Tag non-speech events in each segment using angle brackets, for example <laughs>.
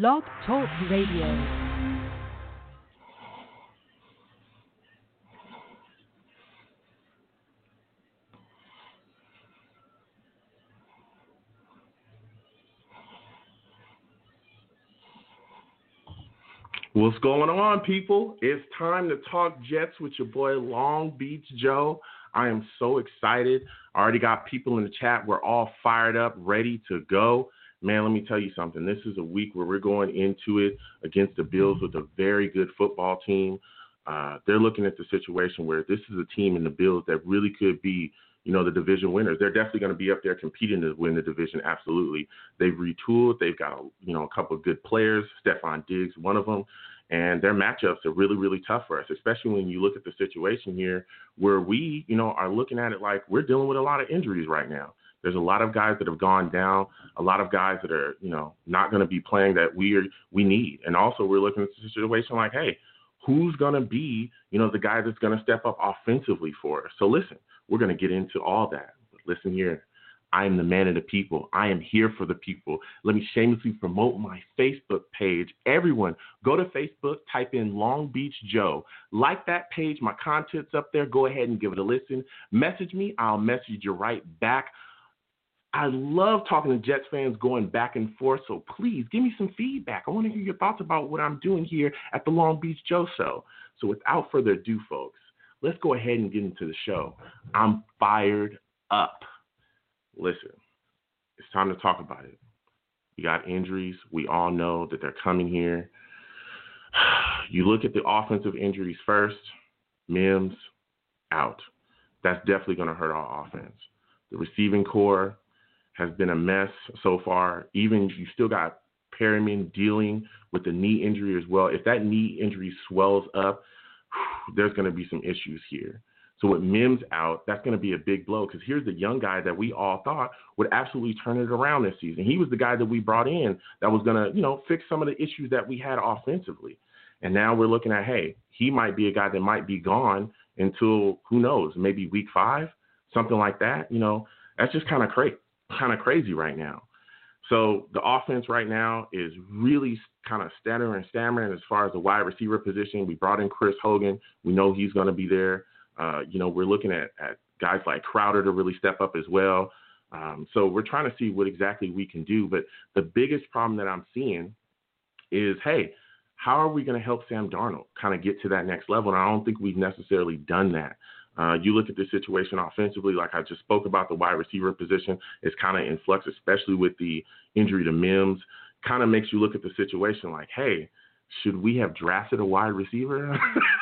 Blog Talk Radio. What's going on, people? It's time to talk Jets with your boy Long Beach Joe. I am so excited. I already got people in the chat. We're all fired up, ready to go. Man, let me tell you something. This is a week where we're going into it against the Bills with a very good football team. Uh, they're looking at the situation where this is a team in the Bills that really could be you know, the division winners. They're definitely going to be up there competing to win the division. Absolutely. They've retooled. They've got, a, you know, a couple of good players. Stefon Diggs, one of them. And their matchups are really, really tough for us, especially when you look at the situation here where we, you know, are looking at it like we're dealing with a lot of injuries right now. There's a lot of guys that have gone down, a lot of guys that are, you know, not going to be playing that we are, we need. And also we're looking at the situation like, hey, who's going to be, you know, the guy that's going to step up offensively for us. So listen, we're going to get into all that. But listen here. I am the man of the people. I am here for the people. Let me shamelessly promote my Facebook page. Everyone, go to Facebook, type in Long Beach Joe. Like that page. My content's up there. Go ahead and give it a listen. Message me. I'll message you right back. I love talking to Jets fans going back and forth. So please give me some feedback. I want to hear your thoughts about what I'm doing here at the Long Beach Joe Show. So without further ado, folks, let's go ahead and get into the show. I'm fired up. Listen, it's time to talk about it. You got injuries. We all know that they're coming here. <sighs> You look at the offensive injuries first. Mims out. That's definitely going to hurt our offense. The receiving core has been a mess so far. Even you still got Perriman dealing with the knee injury as well. If that knee injury swells up, there's going to be some issues here. So with Mims out, that's going to be a big blow because here's the young guy that we all thought would absolutely turn it around this season. He was the guy that we brought in that was going to, you know, fix some of the issues that we had offensively. And now we're looking at, hey, he might be a guy that might be gone until who knows, maybe week five, something like that. You know, that's just kind of crazy, kind of crazy right now. So the offense right now is really kind of stuttering and stammering as far as the wide receiver position. We brought in Chris Hogan. We know he's going to be there. Uh, you know, we're looking at, at guys like Crowder to really step up as well. Um, so we're trying to see what exactly we can do. But the biggest problem that I'm seeing is, hey, how are we going to help Sam Darnold kind of get to that next level? And I don't think we've necessarily done that. Uh, you look at the situation offensively, like I just spoke about, the wide receiver position is kind of in flux, especially with the injury to Mims. Kind of makes you look at the situation like, hey, should we have drafted a wide receiver?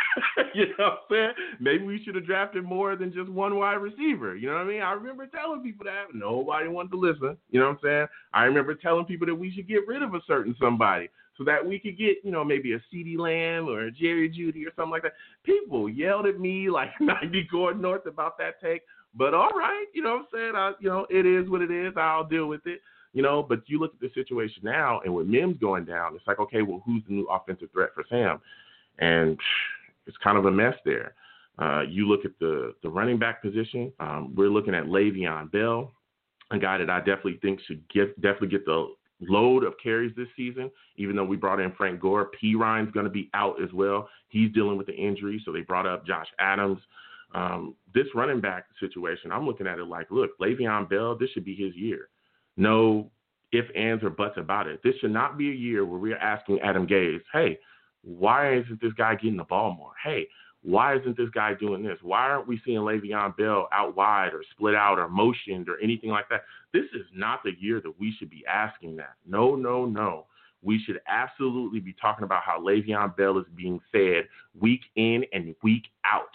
<laughs> you know what I'm saying? Maybe we should have drafted more than just one wide receiver. You know what I mean? I remember telling people that nobody wanted to listen. You know what I'm saying? I remember telling people that we should get rid of a certain somebody so that we could get, you know, maybe a CeeDee Lamb or a Jerry Jeudy or something like that. People yelled at me <laughs> like 90 Gordon North about that take. But all right, you know what I'm saying? I, you know, it is what it is. I'll deal with it. You know, but you look at the situation now, and with Mims going down, it's like, okay, well, who's the new offensive threat for Sam? And <sighs> it's kind of a mess there. Uh, you look at the the running back position. Um, we're looking at Le'Veon Bell, a guy that I definitely think should get definitely get the load of carries this season. Even though we brought in Frank Gore, Perine's going to be out as well. He's dealing with the injury, so they brought up Josh Adams. Um, this running back situation, I'm looking at it like, look, Le'Veon Bell, this should be his year. No if, ands, or buts about it. This should not be a year where we're asking Adam Gase, hey, why isn't this guy getting the ball more? Hey, why isn't this guy doing this? Why aren't we seeing Le'Veon Bell out wide or split out or motioned or anything like that? This is not the year that we should be asking that. No, no, no. We should absolutely be talking about how Le'Veon Bell is being fed week in and week out.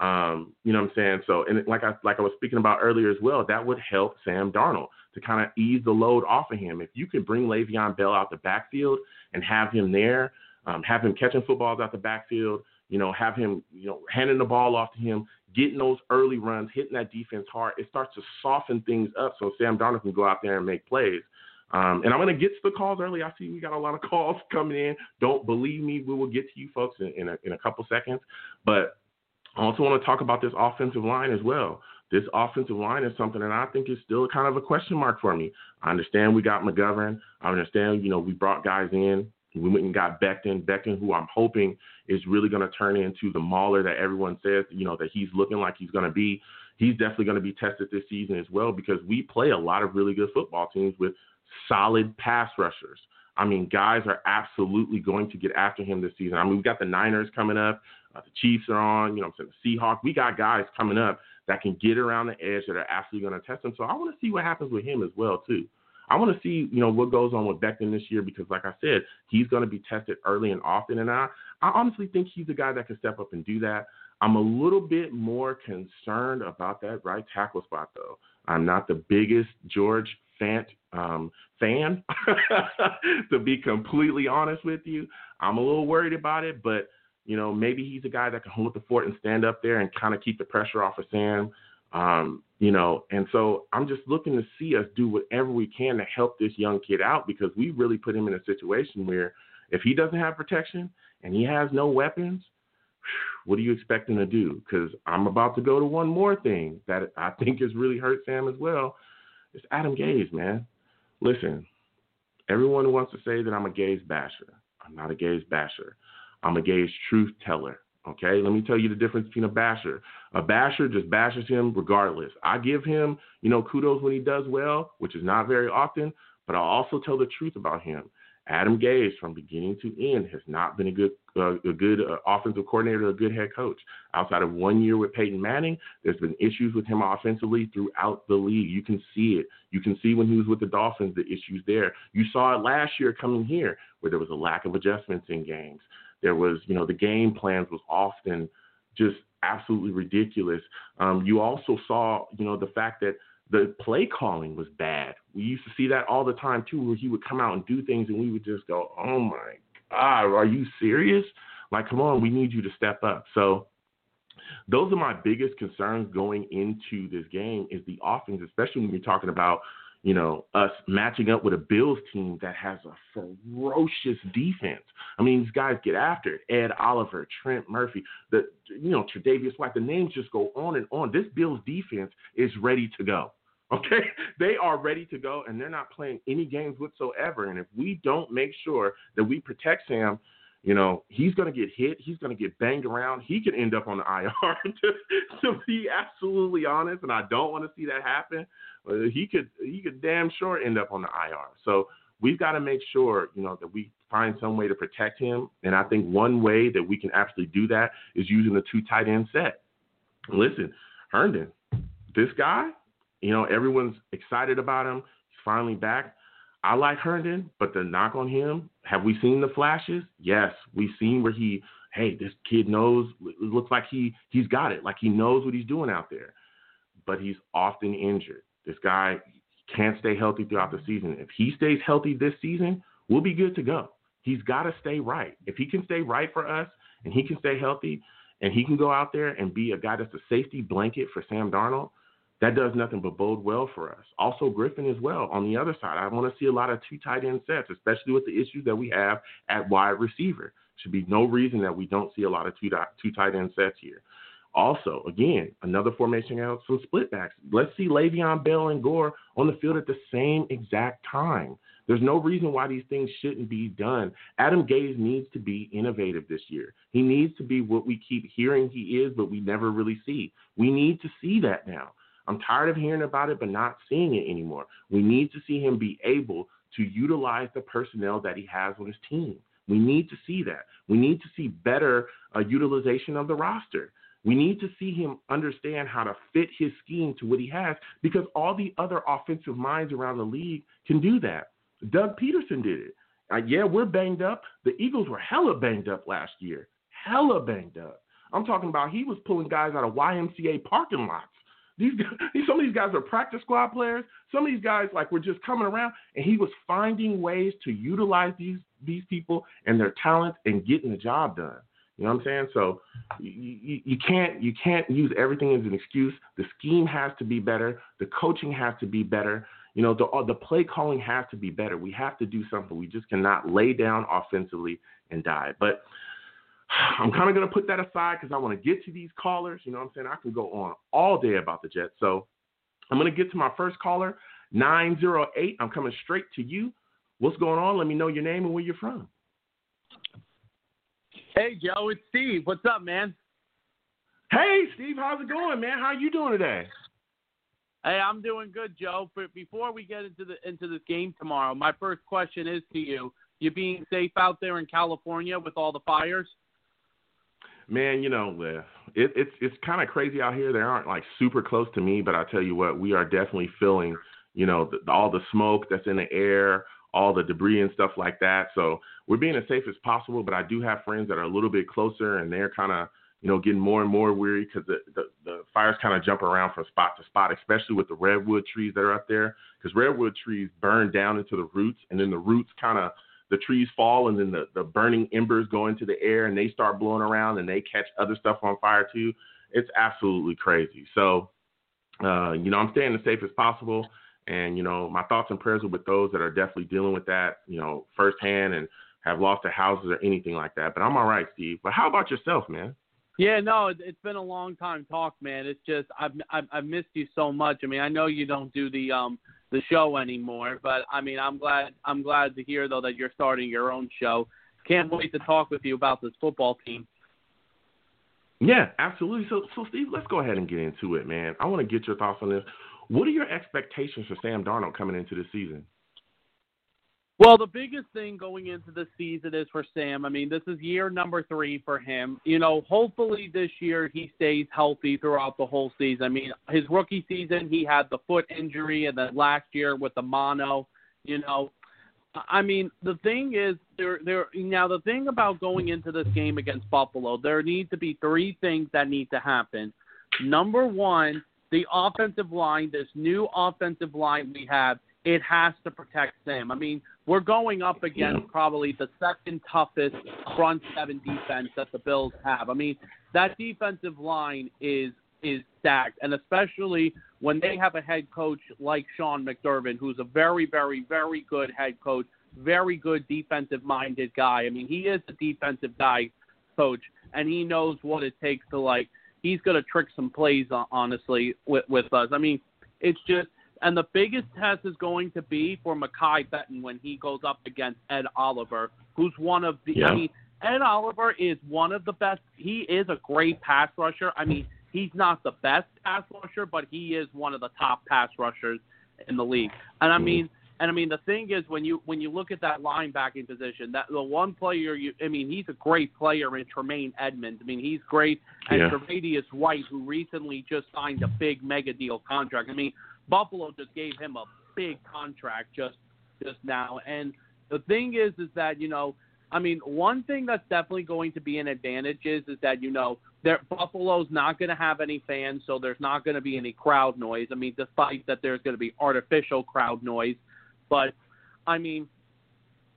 Um, you know what I'm saying? So, and like I like I was speaking about earlier as well, that would help Sam Darnold to kind of ease the load off of him. If you can bring Le'Veon Bell out the backfield and have him there, um, have him catching footballs out the backfield, you know, have him, you know, handing the ball off to him, getting those early runs, hitting that defense hard. It starts to soften things up so Sam Darnold can go out there and make plays. Um, and I'm going to get to the calls early. I see we got a lot of calls <laughs> coming in. Don't believe me. We will get to you folks in, in, a, in a couple seconds. But I also want to talk about this offensive line as well. this offensive line is something that I think is still kind of a question mark for me. I understand we got McGovern. I understand, you know, we brought guys in. We went and got Becton. Becton, who I'm hoping is really going to turn into the mauler that everyone says, you know, that he's looking like he's going to be. He's definitely going to be tested this season as well because we play a lot of really good football teams with solid pass rushers. I mean, guys are absolutely going to get after him this season. I mean, we've got the Niners coming up. Uh, the Chiefs are on. You know, I'm saying the Seahawks. We got guys coming up that can get around the edge that are actually going to test him. So I want to see what happens with him as well too. I want to see, you know, what goes on with Becton this year because, like I said, he's going to be tested early and often, and I, I honestly think he's a guy that can step up and do that. I'm a little bit more concerned about that right tackle spot, though. I'm not the biggest George Fant um, fan, <laughs> to be completely honest with you. I'm a little worried about it, but you know, maybe he's a guy that can hold the fort and stand up there and kind of keep the pressure off of Sam. Um, you know, and so I'm just looking to see us do whatever we can to help this young kid out because we really put him in a situation where if he doesn't have protection and he has no weapons, what do you expect him to do? Because I'm about to go to one more thing that I think has really hurt Sam as well. It's Adam Gase, man. Listen, everyone wants to say that I'm a Gase basher. I'm not a Gase basher. I'm a Gase truth teller. Okay, let me tell you the difference between a basher. A basher just bashes him regardless. I give him, you know, kudos when he does well, which is not very often, but I'll also tell the truth about him. Adam Gase, from beginning to end, has not been a good uh, a good uh, offensive coordinator, a good head coach. Outside of one year with Peyton Manning, there's been issues with him offensively throughout the league. You can see it. You can see when he was with the Dolphins, the issues there. You saw it last year coming here, where there was a lack of adjustments in games. There was, you know, the game plans was often just absolutely ridiculous. Um, you also saw, you know, the fact that the play calling was bad. We used to see that all the time too, where he would come out and do things, and we would just go, "Oh my God, are you serious? Like, come on, we need you to step up." So those are my biggest concerns going into this game is the offense, especially when you're talking about you know, us matching up with a Bills team that has a ferocious defense. I mean, these guys get after it. Ed Oliver, Trent Murphy, the you know, Tre'Davious White. The names just go on and on. This Bills defense is ready to go. <laughs> Okay, they are ready to go, and they're not playing any games whatsoever. And if we don't make sure that we protect Sam, you know, he's going to get hit. He's going to get banged around. He could end up on the <laughs> IR. to, to be absolutely honest, and I don't want to see that happen. He could he could damn sure end up on the IR. So we've got to make sure you know that we find some way to protect him. And I think one way that we can actually do that is using the two tight end set. Listen, Herndon, this guy, you know, everyone's excited about him. He's finally back. I like Herndon, but the knock on him, have we seen the flashes? Yes, we've seen where he, hey, this kid knows, looks like he he's got it, like he knows what he's doing out there. But he's often injured. This guy can't stay healthy throughout the season. If he stays healthy this season, we'll be good to go. He's got to stay right. If he can stay right for us and he can stay healthy and he can go out there and be a guy that's a safety blanket for Sam Darnold, that does nothing but bode well for us. Also, Griffin as well on the other side. I want to see a lot of two tight end sets, especially with the issues that we have at wide receiver. Should be no reason that we don't see a lot of two, two tight end sets here. Also, again, another formation out, some split backs. Let's see Le'Veon Bell and Gore on the field at the same exact time. There's no reason why these things shouldn't be done. Adam Gase needs to be innovative this year. He needs to be what we keep hearing he is, but we never really see. We need to see that now. I'm tired of hearing about it, but not seeing it anymore. We need to see him be able to utilize the personnel that he has on his team. We need to see that. We need to see better uh, utilization of the roster. We need to see him understand how to fit his scheme to what he has because all the other offensive minds around the league can do that. Doug Pederson did it. Uh, yeah, we're banged up. The Eagles were hella banged up last year. Hella banged up. I'm talking about he was pulling guys out of YMCA parking lots. These, <laughs> these some of these guys are practice squad players. Some of these guys like were just coming around, and he was finding ways to utilize these these people and their talent and getting the job done. You know what I'm saying? So you, you, can't you can't use everything as an excuse. The scheme has to be better. The coaching has to be better. You know, the uh, the play calling has to be better. We have to do something. We just cannot lay down offensively and die. But I'm kind of going to put that aside because I want to get to these callers. You know what I'm saying? I can go on all day about the Jets. So I'm going to get to my first caller, 908. I'm coming straight to you. What's going on? Let me know your name and where you're from. Hey, Joe, it's Steve. What's up, man? Hey, Steve, how's it going, man? How you doing today? Hey, I'm doing good, Joe. But before we get into the into this game tomorrow, my first question is to you: You being safe out there in California with all the fires? Man, you know, uh, it, it's it's kind of crazy out here. They aren't like super close to me, but I tell you what, we are definitely feeling, you know, the, all the smoke that's in the air, all the debris and stuff like that. So we're being as safe as possible. But I do have friends that are a little bit closer, and they're kind of you know, getting more and more weary because the, the, the fires kind of jump around from spot to spot, especially with the redwood trees that are up there. Because redwood trees burn down into the roots, and then the roots kind of the trees fall, and then the, the burning embers go into the air, and they start blowing around, and they catch other stuff on fire too. It's absolutely crazy. So, uh, you know, I'm staying as safe as possible, and you know, my thoughts and prayers are with those that are definitely dealing with that, you know, firsthand and have lost their houses or anything like that. But I'm all right, Steve. But how about yourself, man? Yeah, no, it, has been a long time talk, man. It's just I've, I've I've missed you so much. I mean, I know you don't do the um the show anymore, but I mean, I'm glad I'm glad to hear though that you're starting your own show. Can't wait to talk with you about this football team. Yeah, absolutely. So, so Steve, let's go ahead and get into it, man. I want to get your thoughts on this. What are your expectations for Sam Darnold coming into the season? Well, the biggest thing going into the season is for Sam. I mean, this is year number three for him. You know, hopefully this year he stays healthy throughout the whole season. I mean, his rookie season he had the foot injury, and then last year with the mono. You know, I mean, the thing is, there, there. Now, the thing about going into this game against Buffalo, there need to be three things that need to happen. Number one, the offensive line, this new offensive line we have it has to protect Sam. I mean, we're going up against probably the second toughest front seven defense that the Bills have. I mean, that defensive line is is stacked, and especially when they have a head coach like Sean McDermott, who's a very, very, very good head coach, very good defensive minded guy. I mean, he is a defensive guy coach, and he knows what it takes to like. He's going to trick some plays, honestly, with with us. I mean, it's just and the biggest test is going to be for Mekhi Becton when he goes up against Ed Oliver, who's one of the. Yeah. I mean, Ed Oliver is one of the best. He is a great pass rusher. I mean, he's not the best pass rusher, but he is one of the top pass rushers in the league. And I mm-hmm. mean, and I mean, the thing is, when you when you look at that linebacking position, that the one player you, I mean, he's a great player in Tremaine Edmunds. I mean, he's great. And yeah. Tre'Davious White, who recently just signed a big mega deal contract. I mean, Buffalo just gave him a big contract just just now. And the thing is, is that you know, I mean, one thing that's definitely going to be an advantage is is that you know, there Buffalo's not going to have any fans, so there's not going to be any crowd noise. I mean, despite that, there's going to be artificial crowd noise, but I mean.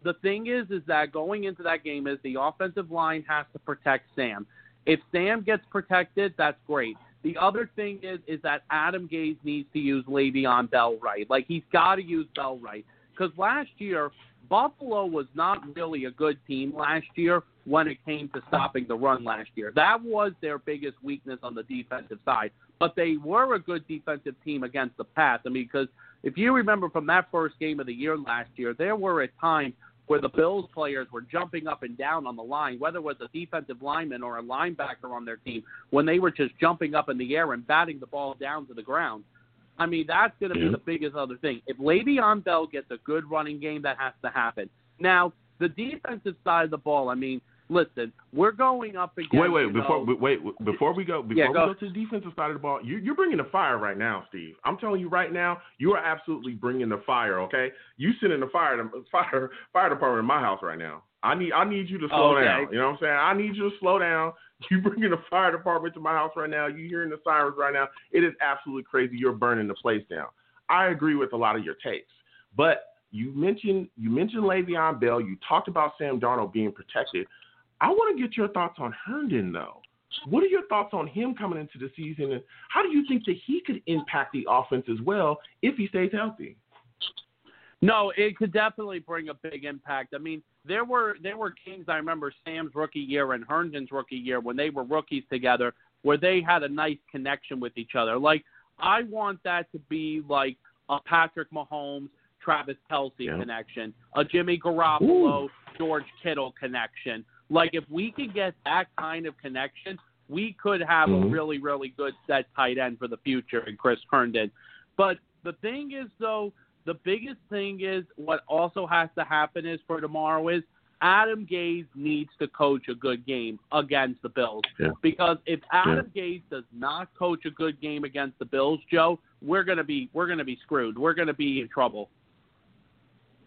The thing is, is that going into that game is the offensive line has to protect Sam. If Sam gets protected, that's great. The other thing is is that Adam Gase needs to use Le'Veon Bell right. Like he's got to use Bell right because last year Buffalo was not really a good team last year when it came to stopping the run last year. That was their biggest weakness on the defensive side. But they were a good defensive team against the pass. I mean, because if you remember from that first game of the year last year, there were at times where the Bills players were jumping up and down on the line, whether it was a defensive lineman or a linebacker on their team, when they were just jumping up in the air and batting the ball down to the ground. I mean, that's going to be the biggest other thing. If Le'Veon Bell gets a good running game, that has to happen. Now, the defensive side of the ball, I mean, listen, we're going up against. Wait, wait, before know, wait, before we go, before yeah, go. we go to the defensive side of the ball, you, you're bringing the fire right now, Steve. I'm telling you right now, you are absolutely bringing the fire. Okay, you sending the fire, <laughs> fire, fire department in my house right now. I need, I need you to slow okay. down. You know what I'm saying? I need you to slow down. <laughs> You bringing the fire department to my house right now. You hearing the sirens right now? It is absolutely crazy. You're burning the place down. I agree with a lot of your takes, but you mentioned you mentioned Le'Veon Bell. You talked about Sam Darnold being protected. I want to get your thoughts on Herndon, though. What are your thoughts on him coming into the season, and how do you think that he could impact the offense as well if he stays healthy? No, it could definitely bring a big impact. I mean, there were there were games I remember Sam's rookie year and Herndon's rookie year when they were rookies together, where they had a nice connection with each other. Like I want that to be like a Patrick Mahomes, Travis Kelce Yeah. connection, a Jimmy Garoppolo, Ooh. George Kittle connection. Like if we could get that kind of connection, we could have a Mhm. really, really good set tight end for the future in Chris Herndon. But the thing is, though, the biggest thing is what also has to happen is for tomorrow is Adam Gase needs to coach a good game against the Bills. Yeah. Because if Adam Gase does not coach a good game against the Bills, Joe, we're gonna be we're gonna be screwed. We're gonna be in trouble.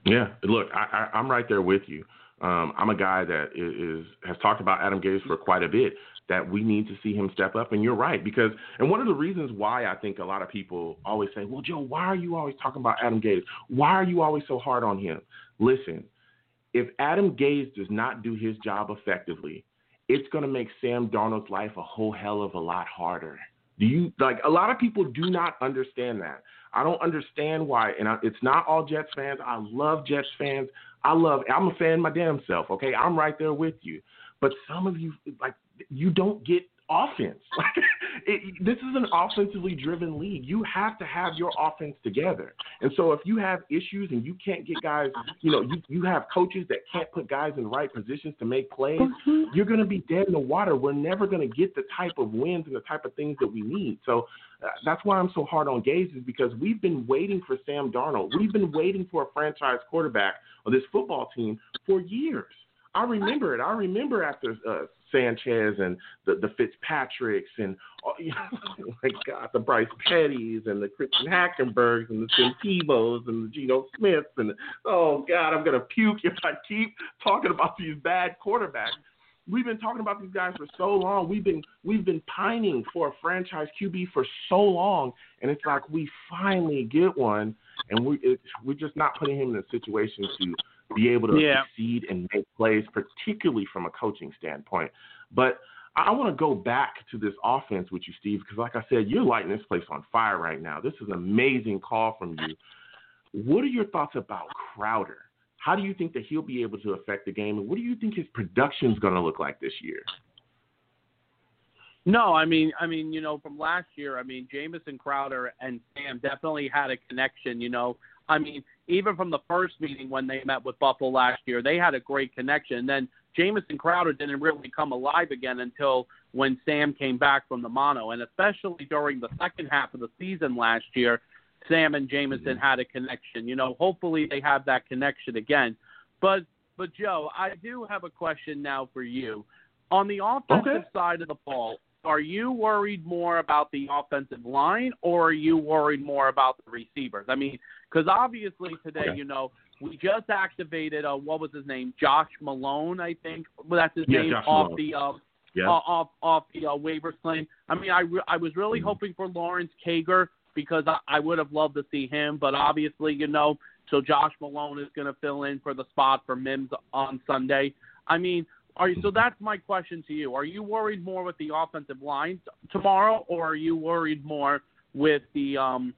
Yeah, look, I, I, I'm right there with you. Um, I'm a guy that is, is has talked about Adam Gase for quite a bit. That we need to see him step up, and you're right because and one of the reasons why I think a lot of people always say, "Well, Joe, why are you always talking about Adam Gase? Why are you always so hard on him?" Listen, if Adam Gase does not do his job effectively, it's going to make Sam Darnold's life a whole hell of a lot harder. Do you like a lot of people do not understand that? I don't understand why, and I, it's not all Jets fans. I love Jets fans. I love. I'm a fan my damn self. Okay, I'm right there with you. But some of you, like, you don't get offense. <laughs> It, this is an offensively driven league. You have to have your offense together. And so, if you have issues and you can't get guys, you know, you you have coaches that can't put guys in the right positions to make plays. You're going to be dead in the water. We're never going to get the type of wins and the type of things that we need. So uh, that's why I'm so hard on Gase is because we've been waiting for Sam Darnold. We've been waiting for a franchise quarterback on this football team for years. I remember it. I remember after uh, Sanchez and the, the Fitzpatricks and oh, <laughs> you know, oh my God, the Bryce Petties and the Christian Hackenbergs and the Tim Tebows and the Geno Smiths and oh God, I'm gonna puke if I keep talking about these bad quarterbacks. We've been talking about these guys for so long. We've been we've been pining for a franchise QB for so long, and it's like we finally get one, and we it, we're just not putting him in a situation to be able to Yeah. succeed and make plays, particularly from a coaching standpoint. But I want to go back to this offense with you, Steve, because like I said, you're lighting this place on fire right now. This is an amazing call from you. What are your thoughts about Crowder? How do you think that he'll be able to affect the game, and what do you think his production is going to look like this year? No, I mean, I mean, you know, from last year, I mean, Jamison Crowder and Sam definitely had a connection. You know, I mean, even from the first meeting when they met with Buffalo last year, they had a great connection. And then Jamison Crowder didn't really come alive again until when Sam came back from the mono, and especially during the second half of the season last year, Sam and Jamison mm-hmm. had a connection. You know, hopefully they have that connection again. But but Joe, I do have a question now for you. On the offensive Okay. side of the ball, are you worried more about the offensive line or are you worried more about the receivers? I mean, because obviously today, Okay. you know, we just activated uh, what was his name, Josh Malone, I think. Well, that's his Yeah, name Josh off Malone. the uh, Yeah. uh, off off the uh, waivers claim. I mean, I re- I was really Mhm. hoping for Lawrence Cager because I, I would have loved to see him, but obviously, you know, so Josh Malone is going to fill in for the spot for Mims on Sunday. I mean, are you, so that's my question to you. Are you worried more with the offensive line tomorrow, or are you worried more with the um,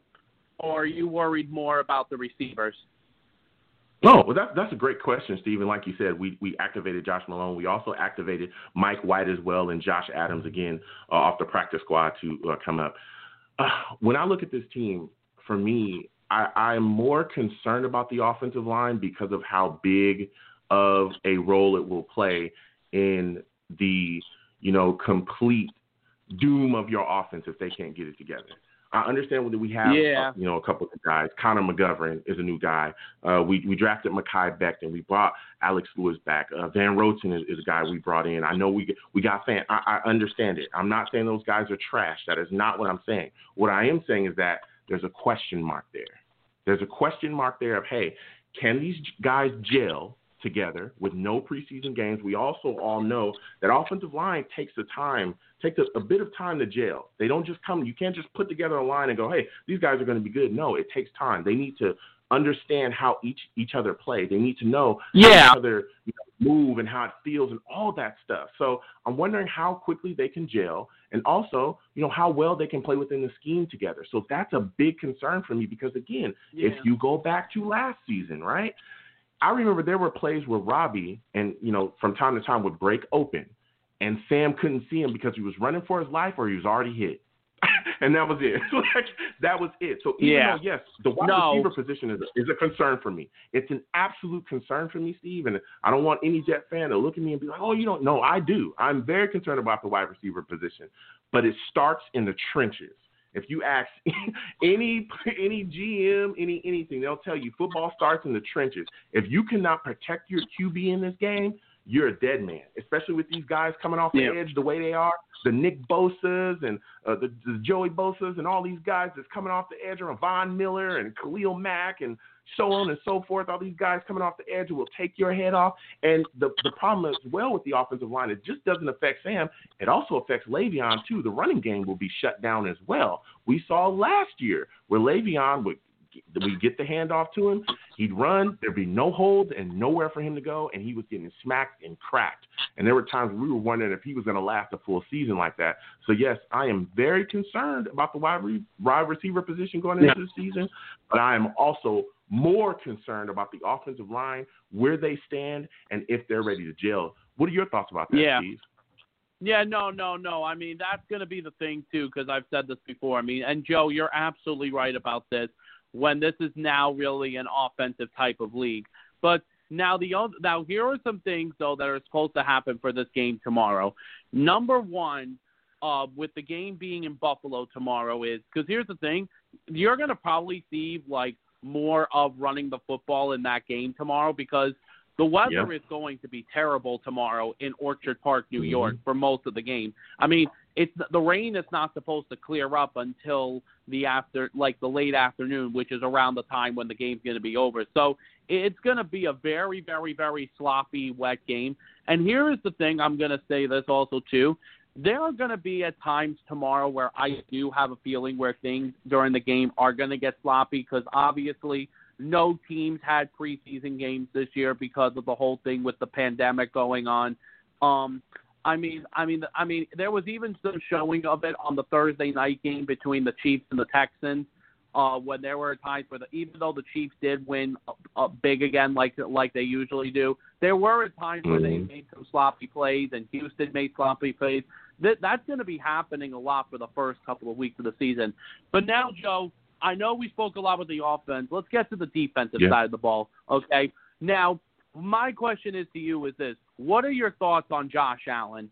or are you worried more about the receivers? No, well, that's that's a great question, Stephen. Like you said, we we activated Josh Malone. We also activated Mike White as well and Josh Adams again uh, off the practice squad to uh, come up. Uh, when I look at this team, for me, I, I'm more concerned about the offensive line because of how big of a role it will play in the you know complete doom of your offense if they can't get it together. I understand that we have, Yeah. uh, you know, a couple of guys. Connor McGovern is a new guy. Uh, we we drafted Mekhi Becton. We brought Alex Lewis back. Uh, Van Roten is, is a guy we brought in. I know we we got Fant. I, I understand it. I'm not saying those guys are trash. That is not what I'm saying. What I am saying is that there's a question mark there. There's a question mark there of hey, can these guys gel together with no preseason games? We also all know that offensive line takes the time, takes a, a bit of time to gel. They don't just come. You can't just put together a line and go, hey, these guys are going to be good. No, it takes time. They need to understand how each each other play. They need to know how Yeah. each other you know, move and how it feels and all that stuff. So I'm wondering how quickly they can gel and also, you know, how well they can play within the scheme together. So that's a big concern for me because again, Yeah. if you go back to last season, right? I remember there were plays where Robbie and, you know, from time to time would break open and Sam couldn't see him because he was running for his life or he was already hit. <laughs> and that was it. <laughs> like, that was it. So even Yeah. though yes, the wide No. receiver position is a, is a concern for me. It's an absolute concern for me, Steve. And I don't want any Jet fan to look at me and be like, "Oh, you don't know." I do. I'm very concerned about the wide receiver position, but it starts in the trenches. If you ask <laughs> any any GM, any anything, they'll tell you football starts in the trenches. If you cannot protect your QB in this game, you're a dead man. Especially with these guys coming off the Yeah. edge the way they are, the Nick Bosa's and uh, the, the Joey Bosa's and all these guys that's coming off the edge, or Von Miller and Khalil Mack and so on and so forth. All these guys coming off the edge will take your head off. And the the problem as well with the offensive line, it just doesn't affect Sam. It also affects Le'Veon too. The running game will be shut down as well. We saw last year where Le'Veon would we get the handoff to him, he'd run, there'd be no hold and nowhere for him to go, and he was getting smacked and cracked. And there were times we were wondering if he was going to last a full season like that. So yes, I am very concerned about the wide, re- wide receiver position going into the season, but I am also more concerned about the offensive line, where they stand, and if they're ready to gel. What are your thoughts about that, Yeah. Steve? Yeah, no, no, no. I mean, that's going to be the thing too, because I've said this before. I mean, and Joe, you're absolutely right about this. When this is now really an offensive type of league, but now the oth- now here are some things though that are supposed to happen for this game tomorrow. Number one, uh, with the game being in Buffalo tomorrow, is because here's the thing: you're going to probably see like more of running the football in that game tomorrow because the weather Yeah. is going to be terrible tomorrow in Orchard Park, New Mhm. York, for most of the game. I mean, it's the rain is not supposed to clear up until the after, like the late afternoon, which is around the time when the game's going to be over. So it's going to be a very, very, very sloppy, wet game. And here is the thing: I'm going to say this also too. There are going to be at times tomorrow where I do have a feeling where things during the game are going to get sloppy because obviously no teams had preseason games this year because of the whole thing with the pandemic going on. Um, I mean, I mean, I mean, there was even some showing of it on the Thursday night game between the Chiefs and the Texans. Uh, when there were times where, the, even though the Chiefs did win uh, big again, like like they usually do, there were times where they Mhm. made some sloppy plays, and Houston made sloppy plays. That that's going to be happening a lot for the first couple of weeks of the season. But now, Joe, I know we spoke a lot with the offense. Let's get to the defensive Yeah. side of the ball. Okay. Now, my question is to you: Is this what are your thoughts on Josh Allen?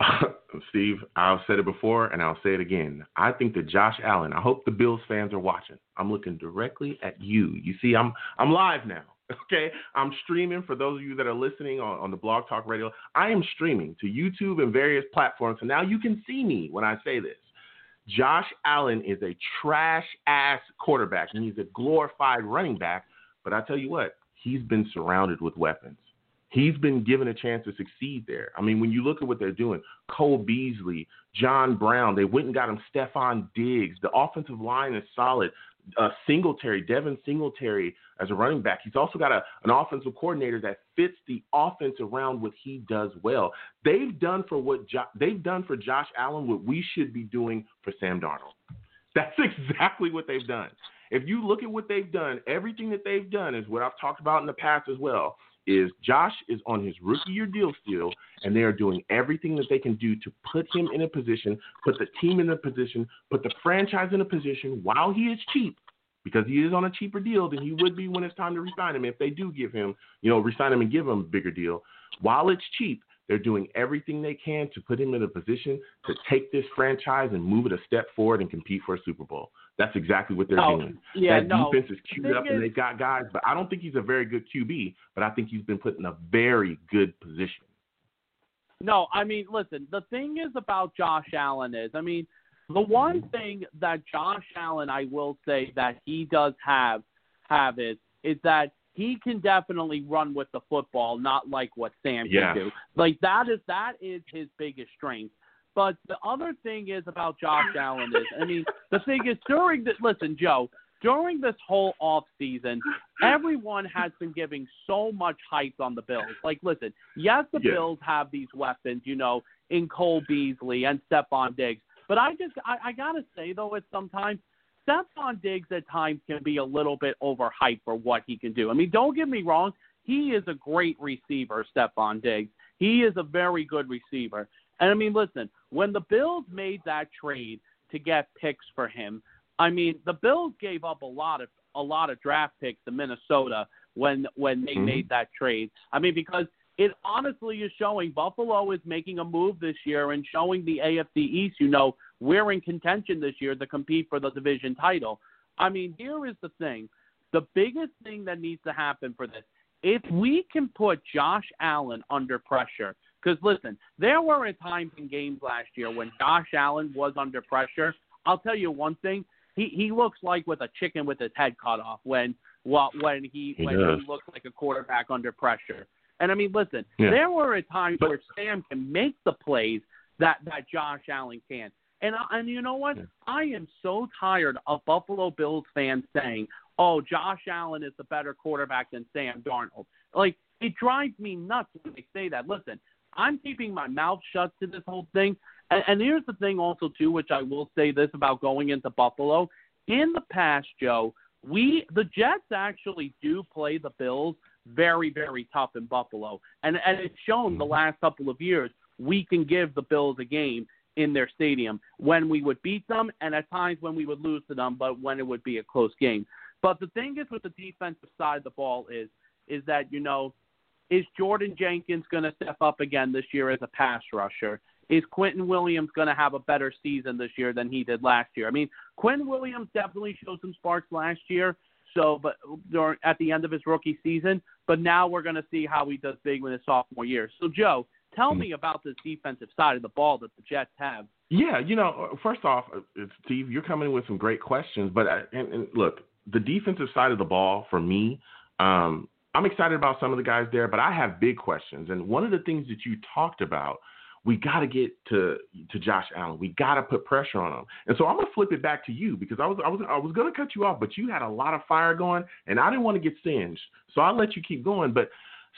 <laughs> Steve, I've said it before and I'll say it again. I think that Josh Allen, I hope the Bills fans are watching. I'm looking directly at you. You see, I'm I'm live now. <laughs> Okay. I'm streaming for those of you that are listening on, on the blog talk radio. I am streaming to YouTube and various platforms. So now you can see me when I say this. Josh Allen is a trash ass quarterback and he's a glorified running back. But I tell you what, he's been surrounded with weapons. He's been given a chance to succeed there. I mean, when you look at what they're doing, Cole Beasley, John Brown, they went and got him Stefon Diggs. The offensive line is solid. Uh, Singletary, Devin Singletary as a running back. He's also got a, an offensive coordinator that fits the offense around what he does well. They've done for what jo- they've done for Josh Allen what we should be doing for Sam Darnold. <laughs> That's exactly what they've done. If you look at what they've done, everything that they've done is what I've talked about in the past as well. Is Josh is on his rookie year deal still, and they are doing everything that they can do to put him in a position, put the team in a position, put the franchise in a position while he is cheap, because he is on a cheaper deal than he would be when it's time to resign him. If they do give him, you know, resign him and give him a bigger deal, while it's cheap, they're doing everything they can to put him in a position to take this franchise and move it a step forward and compete for a Super Bowl. That's exactly what they're No, doing. yeah, that no. defense is queued up and they've got guys, but I don't think he's a very good QB, but I think he's been put in a very good position. No, I mean, listen, the thing is about Josh Allen is, I mean, the one mm-hmm. thing that Josh Allen, I will say that he does have have is is that he can definitely run with the football, not like what Sam Yeah. can do. Like that is that is his biggest strength. But the other thing is about Josh Allen is, I mean, the thing is during the listen, Joe, during this whole off season, everyone has been giving so much hype on the Bills. Like, listen, yes, the Yeah. Bills have these weapons, you know, in Cole Beasley and Stefon Diggs. But I just, I, I gotta say though, at sometimes Stefon Diggs at times can be a little bit overhyped for what he can do. I mean, don't get me wrong, he is a great receiver, Stefon Diggs. He is a very good receiver. And I mean, listen, when the Bills made that trade to get picks for him, I mean, the Bills gave up a lot of a lot of draft picks to Minnesota when when they Mhm. made that trade. I mean, because it honestly is showing Buffalo is making a move this year and showing the AFC East, you know, we're in contention this year to compete for the division title. I mean, here is the thing. The biggest thing that needs to happen for this, if we can put Josh Allen under pressure, because listen, there were times in games last year when Josh Allen was under pressure. I'll tell you one thing. He he looks like with a chicken with his head cut off when well, when he, He when does. he looks like a quarterback under pressure. And I mean, listen, Yeah. there were times But- where Sam can make the plays that that Josh Allen can. And and you know what? Yeah. I am so tired of Buffalo Bills fans saying, "Oh, Josh Allen is the better quarterback than Sam Darnold." Like it drives me nuts when they say that. Listen, I'm keeping my mouth shut to this whole thing. And, and here's the thing, also too, which I will say this about going into Buffalo. In the past, Joe, we the Jets actually do play the Bills very, very tough in Buffalo, and and it's shown the mm-hmm. last couple of years we can give the Bills a game in their stadium when we would beat them, and at times when we would lose to them, but when it would be a close game. But the thing is with the defensive side of the ball is is that you know is Jordan Jenkins going to step up again this year as a pass rusher? Is Quentin Williams going to have a better season this year than he did last year? I mean, Quentin Williams definitely showed some sparks last year. So, but during, at the end of his rookie season, but now we're going to see how he does big in his sophomore year. So, Joe, tell me about this defensive side of the ball that the Jets have. Yeah, you know, first off, uh, Steve, you're coming in with some great questions, but uh, and, and look, the defensive side of the ball for me, um, I'm excited about some of the guys there, but I have big questions. And one of the things that you talked about, we got to get to to Josh Allen. We got to put pressure on him. And so I'm gonna flip it back to you because I was I was I was gonna cut you off, but you had a lot of fire going, and I didn't want to get singed, so I'll let you keep going. But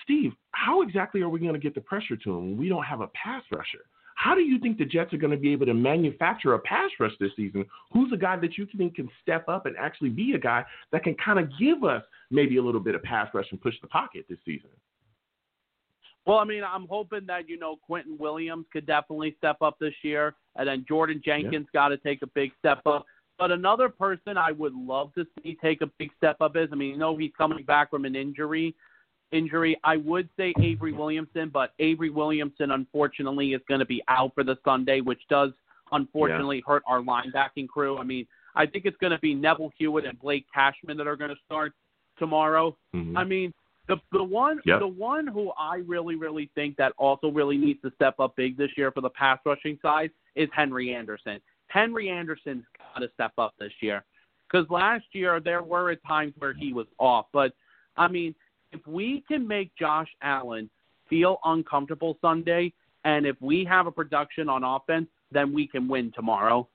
Steve, how exactly are we to get the pressure to him when we don't have a pass rusher? How do you think the Jets are going to be able to manufacture a pass rush this season? Who's a guy that you think can step up and actually be a guy that can kind of give us maybe a little bit of pass rush and push the pocket this season? Well, I mean, I'm hoping that you know Quentin Williams could definitely step up this year, and then Jordan Jenkins got to take a big step up. But another person I would love to see take a big step up is, I mean, you know, he's coming back from an injury. Injury, I would say Avery Williamson, but Avery Williamson unfortunately is going to be out for the Sunday, which does unfortunately hurt our linebacking crew. I mean, I think it's going to be Neville Hewitt and Blake Cashman that are going to start tomorrow. Mhm. I mean, the the one Yep. the one who I really really think that also really needs to step up big this year for the pass rushing side is Henry Anderson. Henry Anderson's got to step up this year because last year there were at times where he was off. But I mean, if we can make Josh Allen feel uncomfortable Sunday, and if we have a production on offense, then we can win tomorrow.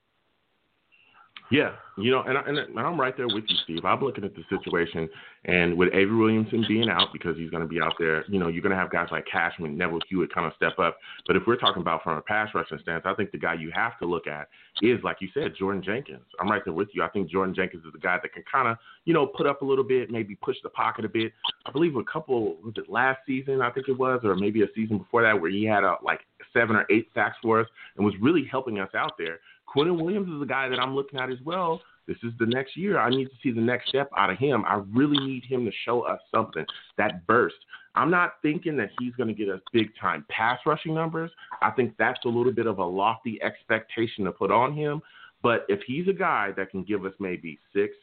Yeah, you know, and, I, and I'm right there with you, Steve. I'm looking at the situation, and with Avery Williamson being out because he's going to be out there, you know, you're going to have guys like Cashman, Neville Hewitt kind of step up. But if we're talking about from a pass rushing stance, I think the guy you have to look at is, like you said, Jordan Jenkins. I'm right there with you. I think Jordan Jenkins is the guy that can kind of, you know, put up a little bit, maybe push the pocket a bit. I believe a couple was it last season, I think it was, or maybe a season before that, where he had a, like seven or eight sacks for us and was really helping us out there. Quentin Williams is a guy that I'm looking at as well. This is the next year. I need to see the next step out of him. I really need him to show us something, that burst. I'm not thinking that he's going to get us big time pass rushing numbers. I think that's a little bit of a lofty expectation to put on him. But if he's a guy that can give us maybe six,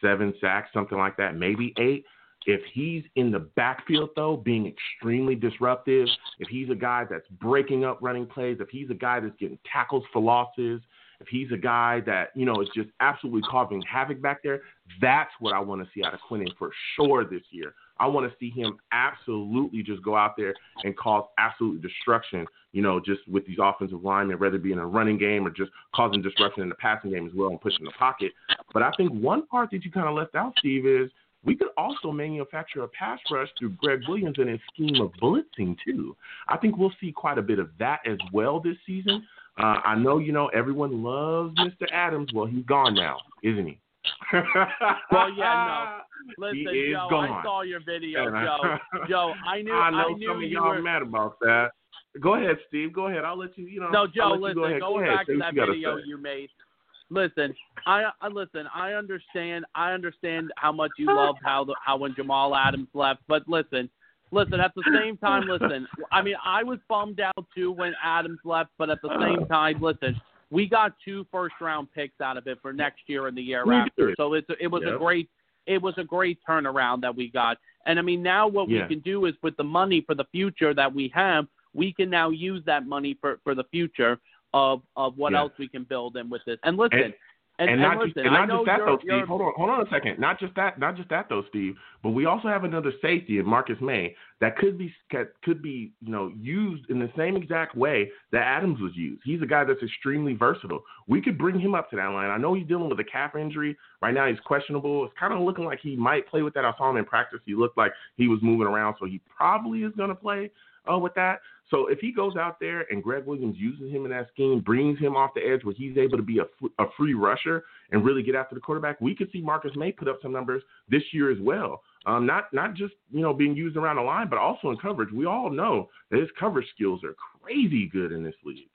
seven sacks, something like that, maybe eight, if he's in the backfield, though, being extremely disruptive, if he's a guy that's breaking up running plays, if he's a guy that's getting tackles for losses, if he's a guy that, you know, is just absolutely causing havoc back there, that's what I want to see out of Quentin for sure this year. I want to see him absolutely just go out there and cause absolute destruction, you know, just with these offensive linemen, whether it be in a running game or just causing disruption in the passing game as well and pushing the pocket. But I think one part that you kind of left out, Steve, is we could also manufacture a pass rush through Gregg Williams and his scheme of blitzing too. I think we'll see quite a bit of that as well this season. Uh, I know you know everyone loves Mr. Adams. Well, he's gone now, isn't he? <laughs> well, yeah, no. <laughs> Listen, he Joe, gone. I saw your video, Joe. <laughs> Joe, I knew. I know knew some of y'all were... mad about that. Go ahead, Steve. Go ahead. I'll let you. You know. No, Joe. Listen, go ahead. going go ahead. back Say to that you video say. you made. Listen, I, I listen. I understand. I understand how much you loved how the how when Jamal Adams left, but listen, listen. At the same time, <laughs> listen. I mean, I was bummed out too when Adams left, but at the same uh. time, listen. We got two first round picks out of it for next year and the year We after. did. So it's it was a great it was a great turnaround that we got. And I mean, now what Yeah. we can do is with the money for the future that we have, we can now use that money for for the future of of what Yeah. else we can build in with this. And listen, And- and, and, not listen, just and not just that you're, though, Steve. you're- Hold on, hold on a second. Not just that, not just that though, Steve. But we also have another safety in Marcus Maye that could be could be you know used in the same exact way that Adams was used. He's a guy that's extremely versatile. We could bring him up to that line. I know he's dealing with a calf injury right now. He's questionable. It's kind of looking like he might play with that. I saw him in practice. He looked like he was moving around, so he probably is going to play uh, with that. So if he goes out there and Gregg Williams uses him in that scheme, brings him off the edge where he's able to be a, a free rusher and really get after the quarterback, we could see Marcus Maye put up some numbers this year as well. Um, not not just you know being used around the line, but also in coverage. We all know that his coverage skills are crazy good in this league.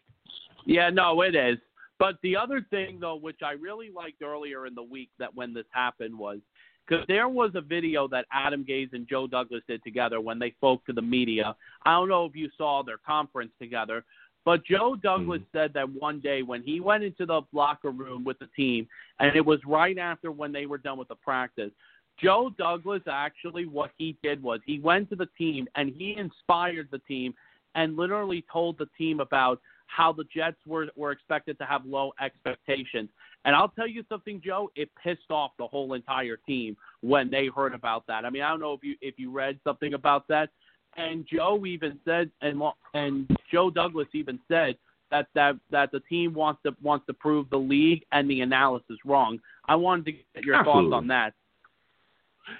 yeah, no, it is. But the other thing though, which I really liked earlier in the week, that when this happened was because there was a video that Adam Gase and Joe Douglas did together when they spoke to the media. I don't know if you saw their conference together, but Joe Douglas mm-hmm. said that one day when he went into the locker room with the team, and it was right after when they were done with the practice. Joe Douglas actually, what he did was he went to the team and he inspired the team and literally told the team about how the Jets were, were expected to have low expectations. And I'll tell you something, Joe, it pissed off the whole entire team when they heard about that. I mean, I don't know if you if you read something about that. And Joe even said, and and Joe Douglas even said that that that the team wants to wants to prove the league and the analysis wrong. I wanted to get your Absolutely. thoughts on that.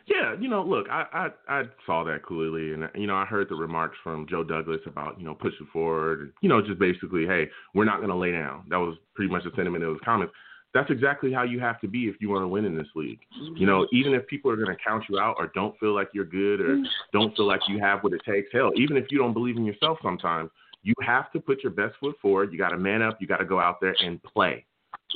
Yeah, you know, look, I, I I saw that clearly, and you know, I heard the remarks from Joe Douglas about you know pushing forward, and you know, just basically, hey, we're not going to lay down. That was pretty much the sentiment of his comments. That's exactly how you have to be if you want to win in this league. You know, mm-hmm. even if people are going to count you out or don't feel like you're good or mm-hmm. don't feel like you have what it takes, hell, even if you don't believe in yourself sometimes, you have to put your best foot forward. You got to man up. You got to go out there and play,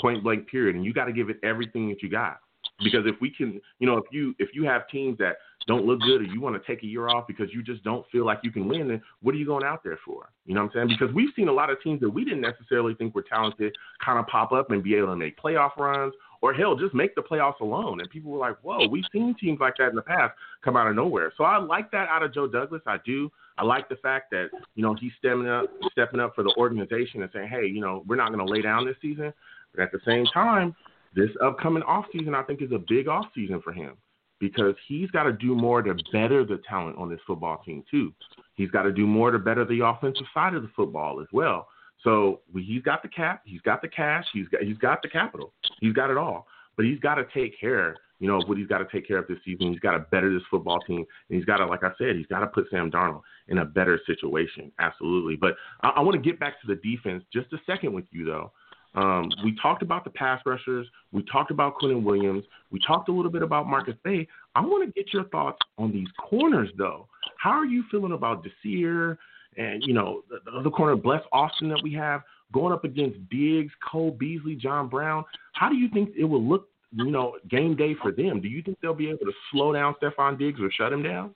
point blank, period. And you got to give it everything that you got. Because if we can, you know, if you if you have teams that don't look good or you want to take a year off because you just don't feel like you can win, then what are you going out there for? You know what I'm saying? Because we've seen a lot of teams that we didn't necessarily think were talented kind of pop up and be able to make playoff runs or hell, just make the playoffs alone. And people were like, whoa, we've seen teams like that in the past come out of nowhere. So I like that out of Joe Douglas. I do. I like the fact that, you know, he's stepping up, stepping up for the organization and saying, hey, you know, we're not going to lay down this season. But at the same time, this upcoming off season, I think, is a big off season for him because he's got to do more to better the talent on this football team too. He's got to do more to better the offensive side of the football as well. So he's got the cap, he's got the cash, he's got he's got the capital, he's got it all. But he's got to take care, you know, of what he's got to take care of this season. He's got to better this football team, and he's got to, like I said, he's got to put Sam Darnold in a better situation. Absolutely. But I, I want to get back to the defense just a second with you though. Um, we talked about the pass rushers. We talked about Quinnen Williams. We talked a little bit about Marcus Maye. I want to get your thoughts on these corners, though. How are you feeling about Desir and you know the, the other corner, Bless Austin, that we have going up against Diggs, Cole Beasley, John Brown? How do you think it will look, you know, game day for them? Do you think they'll be able to slow down Stefon Diggs or shut him down?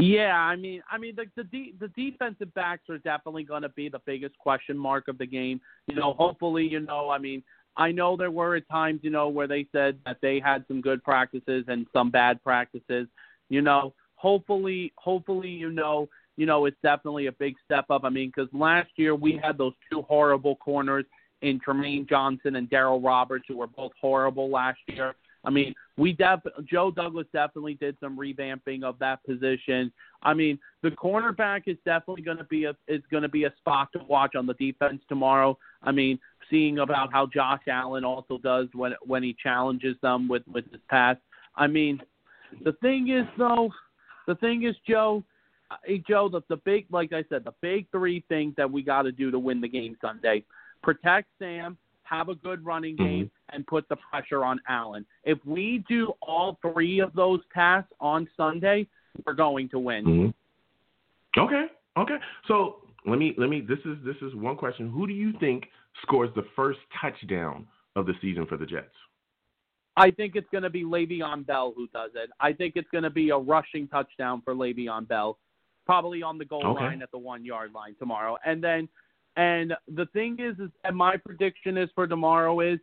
Yeah, I mean, I mean the the de- the defensive backs are definitely going to be the biggest question mark of the game. You know, hopefully, you know, I mean, I know there were at times, you know, where they said that they had some good practices and some bad practices. You know, hopefully, hopefully, you know, you know, it's definitely a big step up. I mean, because last year we had those two horrible corners in Trumaine Johnson and Darryl Roberts, who were both horrible last year. I mean, we def- Joe Douglas definitely did some revamping of that position. I mean, the cornerback is definitely going to be a is going to be a spot to watch on the defense tomorrow. I mean, seeing about how Josh Allen also does when when he challenges them with with his pass. I mean, the thing is though, the thing is Joe, hey Joe, the the big like I said, the big three things that we got to do to win the game Sunday: protect Sam, have a good running Mm-hmm. game, and put the pressure on Allen. If we do all three of those tasks on Sunday, we're going to win. Mm-hmm. Okay. Okay. So let me let me. This is this is one question. Who do you think scores the first touchdown of the season for the Jets? I think it's going to be Le'Veon Bell who does it. I think it's going to be a rushing touchdown for Le'Veon Bell, probably on the goal Okay. line at the one yard line tomorrow. And then, and the thing is, is and my prediction is for tomorrow is,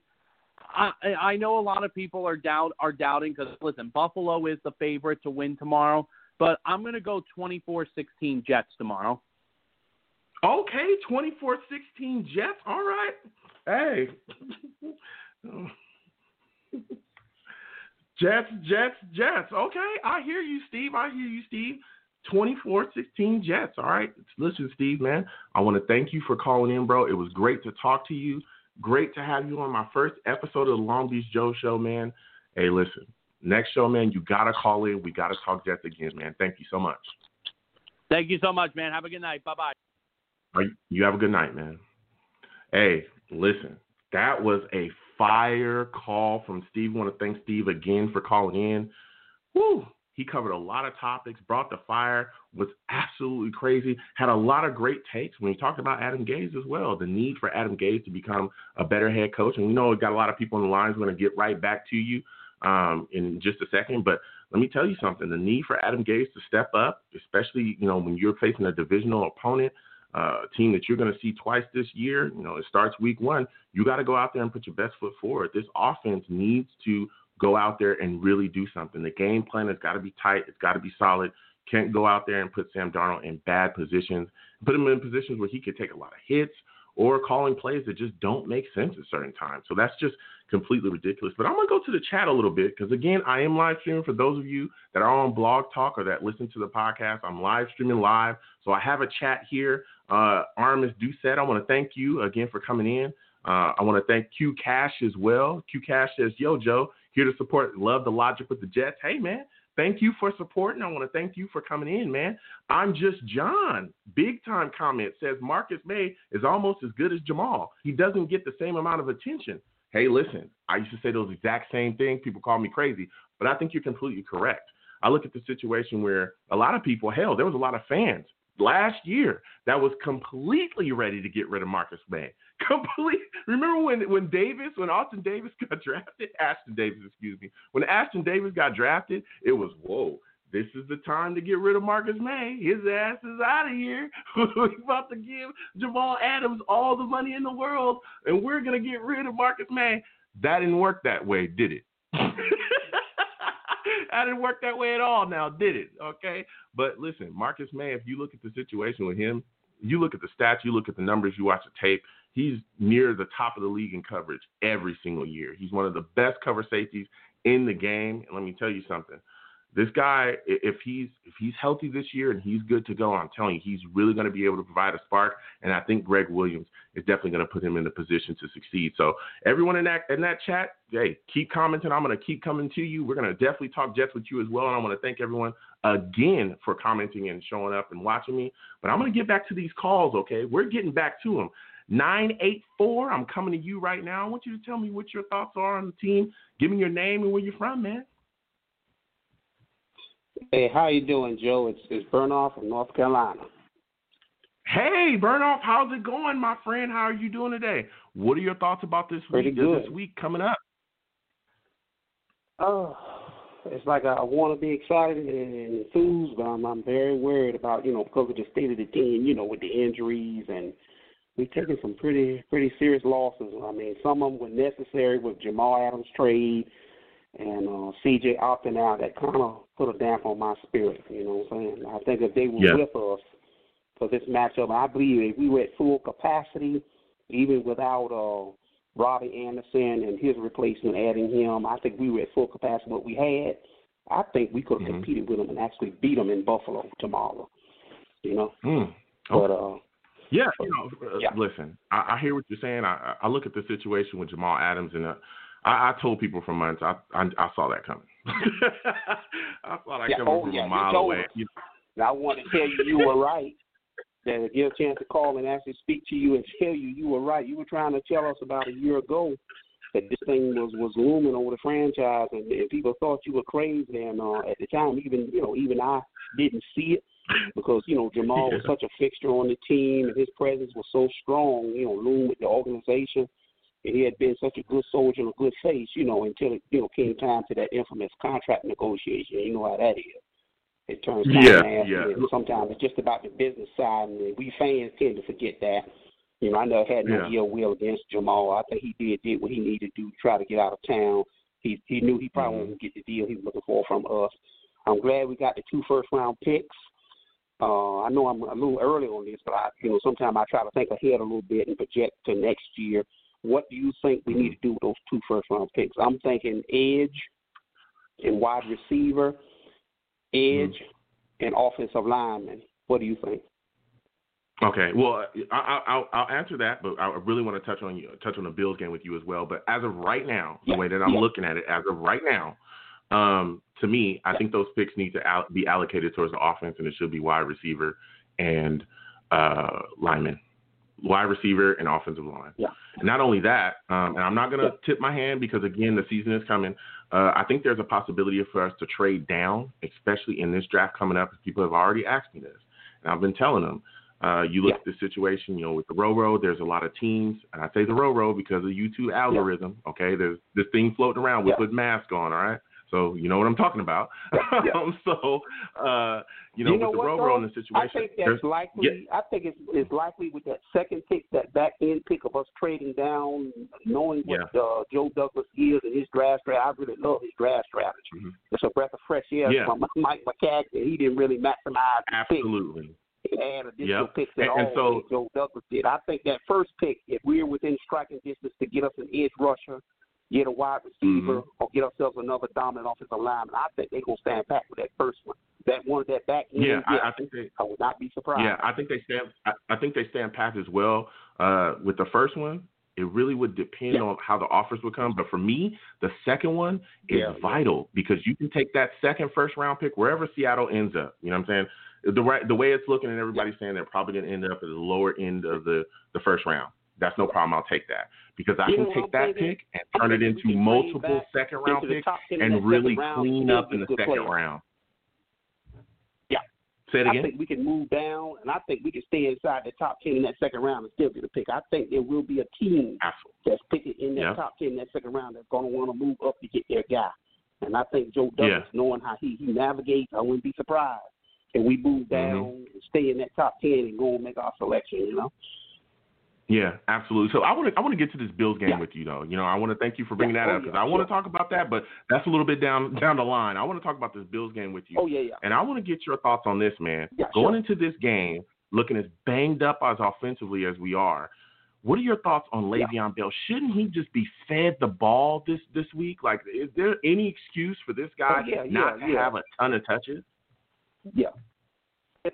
I I know a lot of people are doubt are doubting because listen, Buffalo is the favorite to win tomorrow, but I'm going to go 24-16 Jets tomorrow. Okay, 24-16 Jets. All right. Hey. <laughs> Jets, Jets, Jets. Okay, I hear you, Steve. I hear you, Steve. 24-16 Jets. All right. Listen, Steve, man, I want to thank you for calling in, bro. It was great to talk to you. Great to have you on my first episode of the Long Beach Joe Show, man. Hey, listen, next show, man, you got to call in. We got to talk Jets again, man. Thank you so much. Thank you so much, man. Have a good night. Bye bye. Right, you have a good night, man. Hey, listen, that was a fire call from Steve. want to thank Steve again for calling in. Woo! He covered a lot of topics, brought the fire, was absolutely crazy, had a lot of great takes when he talked about Adam Gase as well, the need for Adam Gase to become a better head coach. And we know we got a lot of people on the lines We're going to get right back to you um, in just a second. But let me tell you something: the need for Adam Gase to step up, especially you know when you're facing a divisional opponent, uh, team that you're going to see twice this year. You know, it starts week one. You got to go out there and put your best foot forward. This offense needs to go out there and really do something. The game plan has got to be tight. It's got to be solid. Can't go out there and put Sam Darnold in bad positions. Put him in positions where he could take a lot of hits or calling plays that just don't make sense at certain times. So that's just completely ridiculous. But I'm going to go to the chat a little bit because, again, I am live streaming for those of you that are on Blog Talk or that listen to the podcast. I'm live streaming live. So I have a chat here. Uh, Armis Doucette, I want to thank you again for coming in. Uh, I want to thank Q Cash as well. Q Cash says, Yo, Joe, here to support. Love the logic with the Jets. Hey, man, thank you for supporting. I want to thank you for coming in, man. I'm just John. Big time comment says Marcus Maye is almost as good as Jamal. He doesn't get the same amount of attention. Hey, listen, I used to say those exact same things. People call me crazy, but I think you're completely correct. I look at the situation where a lot of people, hell, there was a lot of fans last year that was completely ready to get rid of Marcus Maye. <laughs> Complete. Remember when when Davis, when Austin Davis <laughs> got drafted, Ashtyn Davis, excuse me, when Ashtyn Davis got drafted, it was whoa. This is the time to get rid of Marcus Maye. His ass is out of here. <laughs> we're about to give Jamal Adams all the money in the world, and we're gonna get rid of Marcus Maye. That didn't work that way, did it? that didn't work that way at all now, did it? Okay. But listen, Marcus Maye, if you look at the situation with him, you look at the stats, you look at the numbers, you watch the tape, he's near the top of the league in coverage every single year. He's one of the best cover safeties in the game. And let me tell you something. This guy, if he's if he's healthy this year and he's good to go, I'm telling you, he's really going to be able to provide a spark. And I think Gregg Williams is definitely going to put him in the position to succeed. So everyone in that in that chat, hey, keep commenting. I'm going to keep coming to you. We're going to definitely talk Jets with you as well. And I want to thank everyone again for commenting and showing up and watching me. But I'm going to get back to these calls. Okay, we're getting back to them. 984, I'm coming to you right now. I want you to tell me what your thoughts are on the team. Give me your name and where you're from, man. Hey, how you doing, Joe? It's it's Burnoff from North Carolina. Hey, Burnoff, how's it going, my friend? How are you doing today? What are your thoughts about this Pretty uh, week? good. This week coming up. Oh, it's like I want to be excited and enthused, but I'm I'm very worried about you know because of the state of the team, you know, with the injuries and we've taken some pretty pretty serious losses. I mean, some of them were necessary with Jamal Adams trade and uh, CJ opting out. That kind of put a damp on my spirit. You know what I'm saying? I think if they were Yeah. with us for this matchup, I believe if we were at full capacity, even without uh, Robbie Anderson and his replacement, adding him. I think we were at full capacity what we had. I think we could have Mhm. competed with them and actually beat them in Buffalo tomorrow. You know, Mm. but uh, Yeah, you know, uh, Yeah. listen, I, I hear what you're saying. I, I look at the situation with Jamal Adams, and uh, I, I told people for months I, I I saw that coming. <laughs> I saw that Yeah, coming oh, from yeah, a mile away. You And I want to tell you you were right. That if you get a chance to call and actually speak to you and tell you you were right. You were trying to tell us about a year ago that this thing was was looming over the franchise, and, and people thought you were crazy. And uh, at the time, even you know, even I didn't see it <laughs> because you know Jamal was such a fixture on the team, and his presence was so strong. You know, loom with the organization. And he had been such a good soldier and a good face, you know, until it you know came time to that infamous contract negotiation. You know how that is. It turns Yeah, yeah. sometimes it's just about the business side, and we fans tend to forget that. You know, I never had no Yeah. ill will against Jamal. I think he did did what he needed to do to try to get out of town. He he knew he probably Mhm. wouldn't get the deal he was looking for from us. I'm glad we got the two first round picks. Uh, I know I'm a little early on this, but I, you know, sometimes I try to think ahead a little bit and project to next year. What do you think we need to do with those two first round picks? I'm thinking edge and wide receiver, edge and offensive lineman. What do you think? Okay, well, I, I, I'll, I'll answer that, but I really want to touch on you, touch on the Bills game with you as well. But as of right now, the way that I'm yeah. looking at it, as of right now, um, to me, I Yeah. think those picks need to al- be allocated towards the offense, and it should be wide receiver and uh, lineman, wide receiver and offensive line. Yeah. And not only that, um, and I'm not going to Yeah. tip my hand because again, the season is coming. Uh, I think there's a possibility for us to trade down, especially in this draft coming up. People have already asked me this, and I've been telling them. Uh, you look Yeah. at the situation, you know, with the Roro, there's a lot of teams, and I say the Roro because of the YouTube algorithm. Okay, there's this thing floating around. We Yeah. put masks on, all right. So you know what I'm talking about. <laughs> Yeah. um, so uh, you know, You know with the Roro in the situation, I think that's likely. I think it's, it's likely with that second pick, that back end pick of us trading down, knowing what uh, Joe Douglas is and his draft strategy. I really love his draft strategy. Mhm. It's a breath of fresh air Yeah. from <laughs> Mike Maccagnan. He didn't really maximize pick. absolutely. He had additional Yep. picks at And- and all. so- Joe Douglas did. I think that first pick, if we're within striking distance to get us an edge rusher, get a wide receiver, Mm-hmm. or get ourselves another dominant offensive lineman, I think they're gonna stand back with that first one. That one, that back end. Yeah, I, I think they. I would not be surprised. Yeah, I think they stand. I, I think they stand pat as well. Uh, with the first one, it really would depend Yeah. on how the offers would come. But for me, the second one is Yeah, yeah. vital because you can take that second first round pick wherever Seattle ends up. You know what I'm saying? The right, the way it's looking, and everybody's saying they're probably going to end up at the lower end of the the first round. That's no problem. I'll take that because I You can take that pick and turn it into multiple second round picks top 10 in that and really clean up in the second round. Yeah. Say it again. I think we can move down, and I think we can stay inside the top ten in that second round and still get a pick. I think there will be a team Absolutely. that's picking in that Yeah. top ten in that second round that's going to want to move up to get their guy. And I think Joe Douglas, Yeah. knowing how he, he navigates, I wouldn't be surprised if we Mm-hmm. move down and stay in that top ten and go and make our selection. You know. Yeah, absolutely. So I want to I want to get to this Bills game Yeah. with you though. You know, I want to thank you for bringing Yeah. that Oh, up because yeah, I want to talk about that, but that's a little bit down <laughs> down the line. I want to talk about this Bills game with you, Oh yeah, yeah. and I want to get your thoughts on this, man. Yeah, Going sure. into this game, looking as banged up as offensively as we are, what are your thoughts on Yeah. Le'Veon Bell? Shouldn't he just be fed the ball this this week? Like, is there any excuse for this guy Oh, yeah, yeah, not to yeah. have a ton of touches? Yeah.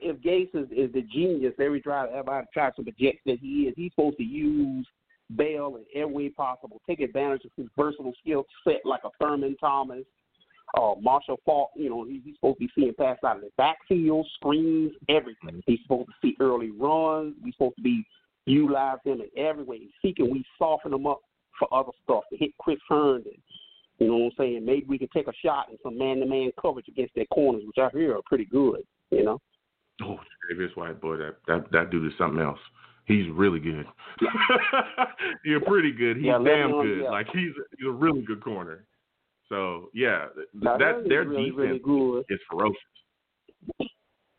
If, Gase is, is the genius every drive everybody tries to project that he is, he's supposed to use Bell in every way possible, take advantage of his versatile skill set like a Thurman Thomas, uh, Marshall Faulk. You know, he, he's supposed to be seeing pass out of the backfield, screens, everything. He's supposed to see early runs. We're supposed to be utilize him in every way. He can we soften him up for other stuff to hit Chris Herndon. You know what I'm saying? Maybe we can take a shot in some man-to-man coverage against their corners, which I hear are pretty good. You know. Oh, Davis White, boy, that that that dude is something else. He's really good. <laughs> You're pretty good. He's Yeah, damn good. Like he's he's a really good corner. So yeah, Now, that their really, defense really good. is ferocious.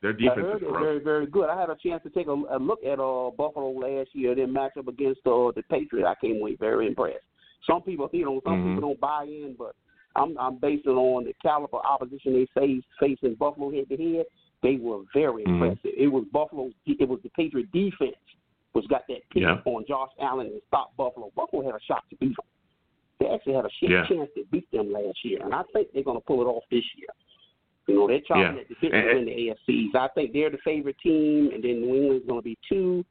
Their defense is ferocious. very, very good. I had a chance to take a, a look at uh, Buffalo last year. Their matchup against uh, the Patriots, I came away very impressed. Some people, you know, some Mhm. people don't buy in, but I'm I'm basing on the caliber opposition they face facing Buffalo head to head. They were very Mhm. impressive. It was Buffalo. It was the Patriot defense was got that pick Yeah. on Josh Allen and stopped Buffalo. Buffalo had a shot to beat them. They actually had a shit Yeah. chance to beat them last year, and I think they're going to pull it off this year. You know, they're trying Yeah. at the bit to win the AFCs. I think they're the favorite team, and then New England's going to be two.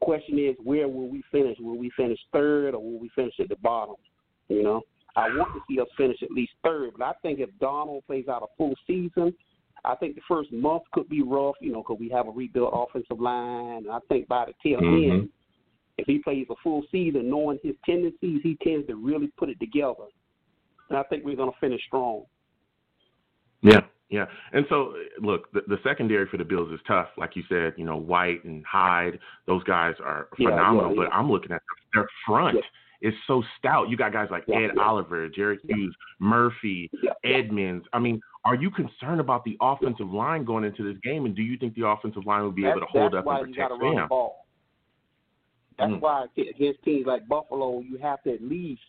Question is, where will we finish? Will we finish third, or will we finish at the bottom? You know, I want to see us finish at least third, but I think if Donald plays out a full season, I think the first month could be rough, you know, because we have a rebuilt offensive line. And I think by the tail Mhm. end, if he plays a full season, knowing his tendencies, he tends to really put it together. And I think we're going to finish strong. Yeah, yeah. And so, look, the, the secondary for the Bills is tough. Like you said, you know, White and Hyde, those guys are Yeah, phenomenal. yeah, But. I'm looking at their front Yeah. Is so stout. You got guys like Yeah, Ed yeah. Oliver, Jerry Hughes, Murphy. Edmunds. I mean, are you concerned about the offensive line going into this game? And do you think the offensive line will be that's, able to hold up and protect to run the Sam? ball. That's Mm. why against teams like Buffalo, you have to at least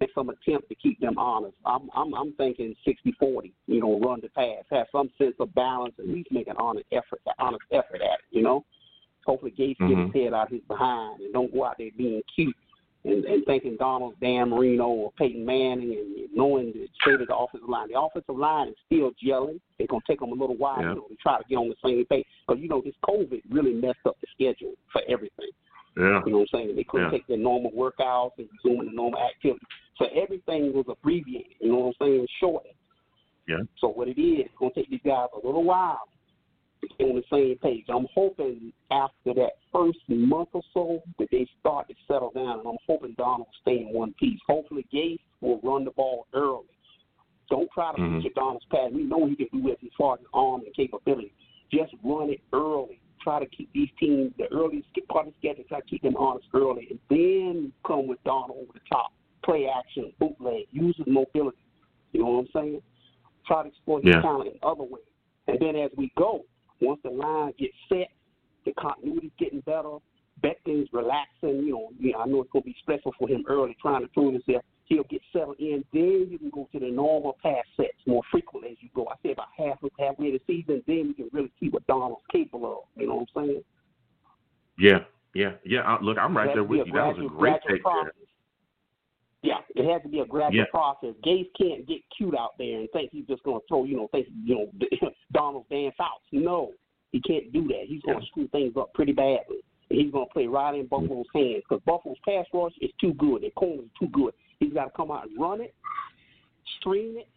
make some attempt to keep them honest. I'm I'm I'm thinking 60-40, You know, run the pass, have some sense of balance, at least make an honest effort, an honest effort at it. You know, hopefully Gase Mhm. get his head out his behind and don't go out there being cute. And, and thinking Donald, Dan Marino, or Peyton Manning, and knowing the state of the offensive line. The offensive line is still gelling. It's gonna take them a little while, Yeah. you know, to try to get on the same page. Because you know this COVID really messed up the schedule for everything. Yeah, You know what I'm saying? They couldn't Yeah. take their normal workouts and resume the normal activity. So everything was abbreviated, you know what I'm saying, shortened. Yeah. So what it is, it's going to take these guys a little while to on the same page. I'm hoping after that first month or so that they start to settle down, and I'm hoping Donald will stay in one piece. Hopefully Gase will run the ball early. Don't try to Mhm. feature Donald's pass. We know he can do it as far as arm and capability. Just run it early. Try to keep these teams, the early part of the schedule, try to keep them honest early, and then come with Donald over the top. Play action, bootleg, use his mobility. You know what I'm saying? Try to exploit his Yeah. talent in other ways. And then as we go, once the line gets set, the continuity's getting better, Becton's relaxing, you know, yeah, I know it's going to be stressful for him early trying to prove himself. He'll get settled in. Then you can go to the normal pass sets more frequently as you go. I say about half halfway of the season, then you can really see what Donald's capable of. You know what I'm saying? yeah, yeah, yeah. Look, I'm right there with you. That was a great take there. Yeah, it has to be a gradual Yeah. process. Gase can't get cute out there and think he's just going to throw, you know, think you know <laughs> Donald's Dan Fouts. No, he can't do that. He's going to Yeah. screw things up pretty badly. And he's going to play right in Buffalo's hands because Buffalo's pass rush is too good. Their corner is too good. He's got to come out and run it, screen it,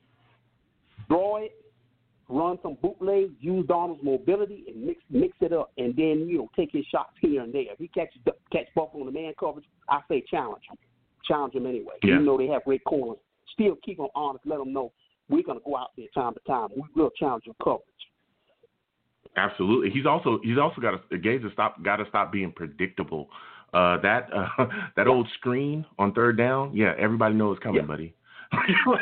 draw it, run some bootlegs, use Donald's mobility, and mix mix it up, and then you know take his shots here and there. If he catches catch Buffalo in the man coverage, I say challenge him, challenge them anyway. Yeah. Even though they have great corners, still keep them honest. Let them know we're gonna go out there time to time. We will challenge your coverage. Absolutely. He's also he's also got to has stop got to stop being predictable. Uh, that uh, <laughs> that old screen on third down, yeah, everybody knows it's coming, Yeah. buddy. <laughs> Like,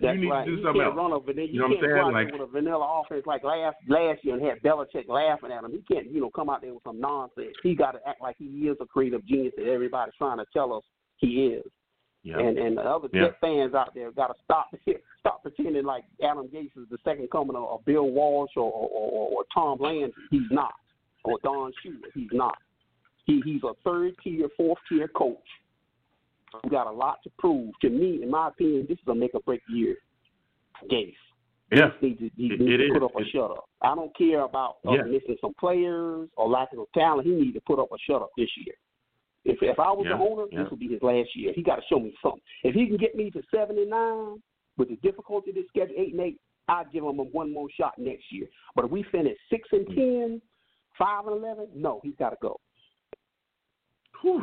That's you need right. to do something else. run. You, You know what I'm saying? go out there Like- with a vanilla offense like last last year and have Belichick laughing at him. He can't, you know, come out there with some nonsense. He got to act like he is a creative genius that everybody's trying to tell us he is. Yeah. And and the other Yeah. Jet fans out there got to stop <laughs> stop pretending like Adam Gase is the second coming of, of Bill Walsh or or, or or Tom Landry. He's not. Or Don Shula. He's not. He he's a third tier, fourth tier coach. He got a lot to prove. To me, in my opinion, this is a make or break year. Gase. yeah. He needs to, he It- needs it to is. put up a It- shut up. I don't care about uh, Yeah. missing some players or lack of talent. He needs to put up a shut up this year. If if I was Yeah, the owner, yeah. this would be his last year. He got to show me something. If he can get me to seventy nine with the difficulty of this schedule, eight and eight, I'd give him a one more shot next year. But if we finish six and hmm. ten, five and eleven, no, he's got to go. Whew.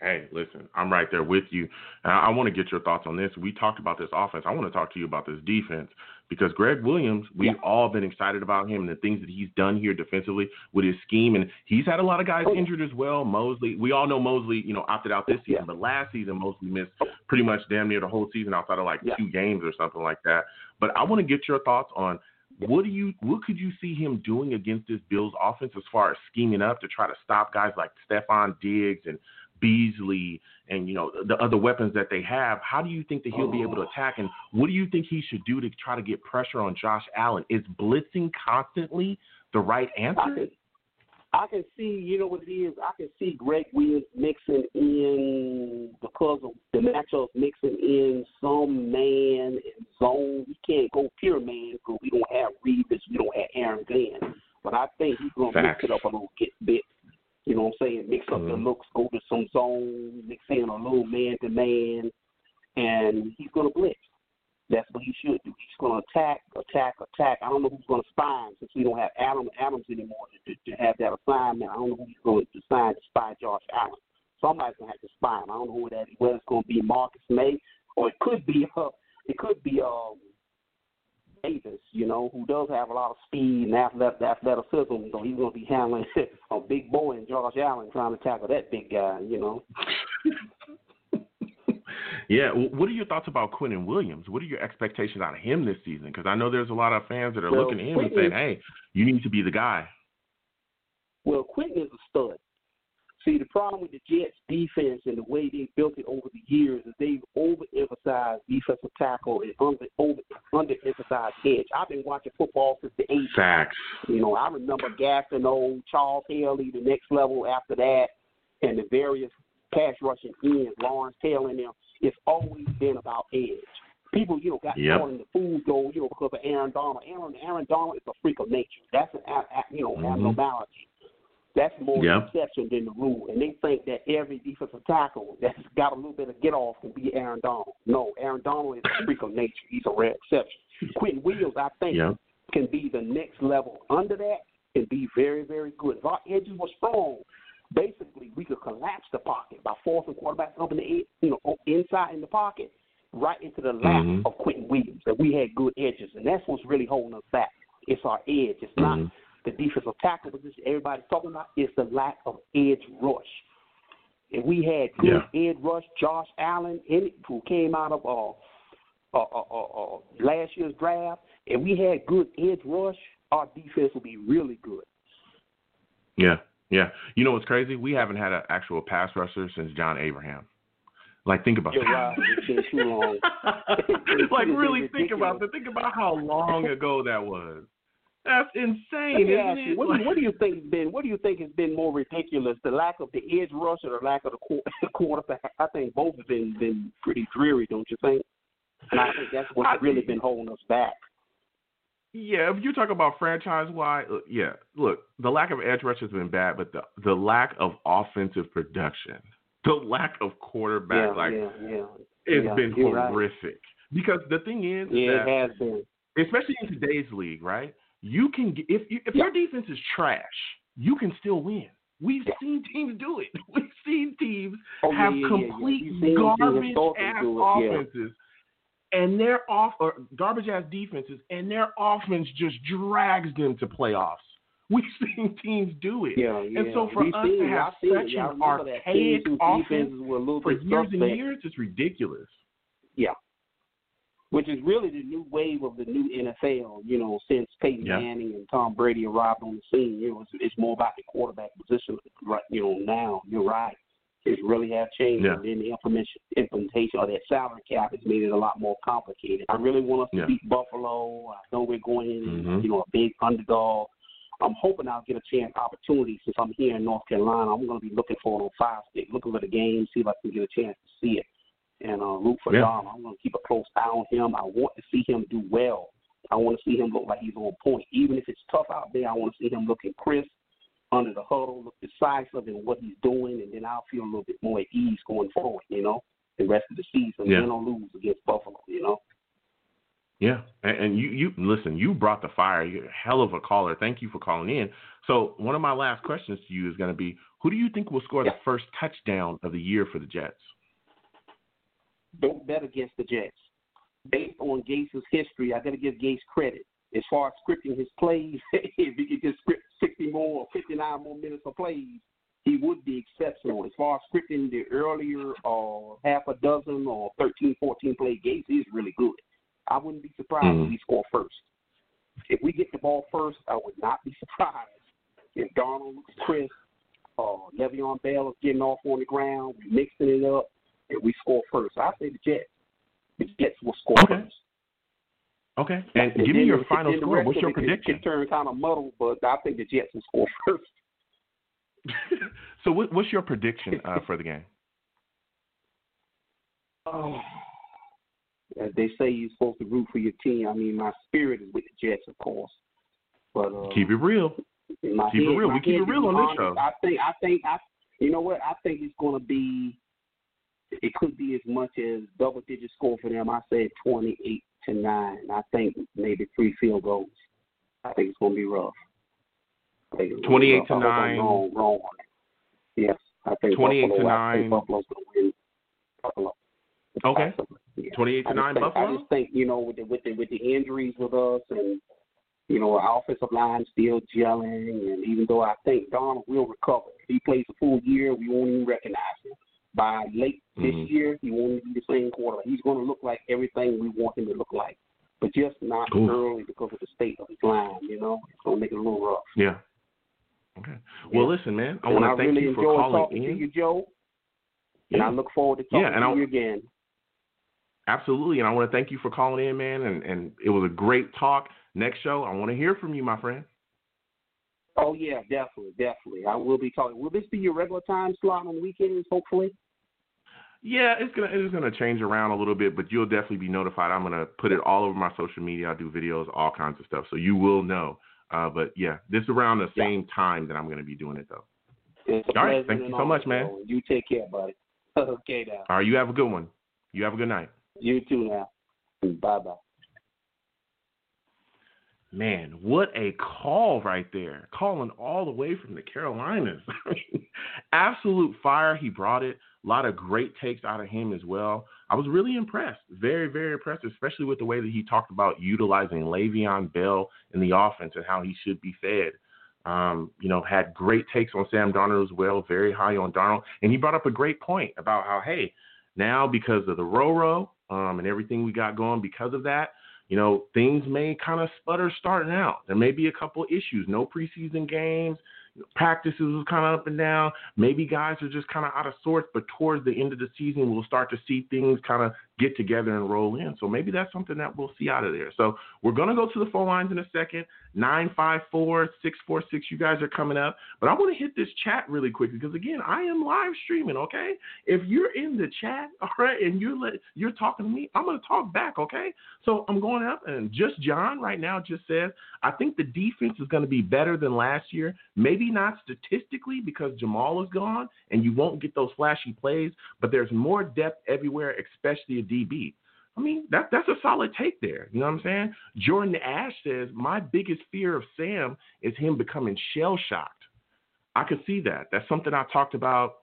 Hey, listen, I'm right there with you. And I, I want to get your thoughts on this. We talked about this offense. I want to talk to you about this defense because Gregg Williams, we've Yeah. all been excited about him and the things that he's done here defensively with his scheme. And he's had a lot of guys Oh, injured as well. Mosley, we all know Mosley, you know, opted out this season, Yeah. but last season Mosley missed pretty much damn near the whole season outside of like Yeah. two games or something like that. But I want to get your thoughts on what do you what could you see him doing against this Bills offense as far as scheming up to try to stop guys like Stefon Diggs and Beasley and you know the other weapons that they have? How do you think that he'll be able to oh. attack and what do you think he should do to try to get pressure on Josh Allen? Is blitzing constantly the right I answer? I can see, you know what it is. I can see Gregg Williams mixing in because of the matchups, mixing in some man and zone. We can't go pure man because we don't have Revis, we don't have Aaron Glenn. But I think he's gonna Facts. mix it up a little bit. You know what I'm saying? Mix up the Mhm. looks, go to some zone, mix in a little man to man, and he's gonna blitz. That's what he should do. He's going to attack, attack, attack. I don't know who's going to spy him since we don't have Adam Adams anymore to, to, to have that assignment. I don't know who's going to decide to spy Josh Allen. Somebody's going to have to spy him. I don't know who that is. Whether it's going to be Marcus Maye or it could be uh, <laughs> it could be um, Davis, you know, who does have a lot of speed and athletic, athleticism. So he's going to be handling <laughs> a big boy and Josh Allen trying to tackle that big guy, you know. Yeah, what are your thoughts about Quinnen Williams? What are your expectations out of him this season? Because I know there's a lot of fans that are Well, looking at him and saying, "Hey, you need to be the guy." Well, Quinnen is a stud. See, the problem with the Jets defense and the way they built it over the years is they've overemphasized defensive tackle and under over underemphasized edge. I've been watching football since the eighties. Facts. You know, I remember Gastineau, Charles Haley, the next level after that, and the various pass rushing ends, Lawrence Taylor and them. It's always been about edge. People, you know, got Yep. caught in the food goal, you know, because of Aaron Donald. Aaron Aaron Donald is a freak of nature. That's an you know Mhm. abnormality. That's more Yep. exception than the rule. And they think that every defensive tackle that's got a little bit of get off can be Aaron Donald. No, Aaron Donald is a freak of nature. He's a rare exception. Quinnen Williams, I think, Yep. can be the next level under that and be very, very good. If our edges were strong, basically we could collapse the pocket by forcing quarterbacks up in the you know inside in the pocket right into the lap Mhm. of Quinnen Williams. That we had good edges, and that's what's really holding us back. It's our edge. It's not Mhm. The defensive tackle position everybody's talking about. is the lack of edge rush. If we had good edge rush, Josh Allen, in it, who came out of uh, uh, uh, uh, uh, last year's draft, if we had good edge rush, our defense would be really good. Yeah, yeah. You know what's crazy? We haven't had an actual pass rusher since John Abraham. Like, think about You're that. right. It's been too long. <laughs> like, really think about that. Think about how long ago that was. That's insane, me isn't ask it? you, what, do you, what do you think has been what do you think has been more ridiculous, the lack of the edge rush or the lack of the quar- <laughs> quarterback? I think both have been been pretty dreary, don't you think? And I think that's what's I- really been holding us back. Yeah, if you talk about franchise wide, uh, yeah. Look, the lack of edge rush has been bad, but the the lack of offensive production, the lack of quarterback, yeah, like yeah, yeah. it's yeah, been you're right. horrific. Because the thing is, Yeah, that, it has been. especially in today's league, right? You can if you, if Yeah. your defense is trash, you can still win. We've Yeah. seen teams do it. <laughs> We've seen teams Oh, have yeah, complete You've seen teams garbage ass offenses, and their off or garbage ass defenses, and their offense just drags them to playoffs. <laughs> We've seen teams do it. Yeah, yeah. And so for We've us to have such an archaic offense were a for years and years, it's ridiculous. Yeah. Which is really the new wave of the new NFL, you know, since Peyton Yeah. Manning and Tom Brady arrived on the scene. You know, it's, it's more about the quarterback position right you know, now. You're right. It's really have changed. Yeah. And then the implementation implementation of that salary cap has made it a lot more complicated. I really want us to Yeah. beat Buffalo. I know we're going in, Mhm. you know, a big underdog. I'm hoping I'll get a chance opportunity since I'm here in North Carolina. I'm going to be looking for it on Fire Stick, looking for the game, see if I can get a chance to see it, and uh, root for Yeah. Dom. I'm going to keep a close eye on him. I want to see him do well. I want to see him look like he's on point, even if it's tough out there. I want to see him looking crisp under the huddle, look decisive in what he's doing, and then I'll feel a little bit more at ease going forward. You know, the rest of the season, Yeah. win or lose against Buffalo. You know. Yeah, and, and you you listen. You brought the fire. You're a hell of a caller. Thank you for calling in. So one of my last questions to you is going to be: Who do you think will score Yeah. the first touchdown of the year for the Jets? Don't bet against the Jets. Based on Gase's history, I got to give Gase credit. As far as scripting his plays, <laughs> if he could just script 60 more or 59 more minutes of plays, he would be exceptional. As far as scripting the earlier uh, half a dozen or 13, 14 play, Gase is really good. I wouldn't be surprised Mhm. if we score first. If we get the ball first, I would not be <laughs> surprised if Darnold looks crisp, uh, Le'Veon Bell is getting off on the ground, mixing it up, we score first. I say the Jets. The Jets will score Okay. first. Okay, and, And give me your final score. What's your it prediction? Can turn kind of muddled, but I think the Jets will score <laughs> first. <laughs> so, what, what's your prediction uh, for the game? <laughs> Oh, as they say, you're supposed to root for your team. I mean, my spirit is with the Jets, of course. But uh, keep it real. Keep head, it real. We keep it real on honest, this show. I think. I think. I. You know what? I think it's going to be. It could be as much as double digit score for them. I said twenty eight to nine. I think maybe three field goals. I think it's going to be rough. Twenty eight to nine. Wrong, wrong. Yes, I think twenty eight Buffalo, to I nine. think Buffalo's going to win. Buffalo. Okay. Yeah. Twenty eight to nine. think, Buffalo. I just think you know with the with the with the injuries with us and you know our offensive line still gelling and even though I think Donald will recover, if he plays a full year, we won't even recognize him. By late this mm-hmm. year, he won't even be the same quarterback. He's going to look like everything we want him to look like, but just not Oof. early because of the state of his line. You know, it's going to make it a little rough. Yeah. Okay. Well, listen, man. I want to thank really you for calling in. to you, Joe. And I look forward to talking Yeah, and to I- you again. Absolutely, and I want to thank you for calling in, man. And and it was a great talk. Next show, I want to hear from you, my friend. Oh yeah, definitely, definitely. I will be talking. Will this be your regular time slot on weekends? Hopefully. Yeah, it's gonna it's gonna change around a little bit, but you'll definitely be notified. I'm gonna put it all over my social media. I do videos, all kinds of stuff, so you will know. Uh, but yeah, this is around the Yeah. same time that I'm gonna be doing it though. It's All right, thank you so much, man. You take care, buddy. <laughs> okay now. All right, you have a good one. You have a good night. You too now. Bye bye. Man, what a call right there. Calling all the way from the Carolinas. <laughs> Absolute fire. He brought it. A lot of great takes out of him as well. I was really impressed. Very, very impressed, especially with the way that he talked about utilizing Le'Veon Bell in the offense and how he should be fed. Um, you know, had great takes on Sam Darnold as well, very high on Darnold. And he brought up a great point about how, hey, now because of the Roro um, and everything we got going because of that, you know, things may kind of sputter starting out. There may be a couple issues. No preseason games. Practices was kind of up and down. Maybe guys are just kind of out of sorts, but towards the end of the season, we'll start to see things kind of get together and roll in. So maybe that's something that we'll see out of there. So we're going to go to the phone lines in a second. 954 646. You guys are coming up. But I want to hit this chat really quick because, again, I am live streaming, okay? If you're in the chat, <laughs> all right, and you're, let, you're talking to me, I'm going to talk back, okay? So I'm going up, and just John right now just says, I think the defense is going to be better than last year. Maybe not statistically because Jamal is gone and you won't get those flashy plays, but there's more depth everywhere, especially DB. I mean, that that's a solid take there. You know what I'm saying? Jordan Ash says, My biggest fear of Sam is him becoming shell shocked. I could see that. That's something I talked about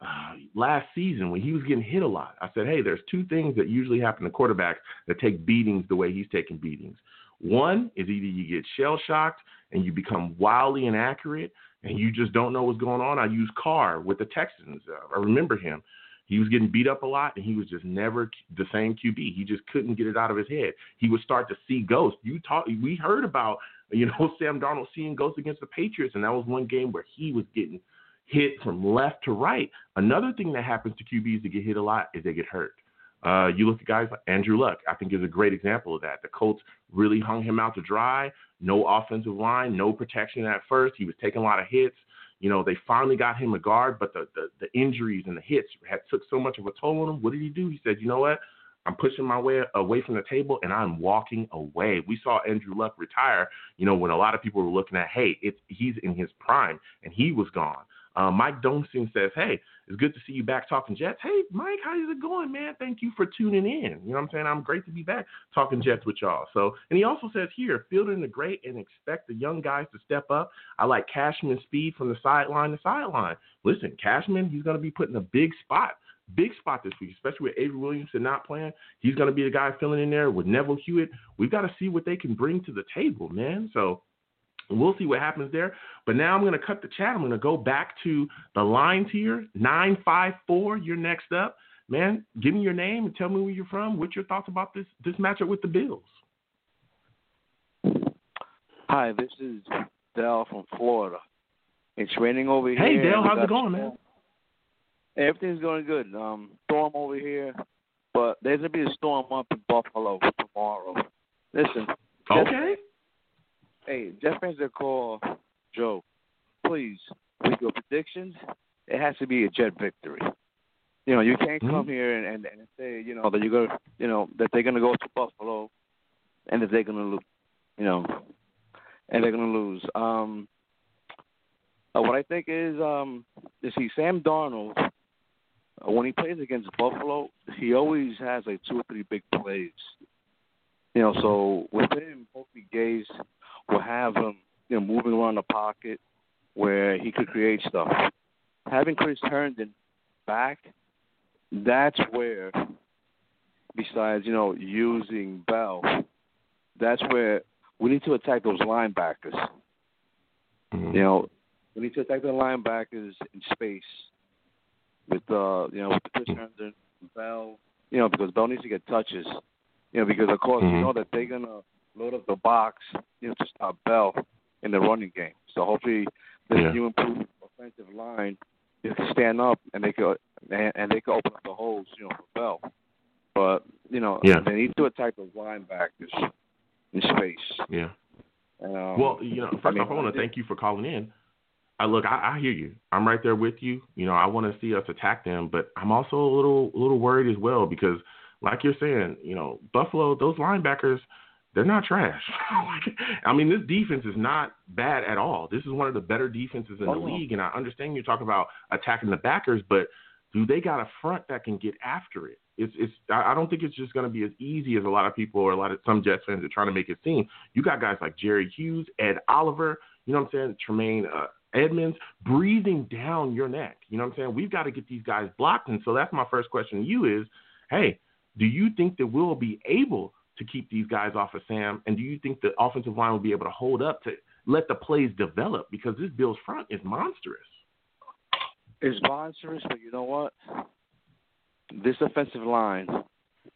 uh, last season when he was getting hit a lot. I said, hey, there's two things that usually happen to quarterbacks that take beatings the way he's taking beatings. One is either you get shell shocked and you become wildly inaccurate and you just don't know what's going on. I use Carr with the Texans. Uh, I remember him. He was getting beat up a lot, and he was just never the same QB. He just couldn't get it out of his head. He would start to see ghosts. You talk. We heard about you know <laughs> Sam Darnold seeing ghosts against the Patriots, and that was one game where he was getting hit from left to right. Another thing that happens to QBs that get hit a lot is they get hurt. Uh, you look at guys like Andrew Luck, I think is a great example of that. The Colts really hung him out to dry. No offensive line, no protection at first. He was taking a lot of hits. You know, they finally got him a guard, but the, the, the injuries and the hits had took so much of a toll on him. What did he do? He said, you know what? I'm pushing my way away from the table and I'm walking away. We saw Andrew Luck retire, you know, when a lot of people were looking at, hey, it's he's in his prime and he was gone. Uh, Mike Donsing says, hey, it's good to see you back talking Jets. Hey, Mike, how's it going, man? Thank you for tuning in. You know what I'm saying? I'm great to be back talking Jets with y'all. So, and he also says here, fielding the great and expect the young guys to step up. I like Cashman's speed from the sideline to sideline. Listen, Cashman, he's going to be put in a big spot. Big spot this week, especially with Avery Williamson not playing. He's going to be the guy filling in there with Neville Hewitt. We've got to see what they can bring to the table, man. So We'll see what happens there. But now I'm going to cut the chat. I'm going to go back to the lines here. 954, you're next up. Man, give me your name and tell me where you're from. What's your thoughts about this this matchup with the Bills? Hi, this is Dell from Florida. It's raining over here. Hey, Dale, how's it going, storm. man? Everything's going good. Um, storm over here, but there's gonna be a storm up in Buffalo tomorrow. Listen. Okay. Hey, just answer the call, Joe. please, with your predictions, it has to be a Jet victory. You know, you can't come Mhm. here and, and, and say, you know, that you're gonna, you know, that they're gonna go to Buffalo, and that they're gonna lose. You know, and they're gonna lose. Um, uh, what I think is, um, you see, Sam Darnold, uh, when he plays against Buffalo, he always has like two or three big plays. You know, so with him, hopefully Gase will have him, you know, moving around the pocket where he could create stuff. Having Chris Herndon back, that's where, besides you know using Bell, that's where we need to attack those linebackers. Mhm. You know, we need to attack the linebackers in space with uh you know with Chris Herndon, Bell, you know because Bell needs to get touches. You know because of course Mhm. you know that they're gonna load up the box you know to stop Bell in the running game. So hopefully this Yeah. new improved offensive line they can stand up and they could and, and they could open up the holes you know for Bell. But you know Yeah. they need to attack those linebackers in space. Yeah. Um, Well, you know, first I mean, off, I want to thank you for calling in. I look, I, I hear you. I'm right there with you. You know, I want to see us attack them, but I'm also a little, a little worried as well because, like you're saying, you know, Buffalo, those linebackers, they're not trash. <laughs> I mean, this defense is not bad at all. This is one of the better defenses in the Oh, no. league, and I understand you're talking about attacking the backers, but do they got a front that can get after it? It's, it's. I I don't think it's just going to be as easy as a lot of people or a lot of some Jets fans are trying to make it seem. You got guys like Jerry Hughes, Ed Oliver, you know what I'm saying, Tremaine uh, Edmunds, breathing down your neck. You know what I'm saying? We've got to get these guys blocked, and so that's my first question to you: Is, hey, do you think that we'll be able to keep these guys off of Sam, and do you think the offensive line will be able to hold up to let the plays develop? Because this Bills front is monstrous. It's monstrous, but you know what? This offensive line,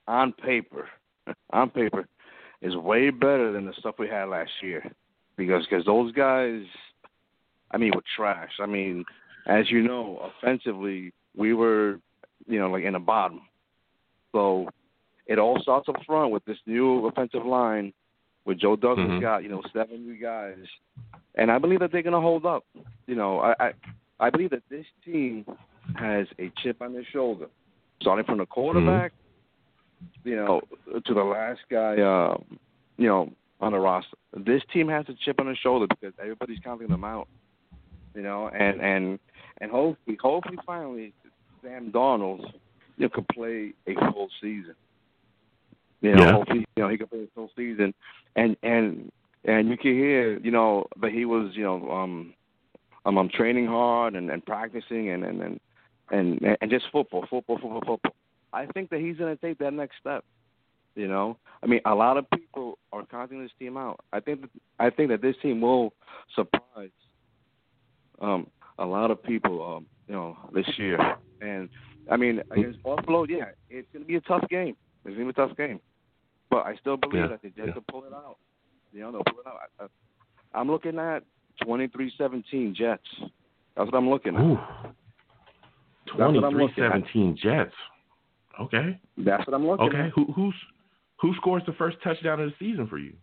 on paper, <laughs> on paper, is way better than the stuff we had last year. Because cause those guys, I mean, were trash. I mean, as you know, offensively, we were, you know, like in the bottom. So it all starts up front with this new offensive line, with Joe Douglas Mhm. got, you know, seven new guys, and I believe that they're gonna hold up. You know, I, I I believe that this team has a chip on their shoulder, starting from the quarterback, you know, to the last guy, uh, you know, on the roster. This team has a chip on their shoulder because everybody's counting them out, you know, and and and hopefully, hopefully, finally, Sam Darnold, you know, could play a full season. You know, Yeah. hopefully, you know, he could play a whole season, and and and you can hear, you know, that he was, you know, um, um, I'm training hard and, and practicing and and and and and just football, football, football, football. I think that he's going to take that next step. You know, I mean, a lot of people are counting this team out. I think that, I think that this team will surprise um, a lot of people, um, you know, this year. And I mean, against Buffalo, yeah, it's going to be a tough game. It's going to be a tough game, but I still believe Yeah, that they just yeah. to pull it out. You know, they'll pull it out. I, I, I'm looking at 23-17 Jets. That's what I'm looking at. Ooh. what I'm looking at. 23-17 Jets. Okay. That's what I'm looking Okay. at. Okay. Who who's who scores the first touchdown of the season for you?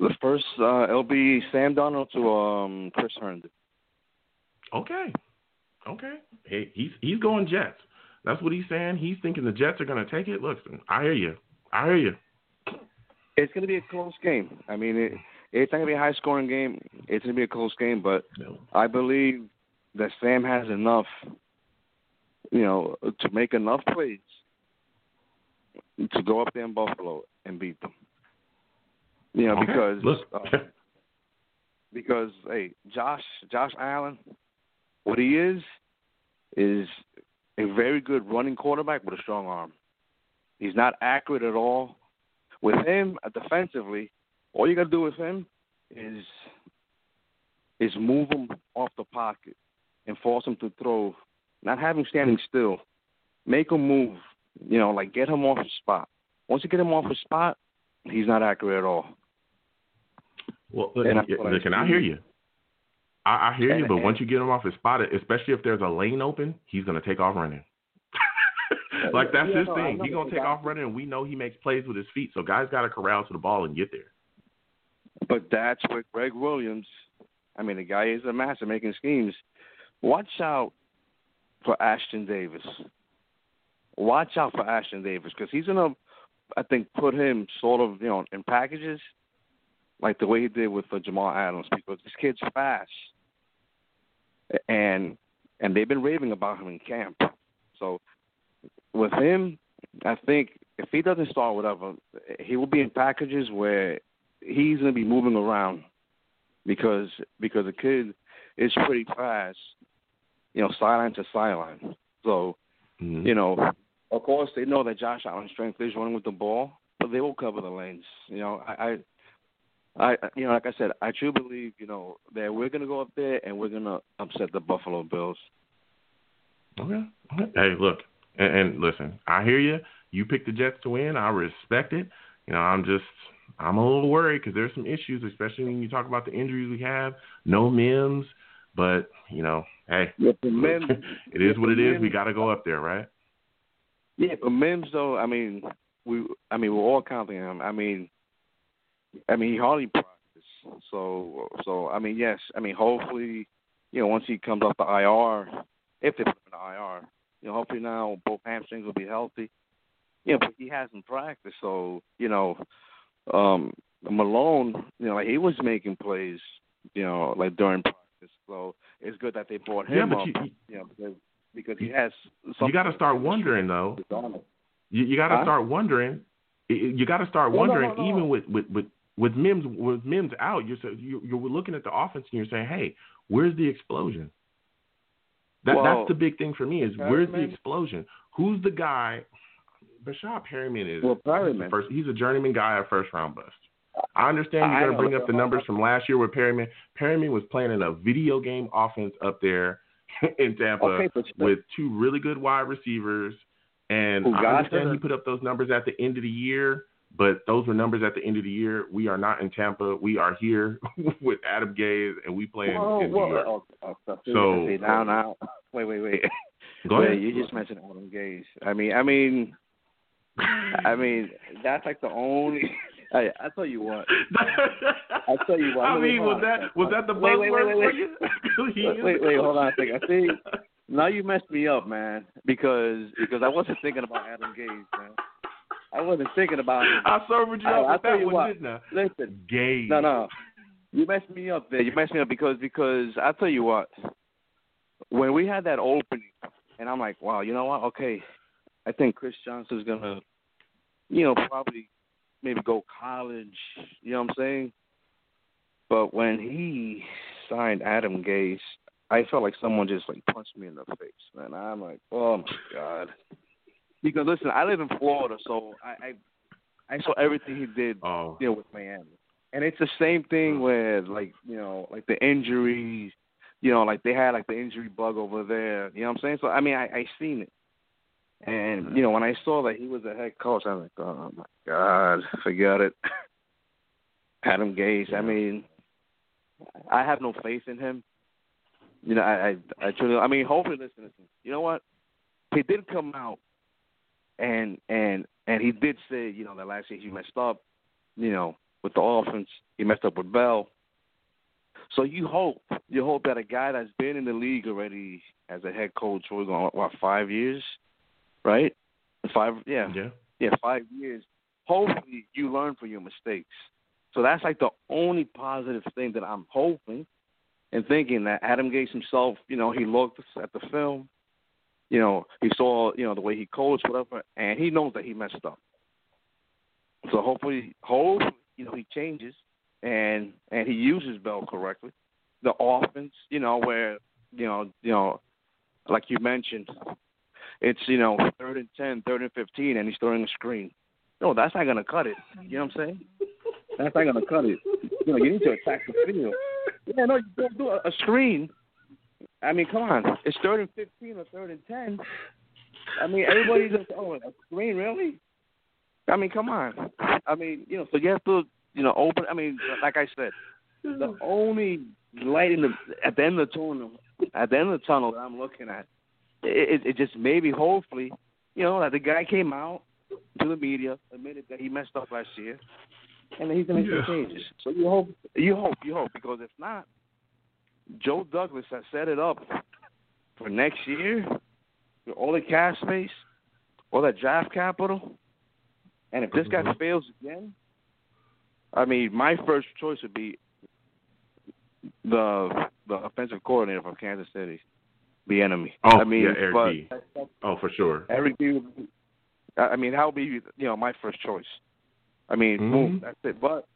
The first, uh, it'll be Sam Darnold to um, Chris Herndon. Okay. Okay. Hey, he's he's going Jets. That's what he's saying. He's thinking the Jets are going to take it. Look, I hear you. I hear you. It's going to be a close game. I mean, it, it's not going to be a high scoring game. It's going to be a close game, but No. I believe that Sam has enough, you know, to make enough plays to go up there in Buffalo and beat them. You know, Okay. because uh, because hey, Josh Josh Allen, what he is is a very good running quarterback with a strong arm. He's not accurate at all. With him uh, defensively, all you got to do with him is is move him off the pocket and force him to throw, not have him standing still. Make him move. You know, like get him off his spot. Once you get him off his spot, he's not accurate at all. well, And I listen, I see. hear you. I, I hear you, but and- once you get him off his spot, especially if there's a lane open, he's going to take off running. <laughs> like that's Yeah, his no, thing. know, He's going to take off running, and we know he makes plays with his feet. So guys got to corral to the ball and get there. But that's where Gregg Williams I mean, the guy is a master making schemes. Watch out for Ashtyn Davis. Watch out for Ashtyn Davis because he's gonna, I think, put him sort of you know in packages, like the way he did with uh, Jamal Adams because this kid's fast, and and they've been raving about him in camp. So with him, I think if he doesn't start whatever, he will be in packages where he's going to be moving around because because the kid is pretty fast, you know, sideline to sideline. So, Mhm. you know, of course they know that Josh Allen's strength is running with the ball, but they will cover the lanes. You know, I, I, I you know, like I said, I truly believe, you know, that we're gonna go up there and we're gonna upset the Buffalo Bills. Okay. Hey, look, and, and listen, I hear you. You picked the Jets to win. I respect it. You know, I'm just, I'm a little worried because there's some issues, especially when you talk about the injuries we have. No Mims, but you know, hey, Yeah, Mims, <laughs> it is what it is. We got to go up there, right? Yeah, but Mims though, I mean, we, I mean, we're all counting him. I mean, I mean, he hardly practiced. So, so I mean, yes, I mean, hopefully, you know, once he comes off the IR, if they put him in the IR, you know, hopefully now both hamstrings will be healthy. Yeah, but he hasn't practiced, so you know, um, Malone, you know, like he was making plays, you know, like during practice. So it's good that they brought Yeah, him but up, you- you know, because because he has. You got to start wondering though. You, you got to Huh? start wondering. You got to start No, no, wondering, no, no. even with with with with Mims with Mims out, you're so- you you're looking at the offense and you're saying, hey, where's the explosion? That Well, that's the big thing for me is where's the explosion? Who's the guy? Breshad Perryman is Well, he's Perryman. first. He's a journeyman guy, a first round bust. I understand you're going to bring up the numbers from last year with Perryman. Perryman was playing in a video game offense up there <laughs> in Tampa Okay, with two really good wide receivers. And Who I understand he put up those numbers at the end of the year, but those were numbers at the end of the year. We are not in Tampa. We are here <laughs> with Adam Gase, and we play in, Whoa, in whoa, New York. oh, oh, oh, So- see, now, oh. now, wait, wait, wait. <laughs> Go Wait, ahead. You just mentioned Adam Gase. I mean, I mean, I mean, that's like the only. <laughs> Hey, I tell you what. I tell you what. I wait, mean, was that was that the Wait, wait, wait, wait, for you? Wait, wait, hold on a second. I See, now you messed me up, man. Because because I wasn't thinking about Adam Gase, man. I wasn't thinking about him. I sobered you I- up I'll with tell that you one, what. didn't I? Listen, Gase. no, no. You messed me up there. You messed me up because because I tell you what, when we had that opening, and I'm like, wow, you know what? Okay, I think Chris Johnson's gonna, you know, probably maybe go college. You know what I'm saying? But when he signed Adam Gase, I felt like someone just like punched me in the face, man. I'm like, oh my god. Because listen, I live in Florida, so I I, I saw everything he did Oh, deal with Miami. And it's the same thing mm. with like, you know, like the injuries, you know, like they had like the injury bug over there. You know what I'm saying? So I mean I, I seen it. And, you know, when I saw that he was the head coach, I was like, Oh my God, forget it. <laughs> Adam Gase, I mean I have no faith in him. You know, I I, I truly I mean hopefully listen, listen. You know what? He did come out and and and he did say, you know, that last year he messed up, you know, with the offense. He messed up with Bell. So you hope, you hope that a guy that's been in the league already as a head coach for going what five years, right? Five, yeah, yeah. yeah, five years. Hopefully, you learn from your mistakes. So that's like the only positive thing that I'm hoping and thinking that Adam Gase himself, you know, he looked at the film, you know, he saw, you know, the way he coached, whatever, and he knows that he messed up. So hopefully, hopefully, you know, he changes and and he uses Bell correctly. The offense, you know, where you know, you know, like you mentioned, it's you know third and ten, third and fifteen, and he's throwing a screen. No, that's not gonna cut it. You know what I'm saying? That's not gonna cut it. You know, you need to attack the field. Yeah, no, you don't do a, a screen. I mean, come on, it's third and fifteen or third and ten. I mean, everybody's just oh, a screen, really? I mean, come on. I mean, you know, so you have to, you know, open. I mean, like I said, the only light in the at the end of the tunnel, at the end of the tunnel that I'm looking at, it, it, just maybe, hopefully, you know, that the guy came out to the media, admitted that he messed up last year, and that he's gonna make Yeah. some changes. So you hope, you hope, you hope, because if not, Joe Douglas has set it up for next year, all the cash space, all that draft capital, and if this guy Mhm. fails again, I mean, my first choice would be the the offensive coordinator from Kansas City, the enemy. Oh, I mean, yeah, Eric but. Oh, for sure. Eric B. I I mean, that would be you know my first choice. I mean, Mhm. boom, that's it. But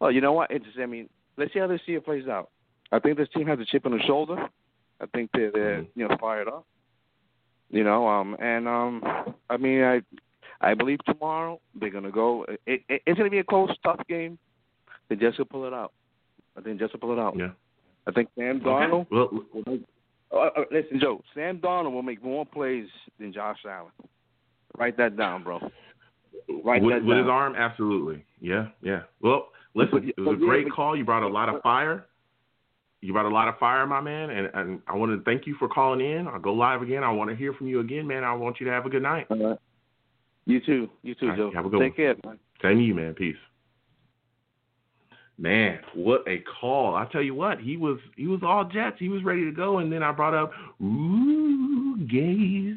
well, you know what? It's just, I mean, let's see how this year plays out. I think this team has a chip on the shoulder. I think they're, they're Mhm. you know fired up. You know, um, and um, I mean, I I believe tomorrow they're gonna go. It, it, it's gonna be a close, tough game. The Jets will pull it out. I think Jets will pull it out. Yeah. I think Sam Okay. Darnold Well, will make. Uh, uh, listen, Joe. Sam Darnold will make more plays than Josh Allen. Write that down, bro. Write with, with his arm, absolutely. Yeah, yeah. Well, listen, it was a great call. You brought a lot of fire. You brought a lot of fire, my man, and, and I want to thank you for calling in. I'll go live again. I want to hear from you again, man. I want you to have a good night. All right. You too. You too, right, Joe. have a good Take one. care, man. Same to you, man. Peace. Man, what a call! I tell you what, he was he was all Jets. He was ready to go, and then I brought up ooh Gase.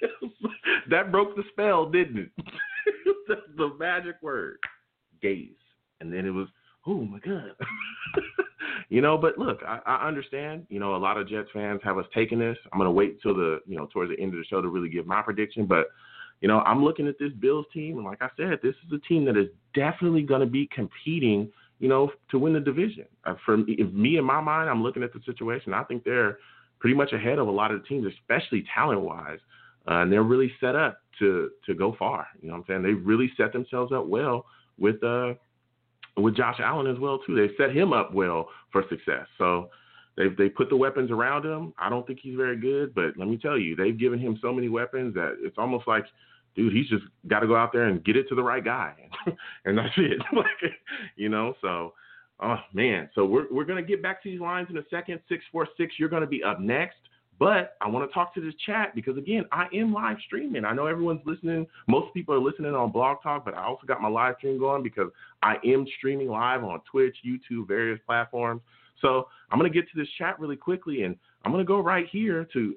<laughs> that broke the spell, didn't it? <laughs> the, the magic word, Gase, and then it was oh my god. <laughs> you know, but look, I, I understand. You know, a lot of Jets fans have us taking this. I'm gonna wait till the you know towards the end of the show to really give my prediction, but you know, I'm looking at this Bills team, and like I said, this is a team that is definitely going to be competing, you know, to win the division. Uh, for me, in my mind, I'm looking at the situation. I think they're pretty much ahead of a lot of the teams, especially talent wise, uh, and they're really set up to to go far. You know, what I'm saying they really set themselves up well with uh with Josh Allen as well too. They set him up well for success. So. They've they put the weapons around him. I don't think he's very good, but let me tell you, they've given him so many weapons that it's almost like, dude, he's just got to go out there and get it to the right guy, <laughs> and that's it. <laughs> like, you know, so, oh man, so we're we're gonna get back to these lines in a second. Six four six, you're gonna be up next. But I want to talk to this chat because again, I am live streaming. I know everyone's listening. Most people are listening on Blog Talk, but I also got my live stream going because I am streaming live on Twitch, YouTube, various platforms. So I'm to get to this chat really quickly, and I'm to go right here to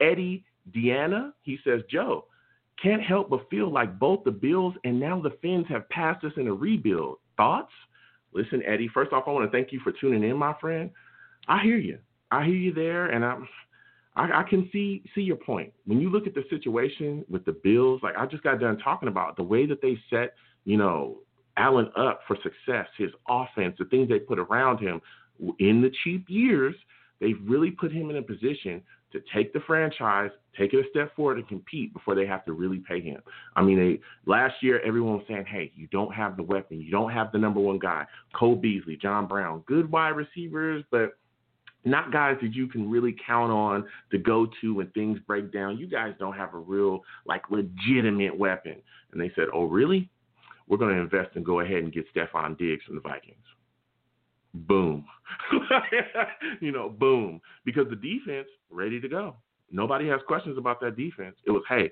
Eddie Deanna. He says, Joe, can't help but feel like both the Bills and now the Fins have passed us in a rebuild. Thoughts? Listen, Eddie, first off, I want to thank you for tuning in, my friend. I hear you. I hear you there, and I'm. I, I can see see your point. When you look at the situation with the Bills, like I just got done talking about the way that they set, you know, Allen up for success, his offense, the things they put around him, in the cheap years, they've really put him in a position to take the franchise, take it a step forward, and compete before they have to really pay him. I mean, they, last year everyone was saying, "Hey, you don't have the weapon, you don't have the number one guy, Cole Beasley, John Brown, good wide receivers, but." Not guys that you can really count on to go to when things break down. You guys don't have a real, like, legitimate weapon. And they said, Oh, really? We're going to invest and go ahead and get Stefon Diggs from the Vikings boom. <laughs> you know, boom. Because the defense ready to go. Nobody has questions about that defense. It was, hey,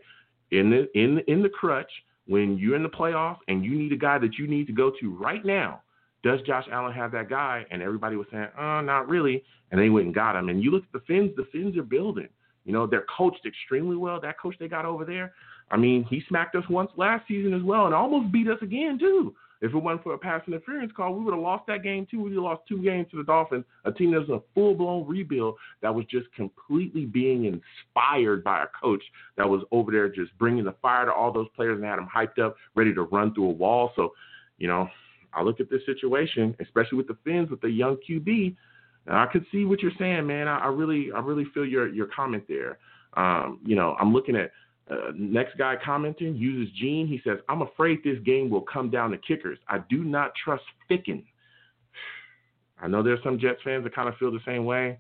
in the in in the crutch when you're in the playoffs and you need a guy that you need to go to right now. Does Josh Allen have that guy? And everybody was saying, oh, not really. And they went and got him. And you look at the Fins, the Fins are building. You know, they're coached extremely well. That coach they got over there, I mean, he smacked us once last season as well and almost beat us again, too. If it wasn't for a pass interference call, we would have lost that game too. We would have lost two games to the Dolphins, a team that was a full blown rebuild that was just completely being inspired by a coach that was over there just bringing the fire to all those players and had them hyped up, ready to run through a wall. So, you know, I look at this situation, especially with the Fins with the young QB, I could see what you're saying, man. I, I really, I really feel your your comment there. Um, you know, I'm looking at uh, next guy commenting uses Gene. He says, I'm afraid this game will come down to kickers. I do not trust Ficken. <sighs> I know there's some Jets fans that kind of feel the same way.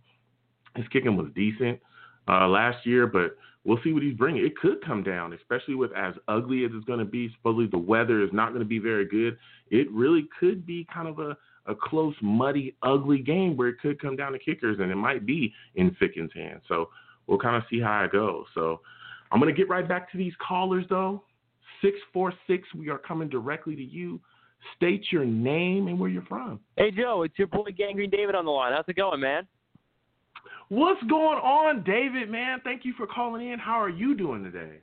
His kicking was decent uh, last year, but we'll see what he's bringing. It could come down, especially with as ugly as it's going to be. Supposedly the weather is not going to be very good. It really could be kind of a, a close, muddy, ugly game where it could come down to kickers, and it might be in Ficken's hands. So we'll kind of see how it goes. So I'm going to get right back to these callers, though. 646, we are coming directly to you. State your name and where you're from. Hey, Joe, it's your boy Gangrene David on the line. How's it going, man? What's going on, David, man? Thank you for calling in. How are you doing today?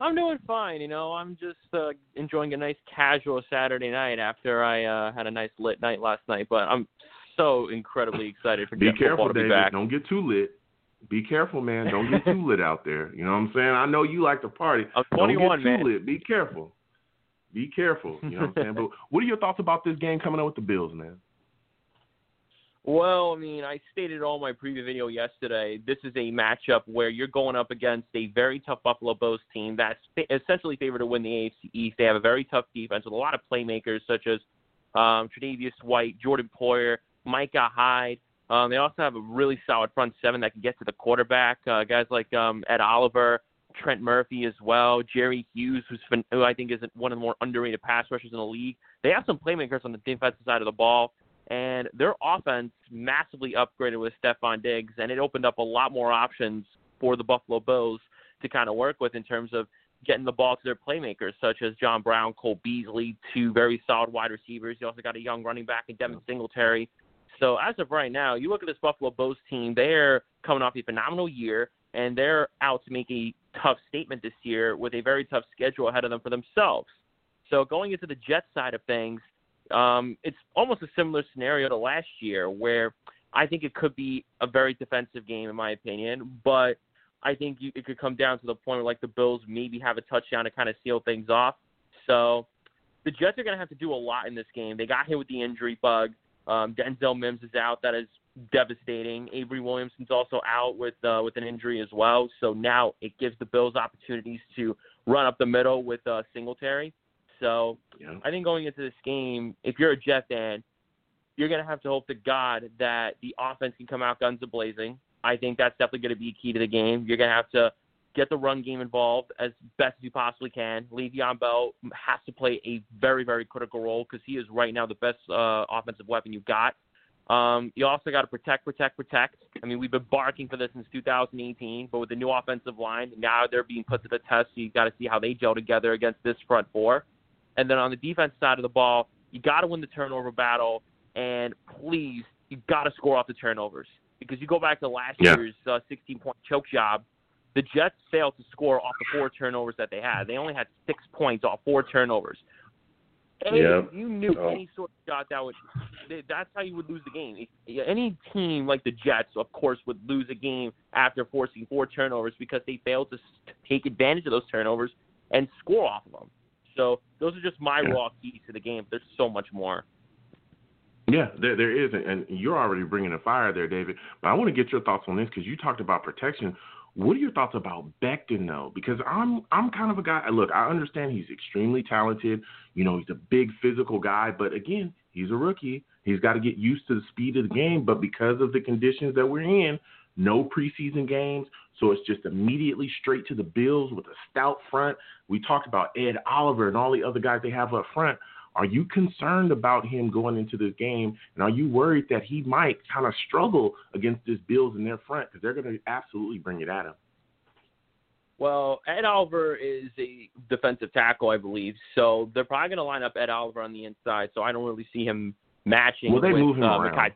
I'm doing fine. You know, I'm just uh, enjoying a nice casual Saturday night after I uh, had a nice lit night last night. But I'm so incredibly excited for be Jet careful, to David. be back. Don't get too lit. Be careful, man. Don't get too lit out there. You know what I'm saying? I know you like to party. I'm Don't get too man. lit. Be careful. Be careful. You know what I'm saying? <laughs> But what are your thoughts about this game coming up with the Bills, man? Well, I mean, I stated all my preview video yesterday. This is a matchup where you're going up against a very tough Buffalo Bills team that's essentially favored to win the AFC East. They have a very tough defense with a lot of playmakers such as um, Tre'Davious White, Jordan Poyer, Micah Hyde. Um, they also have a really solid front seven that can get to the quarterback. Uh, guys like um, Ed Oliver, Trent Murphy as well, Jerry Hughes, who's been, who I think is one of the more underrated pass rushers in the league. They have some playmakers on the defensive side of the ball and their offense massively upgraded with Stefon Diggs, and it opened up a lot more options for the Buffalo Bills to kind of work with in terms of getting the ball to their playmakers, such as John Brown, Cole Beasley, two very solid wide receivers. You also got a young running back in Devin Singletary. So as of right now, you look at this Buffalo Bills team, they're coming off a phenomenal year, and they're out to make a tough statement this year with a very tough schedule ahead of them for themselves. So going into the Jets side of things, um, it's almost a similar scenario to last year where I think it could be a very defensive game in my opinion, but I think you, it could come down to the point where like the Bills maybe have a touchdown to kind of seal things off. So the Jets are going to have to do a lot in this game. They got hit with the injury bug. Um, Denzel Mims is out. That is devastating. Avery Williamson's also out with uh, with an injury as well. So now it gives the Bills opportunities to run up the middle with uh, Singletary. So Yeah. I think going into this game, if you're a Jet fan, you're going to have to hope to God that the offense can come out guns a blazing. I think that's definitely going to be key to the game. You're going to have to get the run game involved as best as you possibly can. Le'Veon Bell has to play a very, very critical role because he is right now the best uh, offensive weapon you've got. Um, you also got to protect, protect, protect. I mean, we've been barking for this since 2018, but with the new offensive line, now they're being put to the test. So you got to see how they gel together against this front four. And then on the defense side of the ball, you got to win the turnover battle, and please, you got to score off the turnovers because you go back to last Yeah. year's uh, 16-point choke job. The Jets failed to score off the four turnovers that they had. They only had six points off four turnovers. Any, Yep. You knew Oh. any sort of shot that would. That's how you would lose the game. Any team like the Jets, of course, would lose a game after forcing four turnovers because they failed to take advantage of those turnovers and score off of them. So those are just my Yeah. raw keys to the game. There's so much more. Yeah, there there is, and you're already bringing a fire there, David. But I want to get your thoughts on this because you talked about protection. What are your thoughts about Becton though? Because I'm I'm kind of a guy. Look, I understand he's extremely talented. You know, he's a big physical guy, but again, he's a rookie. He's got to get used to the speed of the game. But because of the conditions that we're in, no preseason games, so it's just immediately straight to the Bills with a stout front. We talked about Ed Oliver and all the other guys they have up front. Are you concerned about him going into this game? And are you worried that he might kind of struggle against this Bills in their front because they're going to absolutely bring it at him? Well, Ed Oliver is a defensive tackle, I believe. So they're probably going to line up Ed Oliver on the inside. So I don't really see him matching Well, they with move him uh, around.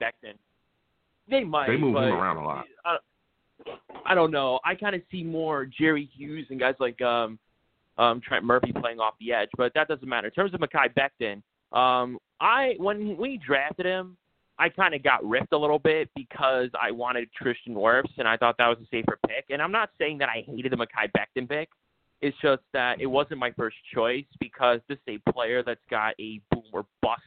They might. They move him around a lot. I, I don't know. I kind of see more Jerry Hughes and guys like um, um, Trent Murphy playing off the edge, but that doesn't matter. In terms of Mekhi Becton, um, I when we drafted him, I kind of got ripped a little bit because I wanted Tristan Wirfs, and I thought that was a safer pick. And I'm not saying that I hated the Mekhi Becton pick. It's just that it wasn't my first choice because this is a player that's got a boom or bust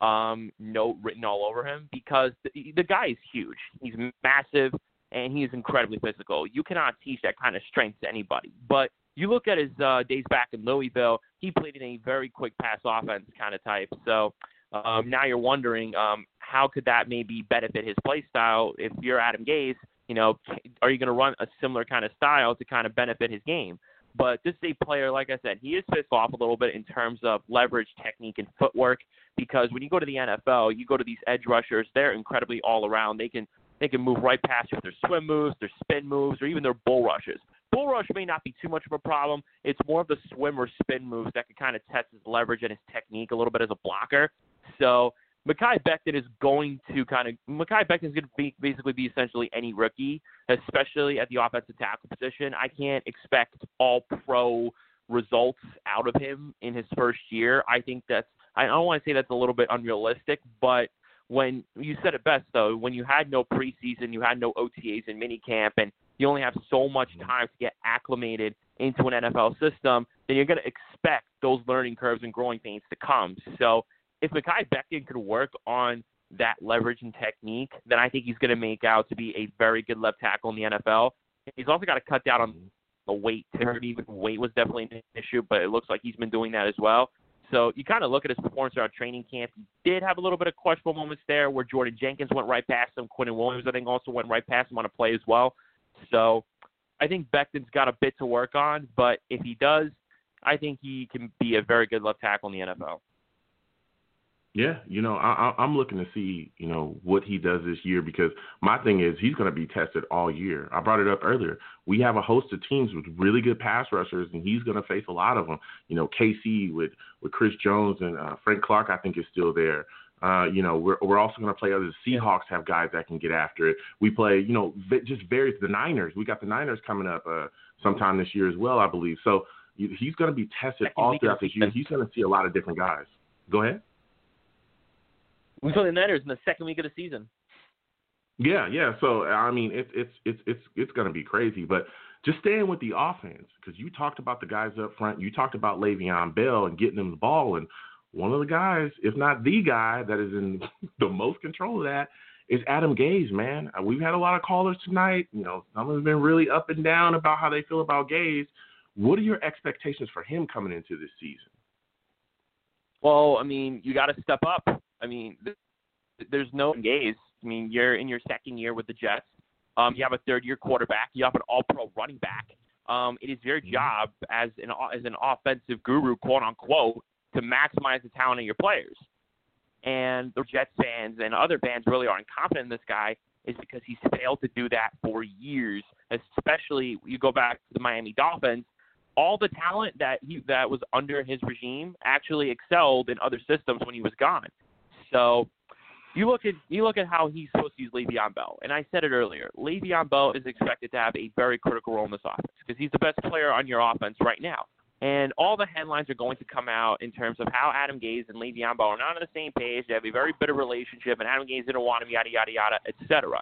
um, note written all over him because the, the guy is huge. He's massive and he is incredibly physical. You cannot teach that kind of strength to anybody. But you look at his uh, days back in Louisville, he played in a very quick pass offense kind of type. So um, now you're wondering um, how could that maybe benefit his play style if you're Adam Gase. You know, are you going to run a similar kind of style to kind of benefit his game? But this is a player, like I said, he is pissed off a little bit in terms of leverage, technique, and footwork. Because when you go to the NFL, you go to these edge rushers; they're incredibly all around. They can they can move right past you with their swim moves, their spin moves, or even their bull rushes. Bull rush may not be too much of a problem. It's more of the swim or spin moves that can kind of test his leverage and his technique a little bit as a blocker. So Mekhi Becton is going to kind of Mekhi Becton is going to be basically be essentially any rookie, especially at the offensive tackle position. I can't expect all pro results out of him in his first year. I think that's I don't want to say that's a little bit unrealistic, but when you said it best though, when you had no preseason, you had no OTAs and minicamp, and you only have so much mm-hmm. time to get acclimated into an NFL system, then you're going to expect those learning curves and growing pains to come. So if Mekhi Becton could work on that leverage and technique, then I think he's going to make out to be a very good left tackle in the NFL. He's also got to cut down on mm-hmm. the weight. Even weight was definitely an issue, but it looks like he's been doing that as well. So you kind of look at his performance around training camp. He did have a little bit of questionable moments there where Jordan Jenkins went right past him. Quinnen Williams, I think, also went right past him on a play as well. So I think Becton's got a bit to work on, but if he does, I think he can be a very good left tackle in the NFL. Yeah, you know, I, I'm looking to see, you know, what he does this year because my thing is he's going to be tested all year. I brought it up earlier. We have a host of teams with really good pass rushers, and he's going to face a lot of them. You know, KC with with Chris Jones and uh, Frank Clark, I think is still there. Uh, you know, we're we're also going to play other. Seahawks have guys that can get after it. We play, you know, just various. The Niners. We got the Niners coming up uh, sometime this year as well, I believe. So he's going to be tested all throughout this year. He's going to see a lot of different guys. Go ahead. We play the Niners in the second week of the season. Yeah, yeah. So I mean, it's it's it's it's it's going to be crazy, but just staying with the offense because you talked about the guys up front. You talked about Le'Veon Bell and getting him the ball, and one of the guys, if not the guy, that is in <laughs> the most control of that is Adam Gase. Man, uh, we've had a lot of callers tonight. You know, some have been really up and down about how they feel about Gase. What are your expectations for him coming into this season? Well, I mean, you got to step up. I mean, there's no Gase. I mean, you're in your second year with the Jets. Um, you have a third year quarterback. You have an all pro running back. Um, it is your mm-hmm. job as an as an offensive guru, quote unquote, to maximize the talent of your players. And the Jets fans and other fans really aren't confident in this guy is because he's failed to do that for years. Especially you go back to the Miami Dolphins, all the talent that he that was under his regime actually excelled in other systems when he was gone. So you look at you look at how he's supposed to use Le'Veon Bell, and I said it earlier. Le'Veon Bell is expected to have a very critical role in this offense because he's the best player on your offense right now. And all the headlines are going to come out in terms of how Adam Gase and Le'Veon Bell are not on the same page. They have a very bitter relationship, and Adam Gase didn't want him, yada yada yada, etc.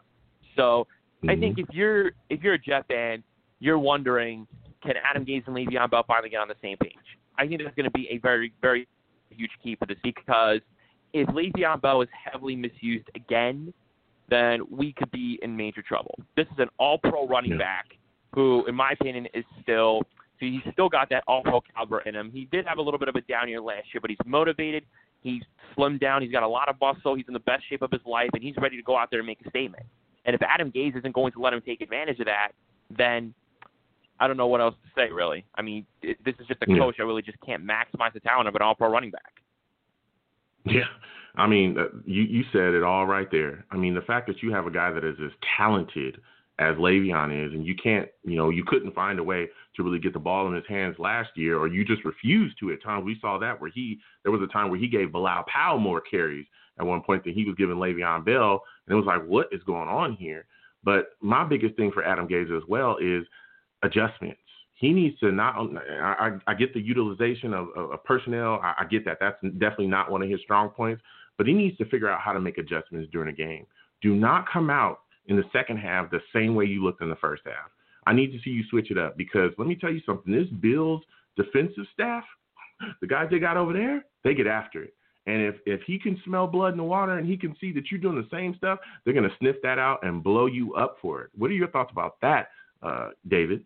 So mm-hmm. I think if you're if you're a Jet fan, you're wondering, can Adam Gase and Le'Veon Bell finally get on the same page? I think that's going to be a very very huge key for this because if Le'Veon Bell is heavily misused again, then we could be in major trouble. This is an all-pro running yeah. back who, in my opinion, is still so he's still got that all-pro caliber in him. He did have a little bit of a down year last year, but he's motivated. He's slimmed down. He's got a lot of muscle. He's in the best shape of his life, and he's ready to go out there and make a statement. And if Adam Gase isn't going to let him take advantage of that, then I don't know what else to say, really. I mean, it, this is just a yeah. coach I really just can't maximize the talent of an all-pro running back. Yeah, I mean, uh, you you said it all right there. I mean, the fact that you have a guy that is as talented as Le'Veon is, and you can't, you know, you couldn't find a way to really get the ball in his hands last year, or you just refused to at times. We saw that where he, there was a time where he gave Bilal Powell more carries at one point than he was giving Le'Veon Bell, and it was like, what is going on here? But my biggest thing for Adam Gase as well is adjustments he needs to not. I, I get the utilization of, of personnel. I, I, get that. That's definitely not one of his strong points. But he needs to figure out how to make adjustments during a game. Do not come out in the second half the same way you looked in the first half. I need to see you switch it up because let me tell you something. This Bills defensive staff, the guys they got over there, they get after it. And if if he can smell blood in the water and he can see that you're doing the same stuff, they're going to sniff that out and blow you up for it. What are your thoughts about that, uh, David?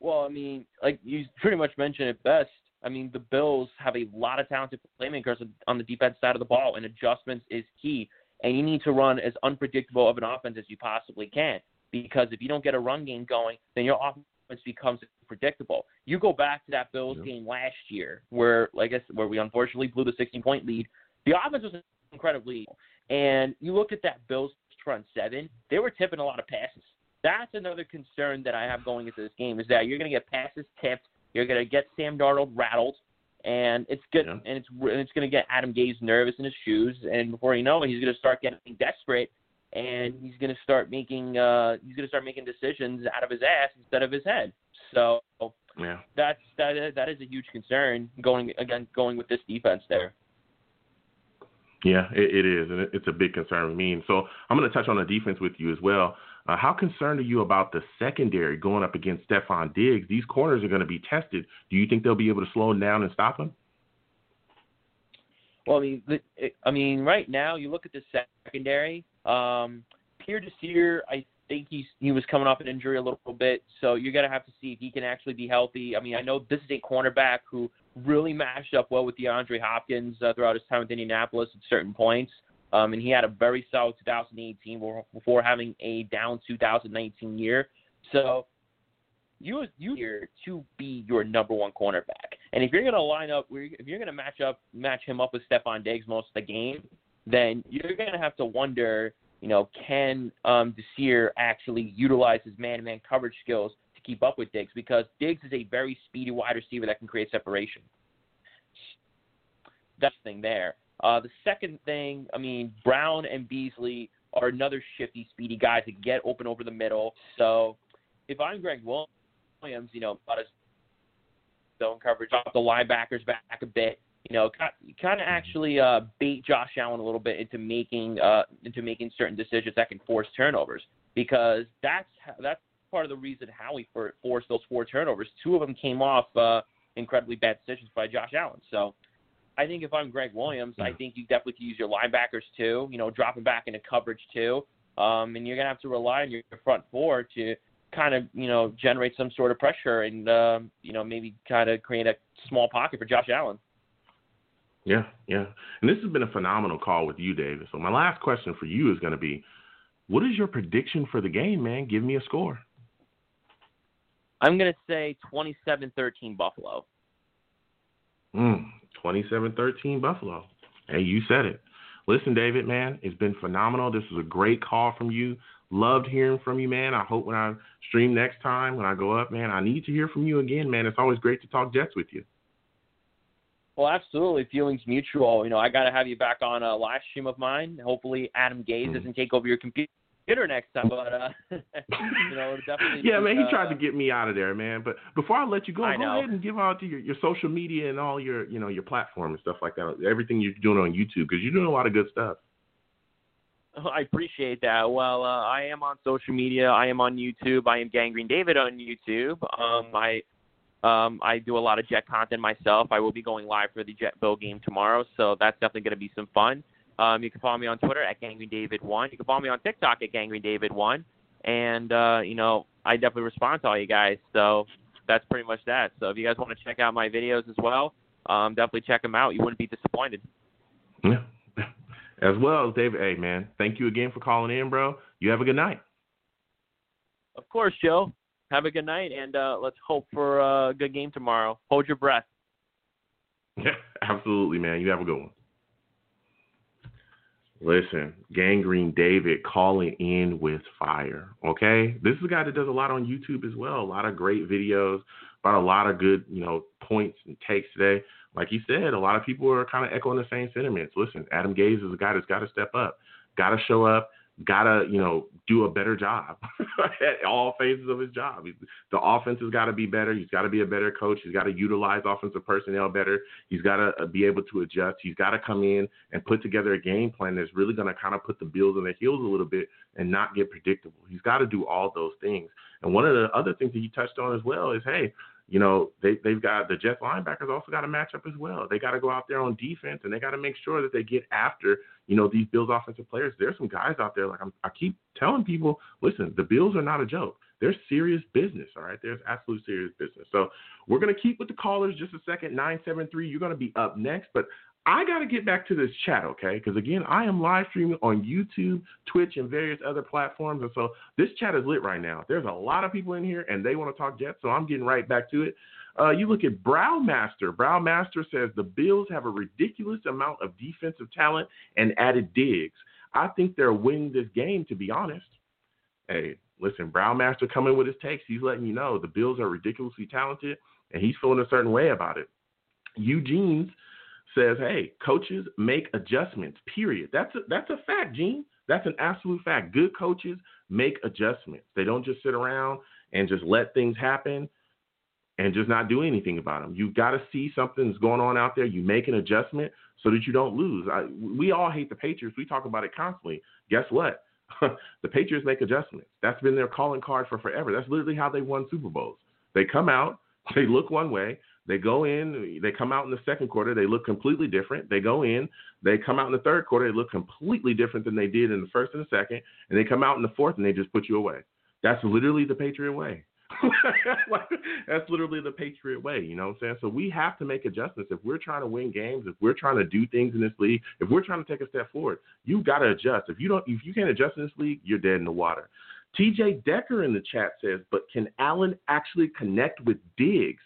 Well, I mean, like you pretty much mentioned it best. I mean, the Bills have a lot of talented playmakers on the defense side of the ball, and adjustments is key. And you need to run as unpredictable of an offense as you possibly can, because if you don't get a run game going, then your offense becomes predictable. You go back to that Bills yeah. game last year, where, like I said, where we unfortunately blew the 16 point lead. The offense was incredibly, and you look at that Bills front seven, they were tipping a lot of passes that's another concern that I have going into this game is that you're going to get passes tipped, you're going to get Sam Darnold rattled, and it's good, Yeah. and it's and it's going to get Adam Gase nervous in his shoes, and before you know it, he's going to start getting desperate, and he's going to start making uh, he's going to start making decisions out of his ass instead of his head. So Yeah. that's that is, that is a huge concern going again going with this defense there. Yeah, it, it is, and it, it's a big concern with me. And so I'm going to touch on the defense with you as well. Uh, how concerned are you about the secondary going up against Stefon Diggs? These corners are going to be tested. Do you think they'll be able to slow him down and stop him? Well, I mean, I mean, right now you look at the secondary. Um, Pierre Desir, I think he's he was coming off an injury a little bit, so you're gonna have to see if he can actually be healthy. I mean, I know this is a cornerback who really matched up well with DeAndre Hopkins uh, throughout his time with Indianapolis at certain points. Um, and he had a very solid 2018 before- having a down 2019 year. So you you here to be your number one cornerback. And if you're going to line up, if you're going to match up, match him up with Stefon Diggs most of the game, then you're going to have to wonder, you know, can um, Desir actually utilize his man-to-man coverage skills to keep up with Diggs? Because Diggs is a very speedy wide receiver that can create separation. That's the thing there. Uh, the second thing, I mean, Brown and Beasley are another shifty, speedy guys that get open over the middle. So if I'm Gregg Williams, you know, about his zone coverage, drop the linebackers back a bit, you know, kind of actually uh, bait Josh Allen a little bit into making uh, into making certain decisions that can force turnovers because that's that's part of the reason how he for, forced those four turnovers. Two of them came off uh, incredibly bad decisions by Josh Allen. So I think if I'm Gregg Williams, I think you definitely could use your linebackers too. You know, dropping back into coverage too, um, and you're gonna have to rely on your front four to kind of you know generate some sort of pressure and um, you know maybe kind of create a small pocket for Josh Allen. Yeah, yeah. And this has been a phenomenal call with you, David. So my last question for you is going to be, what is your prediction for the game, man? Give me a score. I'm going to say 27-13 Buffalo. Mm, 27-13 Buffalo. Hey, you said it. Listen, David, man, it's been phenomenal. This was a great call from you. Loved hearing from you, man. I hope when I stream next time, when I go up, man, I need to hear from you again, man. It's always great to talk Jets with you. Well, absolutely. Feelings mutual. You know, I got to have you back on a live stream of mine. Hopefully, Adam Gase Mm. doesn't take over your computer next time. But uh, <laughs> you know, definitely. Yeah, man, he uh, tried to get me out of there, man. But before I let you go, I go know. ahead and give out to your, your social media and all your, you know, your platform and stuff like that. Everything you're doing on YouTube because you're doing a lot of good stuff. I appreciate that. Well, uh, I am on social media. I am on YouTube. I am Gangrene David on YouTube. Um, I um, I do a lot of Jet content myself. I will be going live for the Jet Bill game tomorrow, so that's definitely going to be some fun. Um, you can follow me on Twitter at gangreenedavid1 You can follow me on TikTok at gangreenedavid1 and uh, you know I definitely respond to all you guys. So that's pretty much that. So if you guys want to check out my videos as well, um, definitely check them out. You wouldn't be disappointed. Yeah. <laughs> As well as David. Hey, man, thank you again for calling in, bro. You have a good night. Of course, Joe. Have a good night, and uh, let's hope for a good game tomorrow. Hold your breath. Yeah, <laughs> absolutely, man. You have a good one. Listen, Gangrene David calling in with fire. Okay, this is a guy that does a lot on YouTube as well. A lot of great videos about a lot of good, you know, points and takes today. Like he said, a lot of people are kind of echoing the same sentiments. Listen, Adam Gase is a guy that's got to step up, got to show up, got to, you know, do a better job <laughs> at all phases of his job. The offense has got to be better. He's got to be a better coach. He's got to utilize offensive personnel better. He's got to uh, be able to adjust. He's got to come in and put together a game plan that's really going to kind of put the Bills on their heels a little bit and not get predictable. He's got to do all those things. And one of the other things that he touched on as well is, hey, you know, they, they've got the Jets linebackers also got to match up as well. They got to go out there on defense and they got to make sure that they get after, you know, these Bills offensive players. There's some guys out there, like I'm, I keep telling people, listen, the Bills are not a joke. They're serious business, all right? There's absolute serious business. So we're going to keep with the callers just a second. 973, you're going to be up next. But I got to get back to this chat, okay? Because again, I am live streaming on YouTube, Twitch, and various other platforms. And so this chat is lit right now. There's a lot of people in here and they want to talk Jets. So I'm getting right back to it. Uh, you look at Browmaster. Browmaster says the Bills have a ridiculous amount of defensive talent and added Diggs. I think they're winning this game, to be honest. Hey, listen, Brownmaster coming with his takes. He's letting you know the Bills are ridiculously talented, and he's feeling a certain way about it. Eugene's says, "Hey, coaches make adjustments. Period. That's a, that's a fact, Gene. That's an absolute fact. Good coaches make adjustments. They don't just sit around and just let things happen and just not do anything about them. You've got to see something's going on out there. You make an adjustment so that you don't lose. I, we all hate the Patriots. We talk about it constantly. Guess what? <laughs> the Patriots make adjustments. That's been their calling card for forever. That's literally how they won Super Bowls. They come out, <laughs> they look one way, they go in, they come out in the second quarter, they look completely different. They go in, they come out in the third quarter, they look completely different than they did in the first and the second, and they come out in the fourth and they just put you away. That's literally the Patriot way. <laughs> That's literally the Patriot way, you know what I'm saying? So we have to make adjustments. If we're trying to win games, if we're trying to do things in this league, if we're trying to take a step forward, you've got to adjust. If you don't if you can't adjust in this league, you're dead in the water. TJ Decker in the chat says, but can Allen actually connect with Diggs?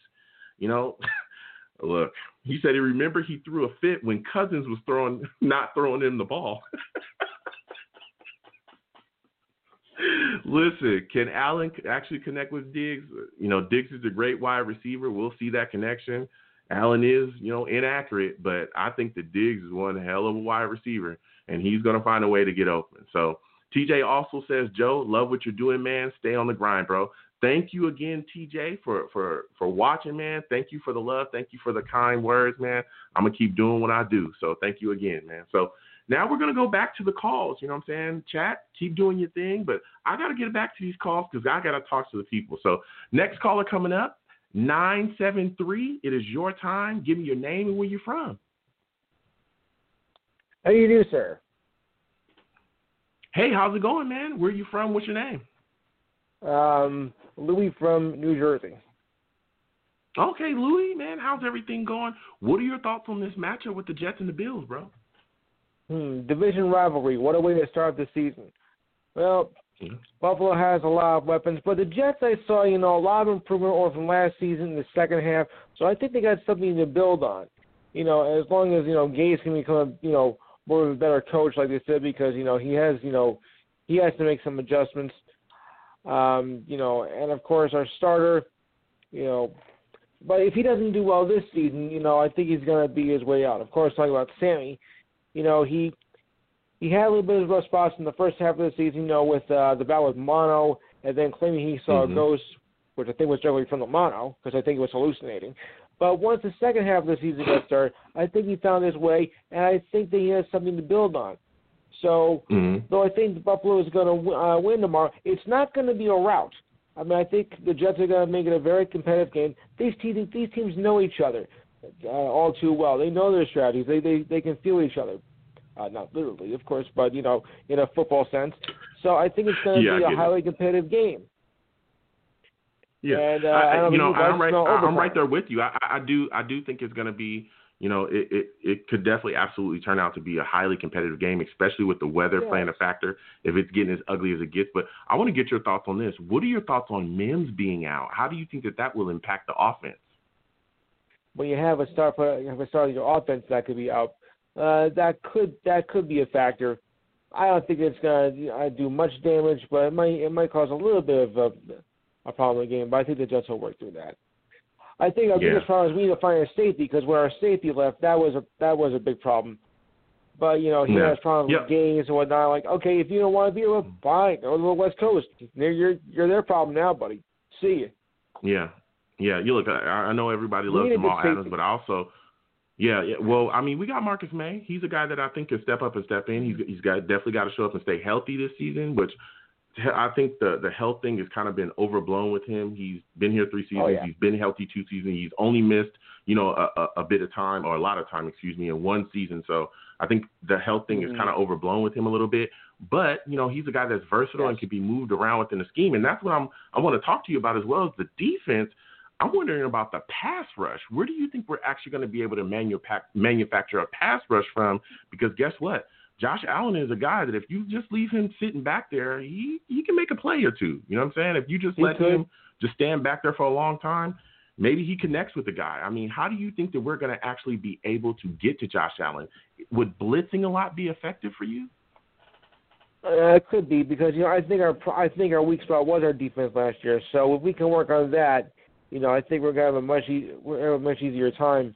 You know, <laughs> look, he said he remember he threw a fit when Cousins was throwing <laughs> not throwing him the ball. <laughs> Listen, can Allen actually connect with Diggs? You know, Diggs is a great wide receiver. We'll see that connection. Allen is, you know, inaccurate, but I think that Diggs is one hell of a wide receiver, and he's going to find a way to get open. So TJ also says, Joe, love what you're doing, man. Stay on the grind, bro. Thank you again, TJ, for for for watching, man. Thank you for the love. Thank you for the kind words, man. I'm gonna keep doing what I do. So thank you again, man. So now we're gonna go back to the calls. You know what I'm saying? Chat, keep doing your thing, but I gotta get back to these calls because I gotta talk to the people. So next caller coming up, nine seven three. It is your time. Give me your name and where you're from. How do you do, sir? Hey, how's it going, man? Where are you from? What's your name? Um, Louis from New Jersey. Okay, Louis, man, how's everything going? What are your thoughts on this matchup with the Jets and the Bills, bro? Hmm, division rivalry. What a way to start the season. Well, mm-hmm. Buffalo has a lot of weapons, but the Jets, I saw, you know, a lot of improvement over from last season in the second half. So I think they got something to build on. You know, as long as you know Gase can become, you know, more of a better coach, like they said, because you know he has, you know, he has to make some adjustments. Um, you know, and of course our starter, you know, but if he doesn't do well this season, you know, I think he's going to be his way out. Of course, talking about Sammy, you know, he he had a little bit of rough spots in the first half of the season, you know, with uh, the battle with mono, and then claiming he saw mm-hmm. a ghost, which I think was directly from the mono, because I think he was hallucinating. But once the second half of the season got started, I think he found his way, and I think that he has something to build on. So, mm-hmm. though I think Buffalo is going to uh, win tomorrow, it's not going to be a rout. I mean, I think the Jets are going to make it a very competitive game. These teams, these teams know each other uh, all too well. They know their strategies. They they they can feel each other. Uh, not literally, of course, but you know, in a football sense. So I think it's going to yeah, be a highly it. competitive game. Yeah, and, uh, I, I you know, I'm right. I'm right there with you. I, I do. I do think it's going to be you know, it, it, it could definitely absolutely turn out to be a highly competitive game, especially with the weather playing a factor if it's getting as ugly as it gets. But I want to get your thoughts on this. What are your thoughts on Mims being out? How do you think that that will impact the offense? When you have a star player, you have a star in your offense that could be out. Uh, that could that could be a factor. I don't think it's going to do much damage, but it might it might cause a little bit of a, a problem in the game. But I think the Jets will work through that. I think our yeah. biggest problem is we need to find a safety because where our safety left, that was a that was a big problem. But you know he yeah. has problems yep. with games and whatnot. Like, okay, if you don't want to be here, fine, go to the West Coast. You're you're, you're their problem now, buddy. See you. Yeah, yeah. You look. I, I know everybody loves Jamal Adams, but also. Yeah, yeah, well, I mean, we got Marcus Maye. He's a guy that I think can step up and step in. He's he's got definitely got to show up and stay healthy this season, which I think the the health thing has kind of been overblown with him. He's been here three seasons. Oh, yeah. He's been healthy two seasons. He's only missed you know a, a, a, bit of time or a lot of time, excuse me, in one season. So I think the health thing mm-hmm. is kind of overblown with him a little bit. But you know he's a guy that's versatile yes. and can be moved around within the scheme, and that's what I'm I want to talk to you about as well as the defense. I'm wondering about the pass rush. Where do you think we're actually going to be able to manufacture a pass rush from? Because guess what? Josh Allen is a guy that if you just leave him sitting back there, he he can make a play or two. You know what I'm saying? If you just he let could. him just stand back there for a long time, maybe he connects with the guy. I mean, how do you think that we're going to actually be able to get to Josh Allen? Would blitzing a lot be effective for you? Uh, it could be because you know I think our I think our weak spot was our defense last year. So if we can work on that, you know I think we're gonna have a much e- we're have a much easier time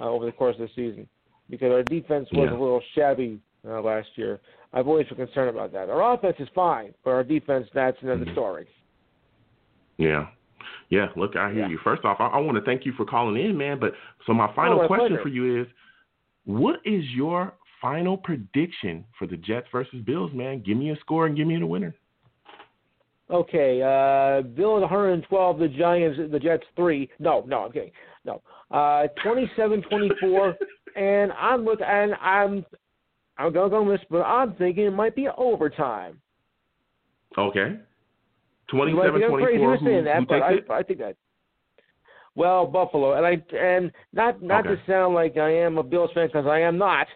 uh, over the course of the season because our defense was Yeah. a little shabby uh, last year. I've always been concerned about that. Our offense is fine, but our defense that's another Mhm. story. Yeah. Yeah, look, I hear Yeah. you. First off, I, I want to thank you for calling in, man. But so my final my question pleasure. for you is, what is your final prediction for the Jets versus Bills, man? Give me a score and give me the winner. Okay, uh, Bills 112, the Giants, the Jets three. No, no, I'm kidding. No, uh, 27-24, <laughs> and I'm look and I'm I'm gonna go this, but I'm thinking it might be overtime. Okay. You might 27 think I'm crazy 24. for saying Who, that, who but I, it? I think that. Well, Buffalo, and I and not not Okay. to sound like I am a Bills fan because I am not,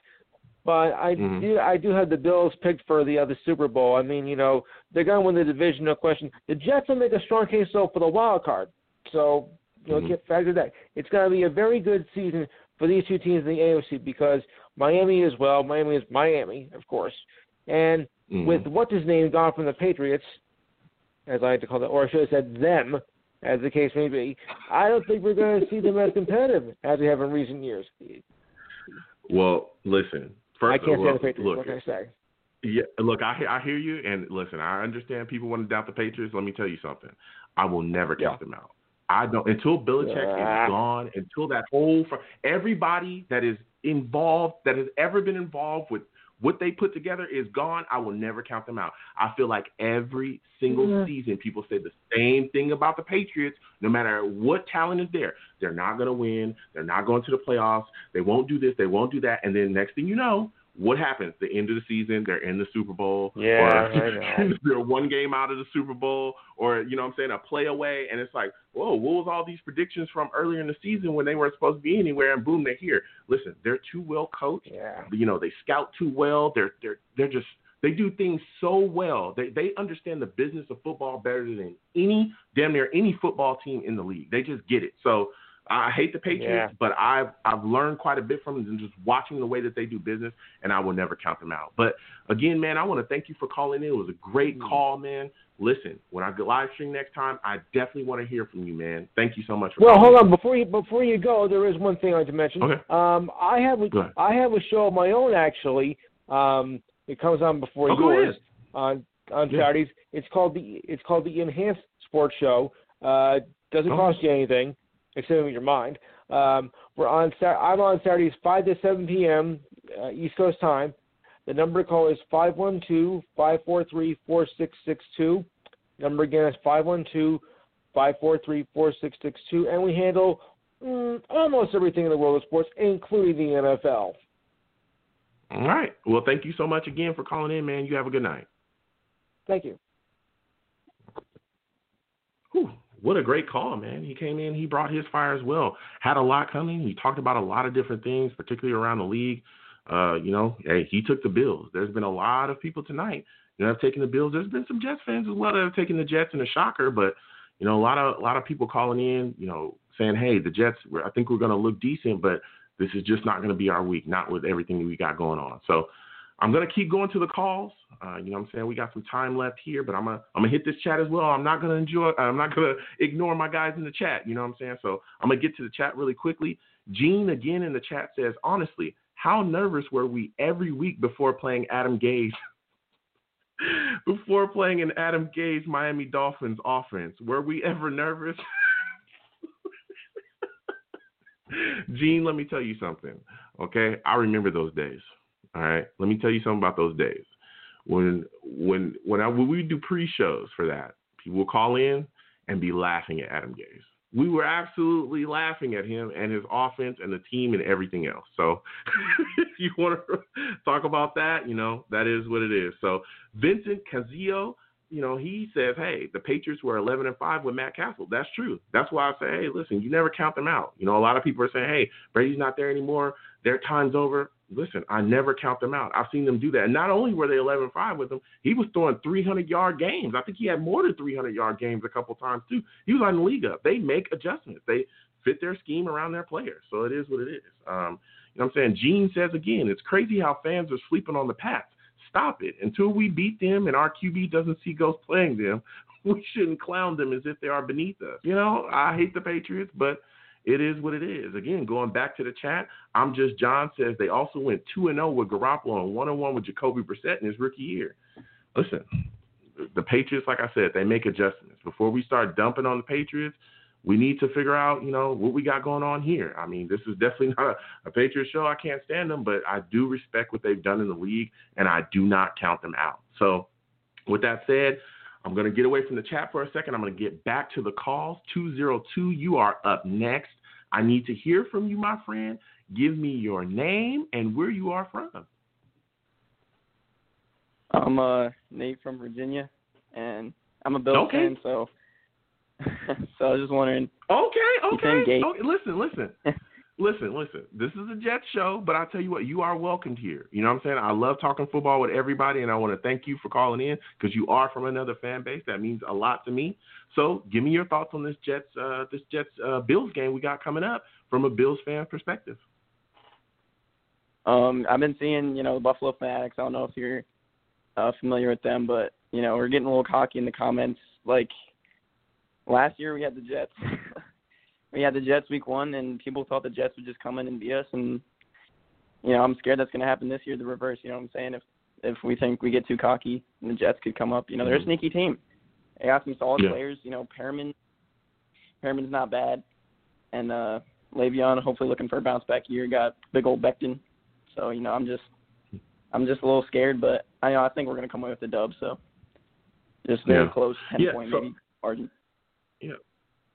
but I Mhm. do I do have the Bills picked for the other Super Bowl. I mean, you know, they're gonna win the division, no question. The Jets will make a strong case though for the wild card, so you know, Mhm. get factor that. It's gonna be a very good season for these two teams in the AFC because Miami as well. Miami is Miami, of course, and Mhm. with what's his name gone from the Patriots, as I like to call it, or I should have said them, as the case may be. I don't think we're going to see them as competitive as we have in recent years. Well, listen. First, I can't well, say the Patriots. Look, what can I say? Yeah, look, I hear, I hear you, and listen, I understand people want to doubt the Patriots. Let me tell you something. I will never count them out. I don't until Belichick Yeah. is gone. Until that whole everybody that is involved that has ever been involved with what they put together is gone. I will never count them out. I feel like every single Yeah. season people say the same thing about the Patriots. No matter what talent is there, they're not going to win. They're not going to the playoffs. They won't do this. They won't do that. And then next thing you know, what happens? The end of the season, they're in the Super Bowl. Yeah, or <laughs> <laughs> they're one game out of the Super Bowl, or you know what I'm saying, a play away, and it's like, whoa, what was all these predictions from earlier in the season when they weren't supposed to be anywhere, and boom, they're here. Listen, they're too well coached. Yeah. You know, they scout too well. They're they're they're just they do things so well. They they understand the business of football better than any damn near any football team in the league. They just get it. So I hate the Patriots, Yeah. but I've I've learned quite a bit from them just watching the way that they do business, and I will never count them out. But again, man, I want to thank you for calling in. It was a great Mm. call, man. Listen, when I go live stream next time, I definitely want to hear from you, man. Thank you so much. For Well, hold in. on before you before you go. There is one thing I want to mention. Okay. Um, I have a, I have a show of my own actually. Um, it comes on before Oh, yours on on Yeah. Saturdays. It's called the it's called the Enhanced Sports Show. Uh, doesn't Oh. cost you anything in your mind. Um, we're on. I'm on Saturdays five to seven p.m. Uh, East Coast time. The number to call is 512-543-4662. Number again is 512-543-4662. And we handle mm, almost everything in the world of sports, including the NFL. All right. Well, thank you so much again for calling in, man. You have a good night. Thank you. Whew, what a great call, man. He came in, he brought his fire as well. Had a lot coming. He talked about a lot of different things, particularly around the league. Uh, you know, hey, he took the Bills. There's been a lot of people tonight that have taken the Bills. There's been some Jets fans as well that have taken the Jets in a shocker, but you know, a lot of a lot of people calling in, you know, saying, hey, the Jets, I think we're going to look decent, but this is just not going to be our week, not with everything we got going on. So I'm gonna keep going to the calls. Uh, you know what I'm saying? We got some time left here, but I'm gonna I'm gonna hit this chat as well. I'm not gonna enjoy I'm not gonna <laughs> ignore my guys in the chat, you know what I'm saying? So I'm gonna get to the chat really quickly. Gene again in the chat says, honestly, how nervous were we every week before playing Adam Gase? <laughs> before playing an Adam Gase Miami Dolphins offense? Were we ever nervous? <laughs> Gene, let me tell you something. Okay, I remember those days. All right, let me tell you something about those days. When when when I when we do pre-shows for that, people will call in and be laughing at Adam Gase. We were absolutely laughing at him and his offense and the team and everything else. So <laughs> if you want to talk about that, you know, that is what it is. So Vincent Cazillo, you know, he says, hey, the Patriots were 11 and 5 with Matt Cassel. That's true. That's why I say, hey, listen, you never count them out. You know, a lot of people are saying, hey, Brady's not there anymore. Their time's over. Listen, I never count them out. I've seen them do that. And not only were they 11 5 with him, he was throwing 300 yard games. I think he had more than 300 yard games a couple times, too. He was on the league up. They make adjustments, they fit their scheme around their players. So it is what it is. Um, you know what I'm saying? Gene says again, it's crazy how fans are sleeping on the Pats. stop it. Until we beat them and our QB doesn't see ghosts playing them, <laughs> we shouldn't clown them as if they are beneath us. You know, I hate the Patriots, but it is what it is. Again, going back to the chat, I'm just John says they also went two and zero oh with Garoppolo and one and one with Jacoby Brissett in his rookie year. Listen, the Patriots, like I said, they make adjustments. Before we start dumping on the Patriots, we need to figure out, you know, what we got going on here. I mean, this is definitely <laughs> not a, a Patriots show. I can't stand them, but I do respect what they've done in the league, and I do not count them out. So, with that said, I'm going to get away from the chat for a second. I'm going to get back to the calls. 202, you are up next. I need to hear from you, my friend. Give me your name and where you are from. I'm uh, Nate from Virginia, and I'm a Bills okay. fan, so <laughs> so I was just wondering. Okay, okay. okay listen, listen. <laughs> listen, listen. This is a Jets show, but I tell you what, you are welcomed here. You know what I'm saying? I love talking football with everybody, and I want to thank you for calling in because you are from another fan base. That means a lot to me. So, give me your thoughts on this Jets, uh, this Jets uh, Bills game we got coming up from a Bills fan perspective. Um, I've been seeing, you know, the Buffalo Fanatics. I don't know if you're uh, familiar with them, but you know, we're getting a little cocky in the comments. Like last year, we had the Jets. <laughs> we had the Jets week one, and people thought the Jets would just come in and beat us. And you know, I'm scared that's going to happen this year. The reverse. You know what I'm saying? If if we think we get too cocky, and the Jets could come up. You know, they're a mm-hmm. sneaky team. They got some solid yeah. players. You know, Perriman. Perriman's not bad, and uh Le'Veon hopefully looking for a bounce back year. Got big old Becton. So you know, I'm just I'm just a little scared, but I know I think we're going to come away with the dub. So just very yeah. close, ten yeah, point so, maybe margin. Yeah.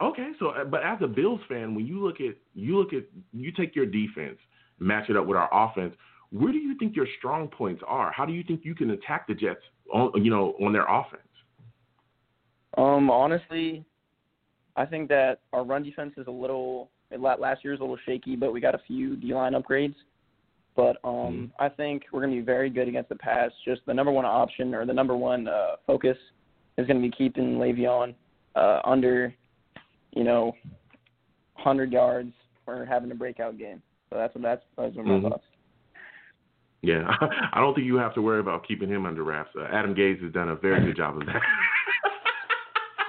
Okay, so uh, but as a Bills fan, when you look at you look at you take your defense, match it up with our offense. Where do you think your strong points are? How do you think you can attack the Jets on you know on their offense? Um, honestly, I think that our run defense is a little last year was a little shaky, but we got a few D line upgrades. But um, mm-hmm. I think we're going to be very good against the pass. Just the number one option or the number one uh, focus is going to be keeping Le'Veon uh, under, you know, 100 yards or having a breakout game. So that's what that's my mm-hmm. thoughts. Yeah, <laughs> I don't think you have to worry about keeping him under wraps. Uh, Adam Gase has done a very good job of that.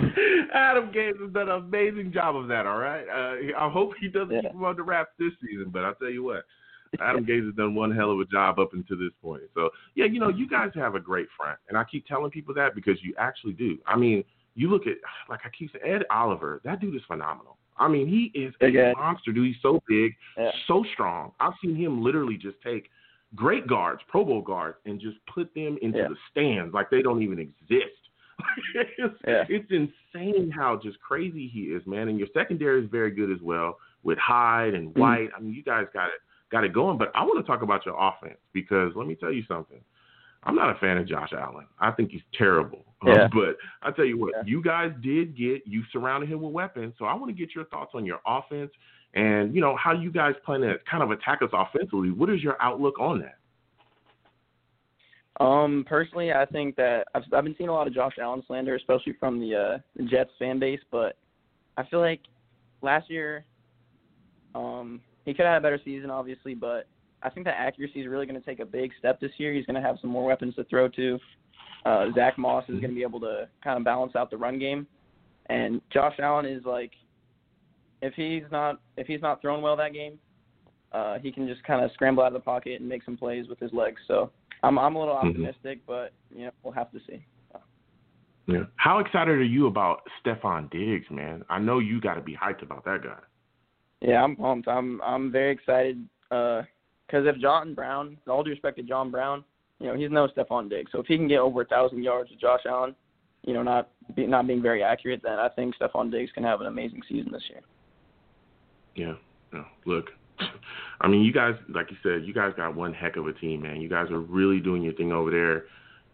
<laughs> Adam Gase has done an amazing job of that. All right, uh, I hope he doesn't yeah. keep him under wraps this season, but I'll tell you what, <laughs> Adam Gase has done one hell of a job up until this point. So yeah, you know, you guys have a great front, and I keep telling people that because you actually do. I mean, you look at like I keep saying, Ed Oliver. That dude is phenomenal. I mean, he is a monster, dude. He's so big, yeah. so strong. I've seen him literally just take great guards, Pro Bowl guards, and just put them into yeah. the stands like they don't even exist. <laughs> it's, yeah. it's insane how just crazy he is, man. And your secondary is very good as well with Hyde and mm-hmm. White. Mm-hmm. I mean, you guys got it got it going. But I want to talk about your offense because let me tell you something. I'm not a fan of Josh Allen. I think he's terrible. Yeah. Um, but I tell you what, yeah. you guys did get you surrounded him with weapons. So I want to get your thoughts on your offense and you know how you guys plan to kind of attack us offensively. What is your outlook on that? Um, personally, I think that I've I've been seeing a lot of Josh Allen slander, especially from the uh, the Jets fan base. But I feel like last year, um, he could have had a better season, obviously, but I think that accuracy is really going to take a big step this year. He's going to have some more weapons to throw to. Uh, Zack Moss is going to be able to kind of balance out the run game, and Josh Allen is like, if he's not if he's not throwing well that game, uh, he can just kind of scramble out of the pocket and make some plays with his legs. So I'm I'm a little mm-hmm. optimistic, mm-hmm. but you know we'll have to see. Yeah. How excited are you about Stefon Diggs, man? I know you got to be hyped about that guy. Yeah, I'm pumped. I'm I'm very excited because uh, if John Brown, all due respect to John Brown, you know he's no Stefon Diggs. So if he can get over a thousand yards with Josh Allen, you know not be, not being very accurate, then I think Stefon Diggs can have an amazing season this year. Yeah. No, look, <laughs> I mean, you guys, like you said, you guys got one heck of a team, man. You guys are really doing your thing over there.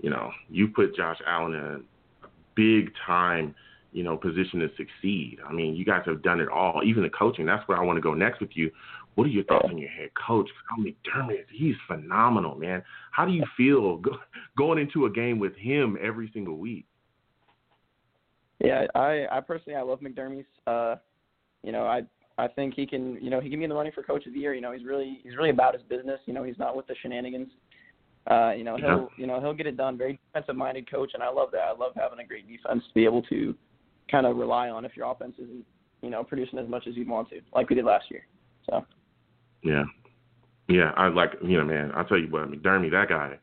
You know, you put Josh Allen in a big time you know, position to succeed. I mean, you guys have done it all, even the coaching. That's where I want to go next with you. What are your thoughts on your head coach? How McDermott, he's phenomenal, man. How do you feel <laughs> go, going into a game with him every single week? Yeah, I, I personally I love McDermott. Uh, you know, I I think he can, you know, he can be in the running for coach of the year. You know, he's really he's really about his business. You know, he's not with the shenanigans. Uh, you know, he'll you know he'll get it done. Very defensive minded coach, and I love that. I love having a great defense to be able to kind of rely on if your offense isn't you know producing as much as you'd want to, like we did last year. So. Yeah, yeah. I like you know, man. I'll tell you what, McDermott, that guy.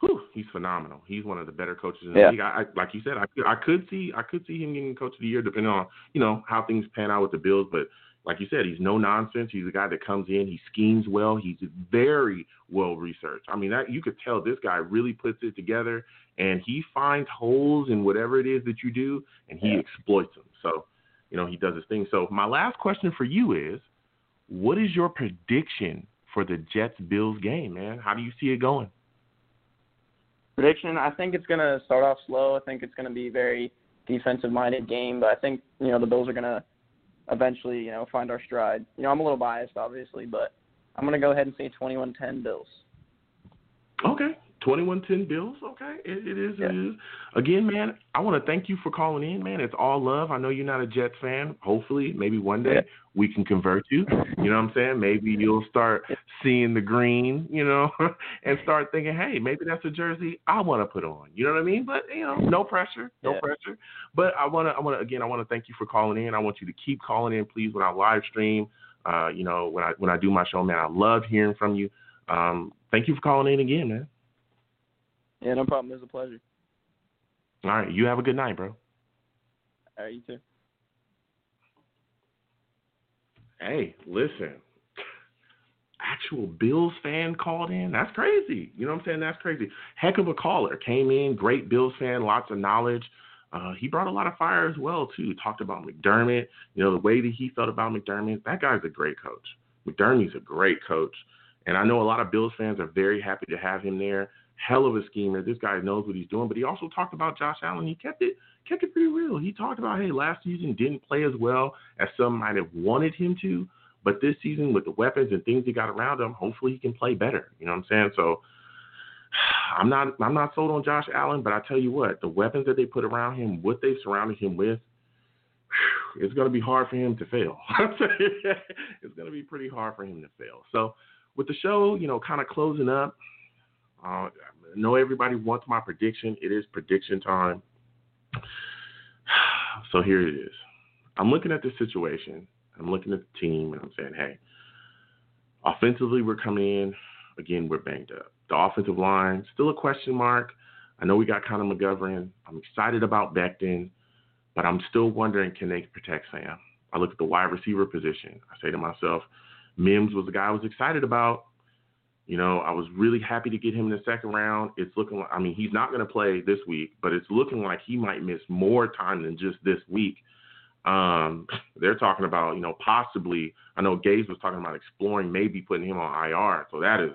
Whew, he's phenomenal. He's one of the better coaches in the yeah. league. I, I, like you said, I, I could see I could see him getting coach of the year depending on you know how things pan out with the Bills. But like you said, he's no nonsense. He's a guy that comes in, he schemes well, he's very well researched. I mean, that you could tell this guy really puts it together, and he finds holes in whatever it is that you do, and he yeah. exploits them. So, you know, he does his thing. So, my last question for you is, what is your prediction for the Jets Bills game, man? How do you see it going? Prediction: I think it's gonna start off slow. I think it's gonna be a very defensive-minded game, but I think you know the Bills are gonna eventually, you know, find our stride. You know, I'm a little biased, obviously, but I'm going to go ahead and say 21-10 Bills. Okay. 21-10 Bills. Okay. It, it is. Yeah. It is. Again, man, I want to thank you for calling in, man. It's all love. I know you're not a Jets fan. Hopefully, maybe one day yeah. we can convert you. You know what I'm saying? Maybe you'll start seeing the green, you know, <laughs> and start thinking, hey, maybe that's a jersey I want to put on. You know what I mean? But, you know, no pressure. No yeah. pressure. But I want to, I want to, again, I want to thank you for calling in. I want you to keep calling in, please, when I live stream. Uh, you know, when I when I do my show, man, I love hearing from you. Um, thank you for calling in again, man. Yeah, no problem. It was a pleasure. All right. You have a good night, bro. All right, you too. Hey, listen. Actual Bills fan called in. That's crazy. You know what I'm saying? That's crazy. Heck of a caller. Came in, great Bills fan, lots of knowledge. Uh, he brought a lot of fire as well too. Talked about McDermott, you know, the way that he felt about McDermott. That guy's a great coach. McDermott's a great coach, and I know a lot of Bills fans are very happy to have him there. Hell of a schemer. This guy knows what he's doing. But he also talked about Josh Allen. He kept it kept it pretty real. He talked about hey, last season didn't play as well as some might have wanted him to, but this season with the weapons and things he got around him, hopefully he can play better. You know what I'm saying? So <sighs> I'm not I'm not sold on Josh Allen, but I tell you what, the weapons that they put around him, what they've surrounded him with, <sighs> it's going to be hard for him to fail. <laughs> it's going to be pretty hard for him to fail. So with the show, you know, kind of closing up, uh, I know everybody wants my prediction. It is prediction time. <sighs> So here it is. I'm looking at the situation. I'm looking at the team, and I'm saying, hey, offensively, we're coming in. Again, we're banged up. The offensive line, still a question mark. I know we got Connor McGovern. I'm excited about Becton, but I'm still wondering can they protect Sam? I look at the wide receiver position. I say to myself, Mims was the guy I was excited about. You know, I was really happy to get him in the second round. It's looking like, I mean, he's not going to play this week, but it's looking like he might miss more time than just this week. Um, <laughs> they're talking about, you know, possibly, I know Gase was talking about exploring maybe putting him on IR. So that is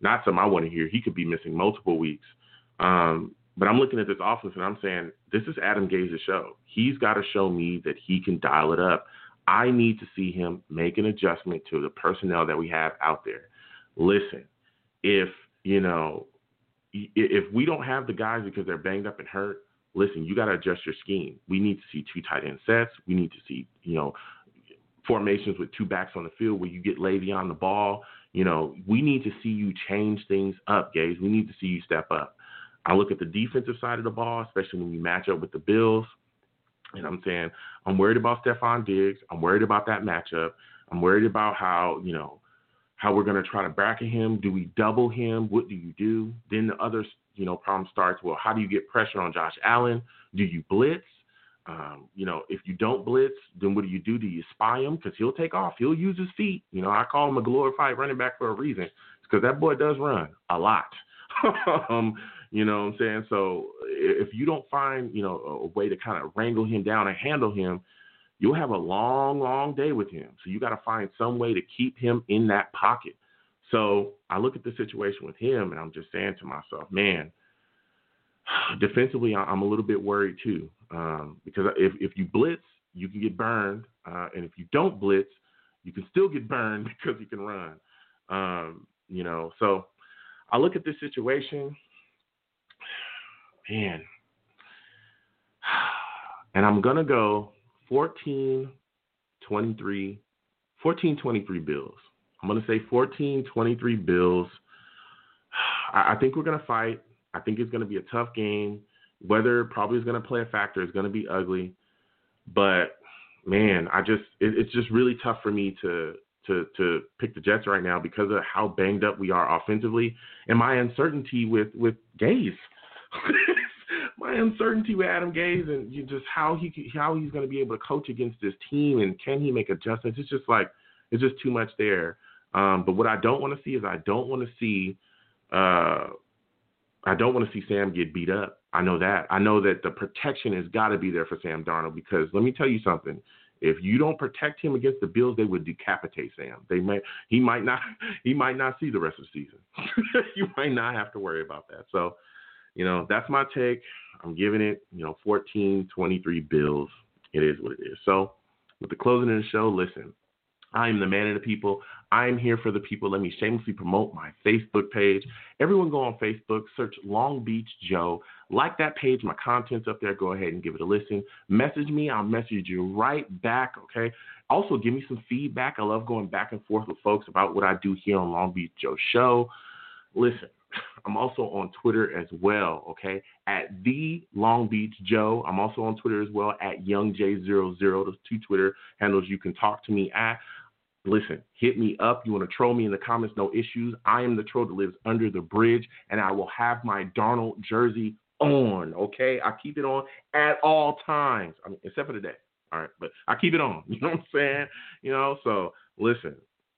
not something I want to hear. He could be missing multiple weeks. Um, but I'm looking at this offense and I'm saying, this is Adam Gase's show. He's got to show me that he can dial it up. I need to see him make an adjustment to the personnel that we have out there. Listen, if, you know, if we don't have the guys because they're banged up and hurt, listen, you got to adjust your scheme. We need to see two tight end sets. We need to see, you know, formations with two backs on the field where you get Le'Veon the ball. You know, we need to see you change things up, Gase. We need to see you step up. I look at the defensive side of the ball, especially when we match up with the Bills. And I'm saying, I'm worried about Stefon Diggs. I'm worried about that matchup. I'm worried about how, you know, how we're going to try to bracket him. Do we double him? What do you do? Then the other, you know, problem starts. Well, how do you get pressure on Josh Allen? Do you blitz? Um, you know, if you don't blitz, then what do you do? Do you spy him? Because he'll take off. He'll use his feet. You know, I call him a glorified running back for a reason. Because that boy does run a lot. <laughs> um, you know what I'm saying? So if you don't find, you know, a way to kind of wrangle him down and handle him, you'll have a long, long day with him. So you got to find some way to keep him in that pocket. So I look at the situation with him and I'm just saying to myself, man, defensively, I'm a little bit worried too. Um, because if, if you blitz, you can get burned. Uh, and if you don't blitz, you can still get burned <laughs> because you can run. Um, you know, so I look at this situation, <sighs> man, <sighs> and I'm going to go 14 23, 14 23 Bills. I'm going to say 14 23 Bills. <sighs> I, I think we're gonna fight. I think it's gonna be a tough game. Weather probably is gonna play a factor. It's gonna be ugly, but man, I just it, it's just really tough for me to to to pick the Jets right now because of how banged up we are offensively and my uncertainty with with <laughs> Gase. my uncertainty with Adam Gase and just how he how he's going to be able to coach against this team and can he make adjustments? It's just like it's just too much there. Um, but what I don't want to see is I don't want to see uh, I don't want to see Sam get beat up. I know that. I know that the protection has got to be there for Sam Darnold because let me tell you something. If you don't protect him against the Bills, they would decapitate Sam. They may he might not <laughs> he might not see the rest of the season. <laughs> you might not have to worry about that. So, you know, that's my take. I'm giving it, you know, 14, 23 Bills. It is what it is. So, with the closing of the show, listen, I am the man of the people. I am here for the people. Let me shamelessly promote my Facebook page. Everyone go on Facebook, search Long Beach Joe. Like that page, my content's up there. Go ahead and give it a listen. Message me, I'll message you right back, okay? Also, give me some feedback. I love going back and forth with folks about what I do here on Long Beach Joe Show. Listen, I'm also on Twitter as well, okay? At the Long Beach Joe. I'm also on Twitter as well at Young YoungJ00. Those two Twitter handles you can talk to me at. Listen, hit me up. You want to troll me in the comments, no issues. I am the troll that lives under the bridge, and I will have my Darnold jersey on, okay? I keep it on at all times, I mean, except for today, all right? But I keep it on, <laughs> you know what I'm saying? You know, so listen,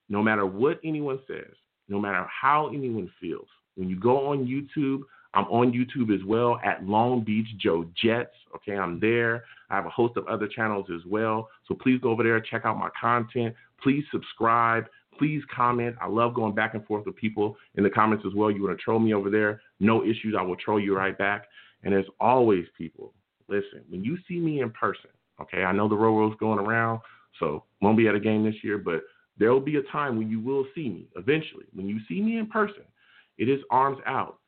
no matter what anyone says, no matter how anyone feels, when you go on YouTube, I'm on YouTube as well at Long Beach Joe Jets. Okay, I'm there. I have a host of other channels as well. So please go over there, check out my content. Please subscribe. Please comment. I love going back and forth with people in the comments as well. You want to troll me over there? No issues. I will troll you right back. And as always, people, listen, when you see me in person, okay, I know the Roros going around, so won't be at a game this year, but there will be a time when you will see me eventually. When you see me in person, it is arms out,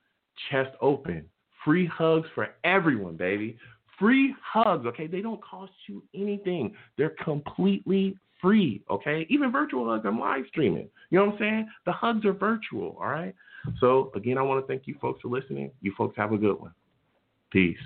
chest open, free hugs for everyone, baby. Free hugs, okay? They don't cost you anything. They're completely free, okay? Even virtual hugs, I'm live streaming. You know what I'm saying? The hugs are virtual, all right? So, again, I want to thank you folks for listening. You folks have a good one. Peace.